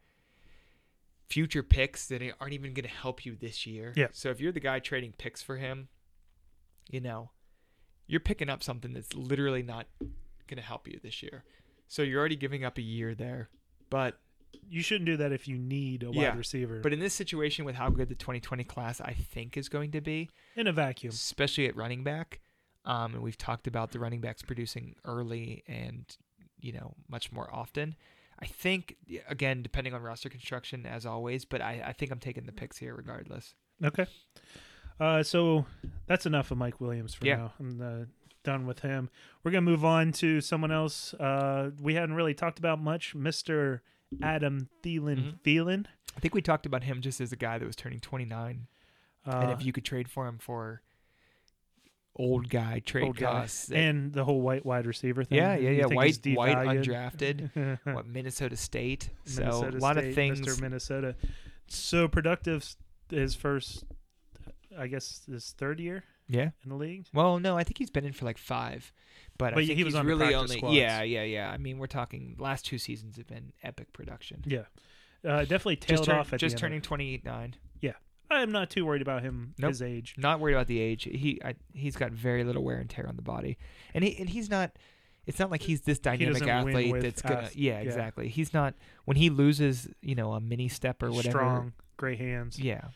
S2: future picks that aren't even going to help you this year.
S1: Yeah.
S2: So if you're the guy trading picks for him, you know, you're picking up something that's literally not going to help you this year. So you're already giving up a year there. But
S1: you shouldn't do that if you need a wide
S2: Yeah,
S1: receiver
S2: but in this situation with how good the 2020 class I think is going to be,
S1: in a vacuum.
S2: especially at running back, um, and we've talked about the running backs producing early and you know much more often. I think again, depending on roster construction, as always, but I, I think I'm taking the picks here regardless.
S1: Okay. Uh, so that's enough of Mike Williams for
S2: Yeah.
S1: now. I'm uh, done with him. We're gonna move on to someone else. Uh, we hadn't really talked about much, Mister Adam Thielen.
S2: Mhm.
S1: Thielen.
S2: I think we talked about him just as a guy that was turning 29,
S1: Uh,
S2: and if you could trade for him for old guy trade
S1: old guy.
S2: costs, that-
S1: and the whole white wide receiver thing.
S2: yeah, yeah, yeah, white, white, undrafted, what Minnesota State, so
S1: Minnesota
S2: a lot
S1: State,
S2: of things.
S1: Mr. Minnesota. So productive. His first, I guess, his third year
S2: Yeah.
S1: in the league.
S2: Well, no, I think he's been in for like five, but, I think
S1: he was
S2: he's
S1: on the
S2: really
S1: practice
S2: only.
S1: squads.
S2: Yeah, yeah, yeah. I mean, we're talking last two seasons have been epic production.
S1: Yeah, uh, definitely tailed
S2: Just, turn-
S1: off at
S2: just
S1: the
S2: turning
S1: end.
S2: twenty nine.
S1: I'm not too worried about him.
S2: Nope.
S1: His age.
S2: Not worried about the age. He I, he's got very little wear and tear on the body, and he and he's not. It's not like he's this dynamic
S1: doesn't win
S2: athlete
S1: with
S2: that's gonna.
S1: ath-
S2: yeah,
S1: yeah.
S2: exactly. He's not when he loses, you know, a mini step or whatever.
S1: Strong, great hands.
S2: Yeah.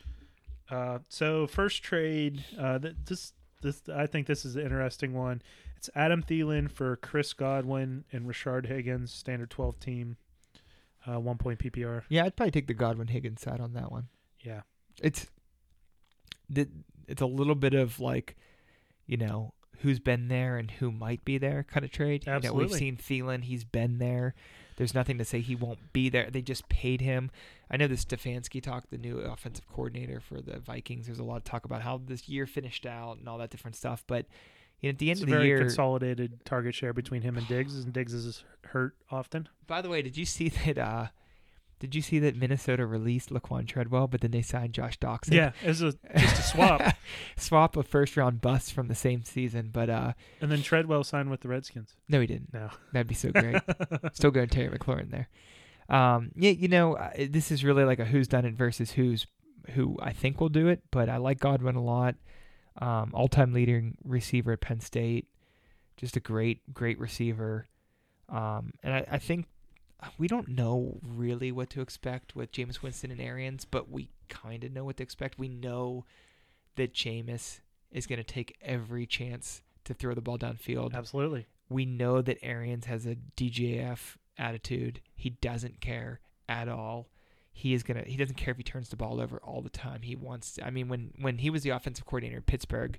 S1: Uh, so first trade. Uh, th- this this I think this is an interesting one. It's Adam Thielen for Chris Godwin and Rashard Higgins, standard twelve team, uh, one point PPR.
S2: Yeah, I'd probably take the Godwin Higgins side on that one.
S1: Yeah,
S2: it's it's a little bit of like, you know, who's been there and who might be there kind of trade. You know,
S1: Absolutely.
S2: we've seen Thielen; he's been there. There's nothing to say he won't be there. They just paid him. I know the Stefanski talk, the new offensive coordinator for the Vikings. There's a lot of talk about how this year finished out and all that different stuff. But you know, at the end
S1: it's
S2: of the
S1: very
S2: year,
S1: consolidated target share between him and Diggs, and Diggs is hurt often.
S2: by the way, did you see that uh, Did you see that Minnesota released Laquon Treadwell, but then they signed Josh Doctson?
S1: Yeah, as a just a swap,
S2: swap a first round bust from the same season, but uh,
S1: and then Treadwell signed with the Redskins.
S2: no, he didn't.
S1: No,
S2: That'd be so great. Still going Terry McLaurin there. Um, yeah, you know, uh, this is really like a who's done it versus who's who I think will do it, but I like Godwin a lot. Um, all-time leading receiver at Penn State, just a great, great receiver. Um, and I, I think we don't know really what to expect with Jameis Winston and Arians, but we kind of know what to expect. We know that Jameis is going to take every chance to throw the ball downfield
S1: absolutely.
S2: we know that Arians has a DJF attitude. He doesn't care at all. He is gonna. He doesn't care if he turns the ball over all the time. He wants. To, I mean, when when he was the offensive coordinator in Pittsburgh,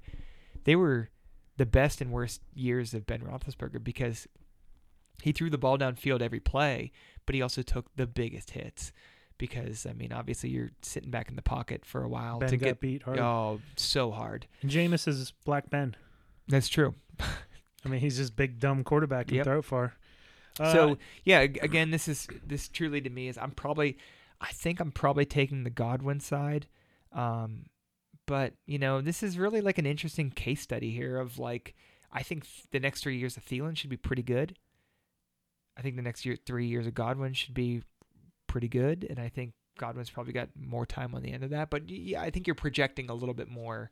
S2: they were the best and worst years of Ben Roethlisberger because he threw the ball downfield every play, but he also took the biggest hits. Because I mean, obviously, you're sitting back in the pocket for a while
S1: Ben
S2: to
S1: got
S2: get
S1: beat hard.
S2: oh so hard.
S1: And Jameis is Black Ben.
S2: That's true.
S1: I mean, he's just big dumb quarterback can
S2: Yep.
S1: throw it far. Uh,
S2: so yeah, again, this is this truly to me is I'm probably, I think I'm probably taking the Godwin side, um, but you know this is really like an interesting case study here of like I think th- the next three years of Thielen should be pretty good. I think the next year three years of Godwin should be pretty good, and I think Godwin's probably got more time on the end of that. But yeah, I think you're projecting a little bit more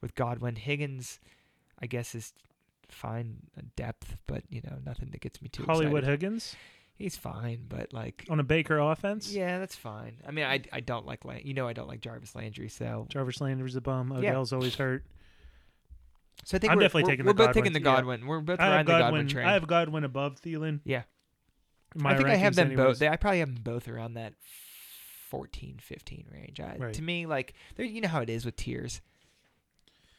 S2: with Godwin. Higgins, I guess is fine uh, depth, but you know nothing that gets me too
S1: Hollywood
S2: excited.
S1: Higgins
S2: He's fine, but like,
S1: on a Baker offense.
S2: yeah, that's fine. I mean, I, I don't like Lan- you know I don't like Jarvis Landry, so
S1: Jarvis Landry's a bum.
S2: Yeah.
S1: Odell's always hurt.
S2: so I think
S1: I'm
S2: we're,
S1: definitely
S2: we're,
S1: taking
S2: we're
S1: the
S2: both
S1: Godwin,
S2: taking the
S1: yeah.
S2: Godwin. We're both
S1: I
S2: riding the Godwin
S1: Godwin.
S2: train.
S1: I have Godwin above Thielen.
S2: Yeah.
S1: In my
S2: I think I have them
S1: anyways.
S2: both. They, I probably have them both around that 14, 15 range. I,
S1: Right.
S2: To me, like, you know how it is with tiers.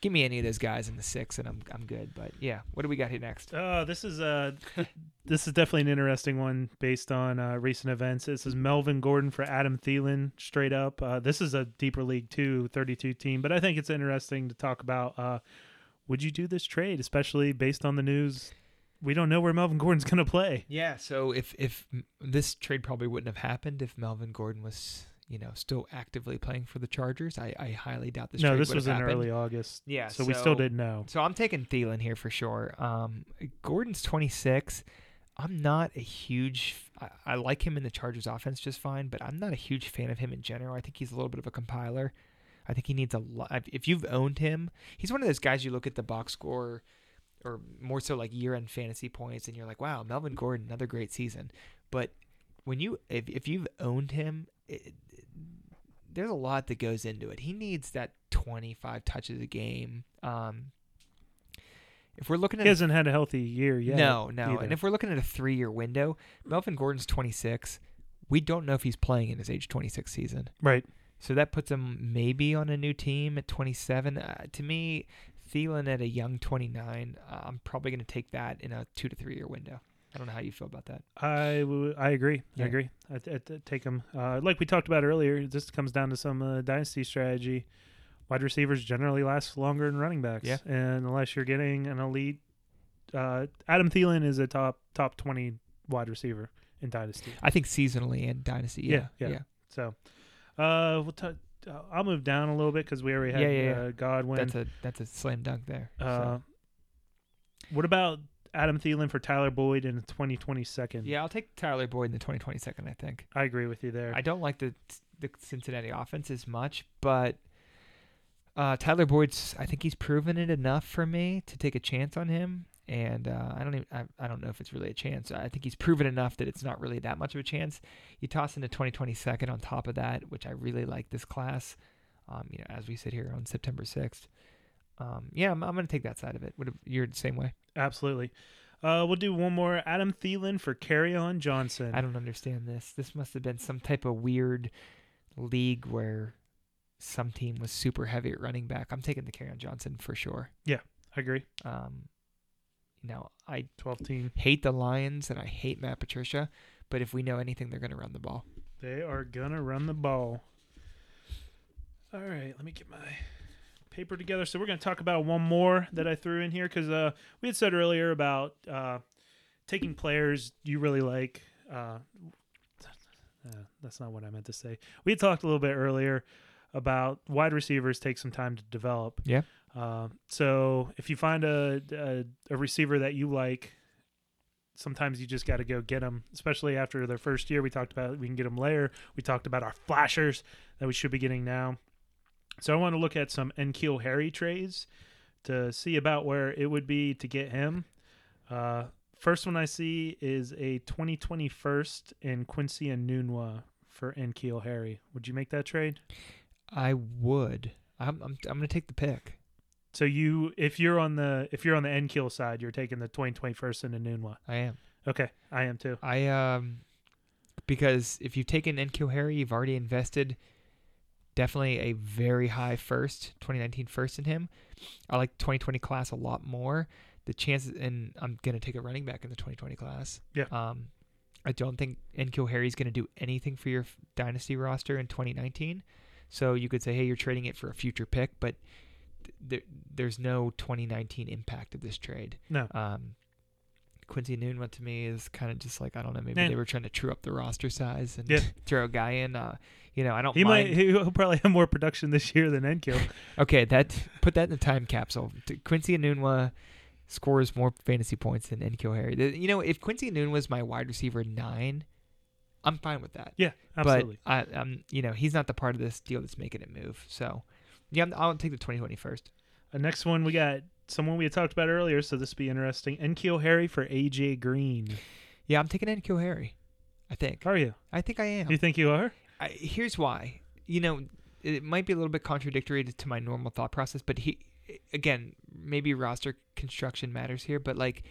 S2: Give me any of those guys in the six, and I'm I'm good. But yeah, what do we got here next?
S1: Uh, this is uh, this is definitely an interesting one based on uh, recent events. This is Melvin Gordon for Adam Thielen, straight up. Uh, this is a deeper league two, 32 team, but I think it's interesting to talk about. Uh, would you do this trade, especially based on the news? We don't know where Melvin Gordon's going to play.
S2: Yeah. So if if this trade probably wouldn't have happened if Melvin Gordon was you know still actively playing for the Chargers, I, I highly doubt this.
S1: no, this was in
S2: happened.
S1: early August.
S2: Yeah.
S1: so, we still didn't know.
S2: So I'm taking Thielen here for sure. Um, Gordon's 26. I'm not a huge. I, I like him in the Chargers offense just fine, but I'm not a huge fan of him in general. I think he's a little bit of a compiler. I think he needs a lot. If you've owned him, he's one of those guys you look at the box score, or more so like year-end fantasy points, and you're like, wow, Melvin Gordon, another great season. But when you if if you've owned him, it, there's a lot that goes into it. He needs that 25 touches a game. Um, if we're looking at
S1: He hasn't had a healthy year yet.
S2: no, no.
S1: either.
S2: And if we're looking at a three year window, Melvin Gordon's 26. We don't know if he's playing in his age 26 season.
S1: right,
S2: So that puts him maybe on a new team at 27. Uh, to me, Thielen at a young 29, uh, I'm probably going to take that in a two to three year window. I don't know how you feel about that.
S1: I, w- I agree.
S2: Yeah.
S1: I agree. I, I, I take him. Uh, like we talked about earlier, this comes down to some uh, dynasty strategy. Wide receivers generally last longer than running backs.
S2: Yeah.
S1: And unless you're getting an elite, uh, Adam Thielen is a top top twenty wide receiver in dynasty.
S2: I think seasonally and dynasty. Yeah,
S1: Yeah, yeah. So, uh, we'll t- uh, I'll move down a little bit because we already had
S2: Yeah, yeah,
S1: uh, Godwin.
S2: That's a that's a slam dunk there. so.
S1: uh, what about Adam Thielen for Tyler Boyd in the 2020 second?
S2: yeah, I'll take Tyler Boyd in the 2022nd. I think.
S1: I agree with you there.
S2: I don't like the the Cincinnati offense as much, but uh, Tyler Boyd's. I think he's proven it enough for me to take a chance on him. And uh, I don't even. I, I don't know if it's really a chance. I think he's proven enough that it's not really that much of a chance. You toss in the 2020 second on top of that, which I really like this class. Um, you know, as we sit here on September 6th. Um, yeah, I'm, I'm going to take that side of it. Would you're the same way?
S1: Absolutely. Uh, we'll do one more. Adam Thielen for Kerryon Johnson.
S2: I don't understand this. This must have been some type of weird league where some team was super heavy at running back. I'm taking the Kerryon Johnson for sure.
S1: Yeah, I agree.
S2: Um, know, I
S1: 12 team.
S2: hate the Lions and I hate Matt Patricia, but if we know anything, they're going to run the ball.
S1: They are gonna run the ball. All right, let me get my paper together. So we're gonna talk about one more that I threw in here because uh, we had said earlier about uh, taking players you really like. Uh, Uh, that's not what I meant to say. We had talked a little bit earlier about wide receivers take some time to develop.
S2: Yeah.
S1: Uh, so if you find a, a a receiver that you like, sometimes you just got to go get them. Especially after their first year, we talked about we can get them later. We talked about our flashers that we should be getting now. So I want to look at some N'Keal Harry trades to see about where it would be to get him. Uh, first one I see is a 2020 first in Quincy Enunwa for N'Keal Harry. Would you make that trade?
S2: I would. I'm I'm I'm gonna take the pick.
S1: So you, if you're on the if you're on the N'Keal side, you're taking the 2020 first in a Nunwa.
S2: I am.
S1: Okay, I am too.
S2: I um because if you've taken N'Keal Harry, you've already invested definitely a very high first 2019 first in him. I like 2020 class a lot more. The chances, and I'm gonna take a running back in the 2020 class.
S1: Yeah.
S2: Um, I don't think N'Keal Harry's gonna do anything for your dynasty roster in 2019. So you could say, hey, you're trading it for a future pick, but there, there's no 2019 impact of this trade.
S1: No,
S2: Um, Quincy Noon to me is kind of just like I don't know maybe
S1: Yeah.
S2: they were trying to true up the roster size and
S1: Yeah.
S2: throw a guy in. Uh, you know I don't
S1: he
S2: mind.
S1: might he'll probably have more production this year than N'Keal.
S2: Okay, that put that in the time capsule. Quincy Enunwa scores more fantasy points than N'Keal Harry. You know, if Quincy Enunwa was my wide receiver nine, I'm fine with that.
S1: yeah, absolutely.
S2: But I, I'm, you know, he's not the part of this deal that's making it move. So, yeah, I'm, I'll take the 2020 first.
S1: Uh, next one we got someone we had talked about earlier, so this will be interesting. N'Keal Harry for AJ Green.
S2: Yeah, I'm taking N'Keal Harry. I think.
S1: Are you?
S2: I think I am.
S1: You think you are?
S2: I, here's why. You know, it might be a little bit contradictory to, to my normal thought process, but he, again, maybe roster construction matters here, but like,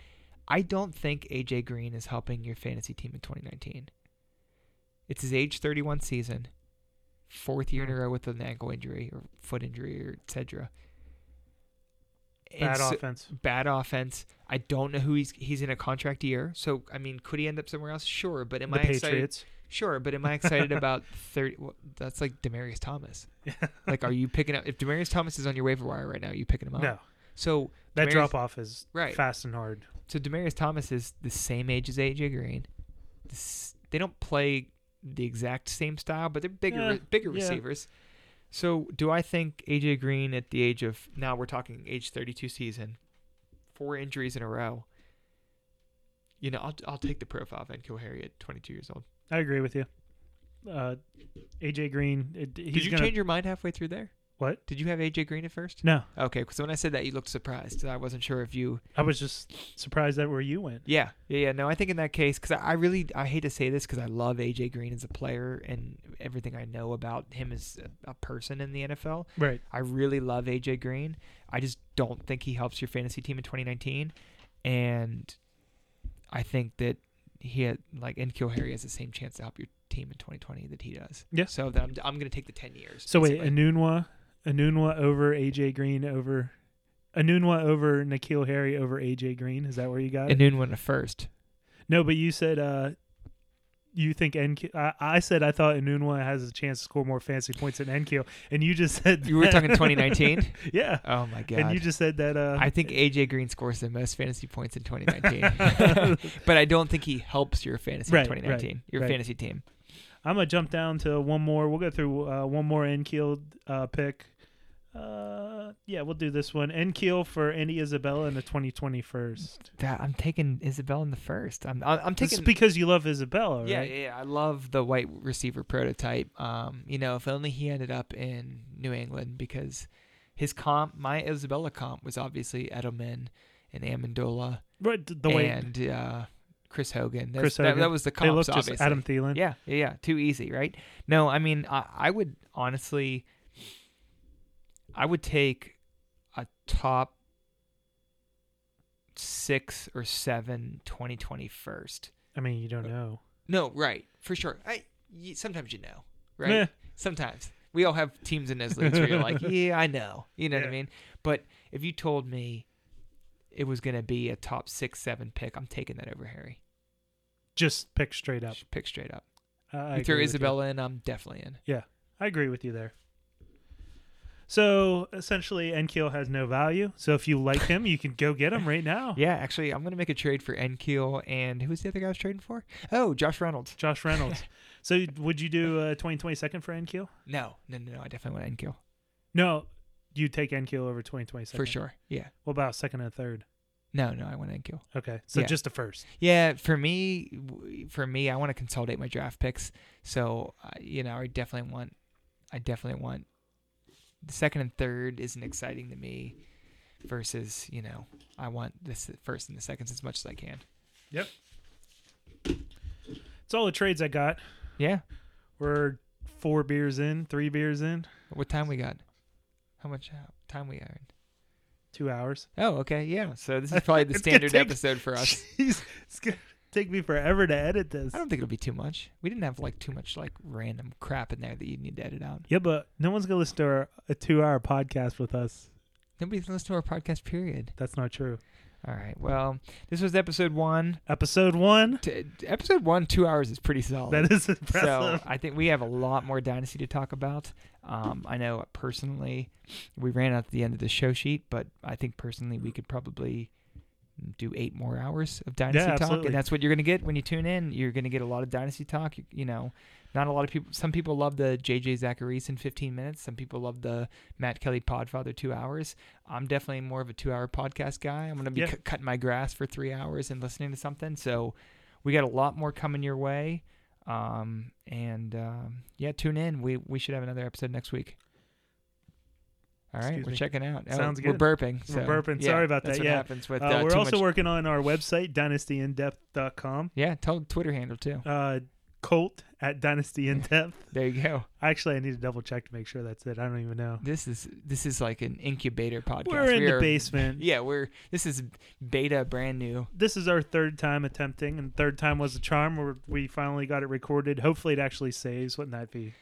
S2: I don't think AJ Green is helping your fantasy team in 2019. It's his age 31 season, fourth year in a row with an ankle injury or foot injury or etc.
S1: Bad
S2: so-
S1: offense.
S2: bad offense. I don't know who he's he's in a contract year. So I mean, could he end up somewhere else? Sure, but am
S1: The
S2: I excited?
S1: Patriots.
S2: Sure, but am I excited about thirty? Well, that's like Demaryius Thomas. Yeah. Like, are you picking up if Demaryius Thomas is on your waiver wire right now? Are you picking him up?
S1: No,
S2: So
S1: that
S2: Demarius-
S1: drop off is
S2: Right.
S1: fast and hard.
S2: So Demaryius Thomas is the same age as AJ Green. This, they don't play the exact same style, but they're bigger
S1: Yeah,
S2: bigger
S1: yeah.
S2: receivers. So do I think AJ Green at the age of now we're talking age 32 season, four injuries in a row. You know, I'll I'll take the profile of N'Keal Harry at 22 years old.
S1: I agree with you. Uh, AJ Green. It, he's
S2: Did you
S1: gonna,
S2: change your mind halfway through there?
S1: What?
S2: Did you have AJ Green at first?
S1: No,
S2: Okay, because when I said that, you looked surprised. I wasn't sure if you.
S1: I was just surprised at where you went.
S2: Yeah, yeah, yeah. No, I think in that case, because I, I really, I hate to say this, because I love AJ Green as a player and everything I know about him as a, a person in the NFL.
S1: Right.
S2: I really love AJ Green. I just don't think he helps your fantasy team in 2019, and I think that he had like N'Keal Harry has the same chance to help your team in 2020 that he does.
S1: Yeah.
S2: So that I'm, I'm going to take the 10 years.
S1: So wait,
S2: basically.
S1: Enunwa, Enunwa over AJ Green over Enunwa over N'Keal Harry over AJ Green. Is that where you got it?
S2: Noon went first.
S1: No, but you said uh, you think N'Keal. I, I said I thought Enunwa has a chance to score more fancy points than N'Keal, and you just said
S2: You were talking 2019.
S1: yeah,
S2: Oh my god!
S1: and you just said that. Uh,
S2: I think AJ Green scores the most fantasy points in 2019, but I don't think he helps your fantasy
S1: Right,
S2: in 2019,
S1: right,
S2: your
S1: right.
S2: fantasy team.
S1: I'm gonna jump down to one more. We'll go through uh, one more N'Keal uh, pick. Uh, yeah, we'll do this one. N'Keal for Andy Isabella in the 2020 first.
S2: That I'm taking Isabella in the first. I'm I'm, I'm
S1: It's
S2: taking.
S1: because you love Isabella,
S2: yeah,
S1: right?
S2: yeah, yeah, I love the white receiver prototype. Um, you know, if only he ended up in New England because his comp, my Isabella comp, was obviously Edelman and Amendola
S1: Right. The way
S2: and uh, Chris Hogan.
S1: Chris
S2: that,
S1: Hogan.
S2: that was the
S1: they
S2: comps,
S1: look just
S2: obviously.
S1: Adam Thielen.
S2: Yeah, yeah, yeah. Too easy, right? No, I mean, I, I would honestly, I would take a top six or seven 2020 first.
S1: I mean, you don't uh, know.
S2: No, right, for sure. I y- sometimes you know, right?
S1: Meh.
S2: Sometimes we all have teams in those leagues where you're like, yeah, I know, you know what I mean. But if you told me it was gonna be a top six, seven pick, I'm taking that over Harry.
S1: Just pick straight up.
S2: Just pick straight up.
S1: I, I
S2: you throw
S1: you.
S2: Isabella in, I'm definitely in.
S1: Yeah, I agree with you there. So essentially, N'Keal has no value. So if you like him, you can go get him right now.
S2: Yeah, actually, I'm going to make a trade for N'Keal and who was the other guy I was trading for? Oh, Josh Reynolds.
S1: Josh Reynolds. So would you do uh, 2022nd for N'Keal?
S2: No, no, no, no. I definitely want N'Keal
S1: No, you take N'Keal over 2022nd
S2: for sure. Yeah.
S1: What about second and third?
S2: No, no, I want N'Keal.
S1: Okay, so
S2: Yeah.
S1: just a first.
S2: Yeah, for me, w- for me, I want to consolidate my draft picks. So, uh, you know, I definitely want, I definitely want second and third isn't exciting to me. Versus, you know, I want this first and the seconds as much as I can. Yep.
S1: It's all the trades I got.
S2: Yeah.
S1: We're four beers in, three beers in,
S2: What time we got? How much time we are?
S1: two hours.
S2: Oh, okay, yeah. So this is probably the standard
S1: take-
S2: episode for us.
S1: Jeez, it's gonna take me forever to edit this.
S2: I don't think it'll be too much. We didn't have like too much like random crap in there that you need to edit out.
S1: Yeah, but no one's gonna listen to our, a two-hour podcast with us.
S2: Nobody's gonna our podcast. Period.
S1: That's not true.
S2: All right. Well, this was episode one.
S1: Episode one.
S2: T- episode one, two hours is pretty solid.
S1: That is impressive. so.
S2: I think we have a lot more dynasty to talk about. Um, I know personally, we ran out at the end of the show sheet, but I think personally we could probably do eight more hours of dynasty talk,
S1: absolutely.
S2: and that's what you're going to get when you tune in. You're going to get a lot of dynasty talk. You, you know, not a lot of people. Some people love the JJ Zachariason in 15 minutes. Some people love the Matt Kelley Podfather two hours. I'm definitely more of a two hour podcast guy. I'm going to be
S1: Yeah.
S2: cu- cutting my grass for three hours and listening to something. So we got a lot more coming your way. Um, and um, yeah, tune in. We we should have another episode next week. All right,
S1: Excuse
S2: we're
S1: me.
S2: checking out. Oh,
S1: Sounds
S2: We're
S1: good.
S2: burping.
S1: We're
S2: so,
S1: burping.
S2: yeah,
S1: Sorry about
S2: that's
S1: that.
S2: What
S1: Yeah.
S2: happens with
S1: Uh,
S2: uh,
S1: we're also
S2: much-
S1: working on our website, dynastyindepth.com.
S2: Yeah, tell the Twitter handle too.
S1: Uh, Colt at Dynasty in Depth.
S2: There you go.
S1: Actually, I need to double check to make sure that's it. I don't even know.
S2: This is this is like an incubator podcast.
S1: We're in
S2: We
S1: the
S2: are-
S1: basement.
S2: Yeah, we're this is beta, brand new.
S1: This is our third time attempting, and third time was a charm. Where we finally got it recorded. Hopefully, it actually saves. Wouldn't that be?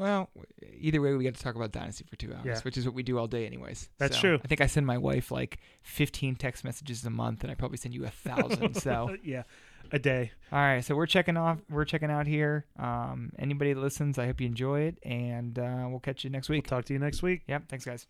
S2: Well, either way, we got to talk about Dynasty for two hours,
S1: Yeah.
S2: which is what we do all day, anyways.
S1: That's
S2: So,
S1: true.
S2: I think I send my wife like 15 text messages a month, and I probably send you a thousand. so,
S1: yeah, a day.
S2: all right, so we're checking off. We're checking out here. Um, anybody that listens, I hope you enjoy it, and uh, we'll catch you next
S1: We'll
S2: week.
S1: talk to you next week.
S2: Yep. Thanks, guys.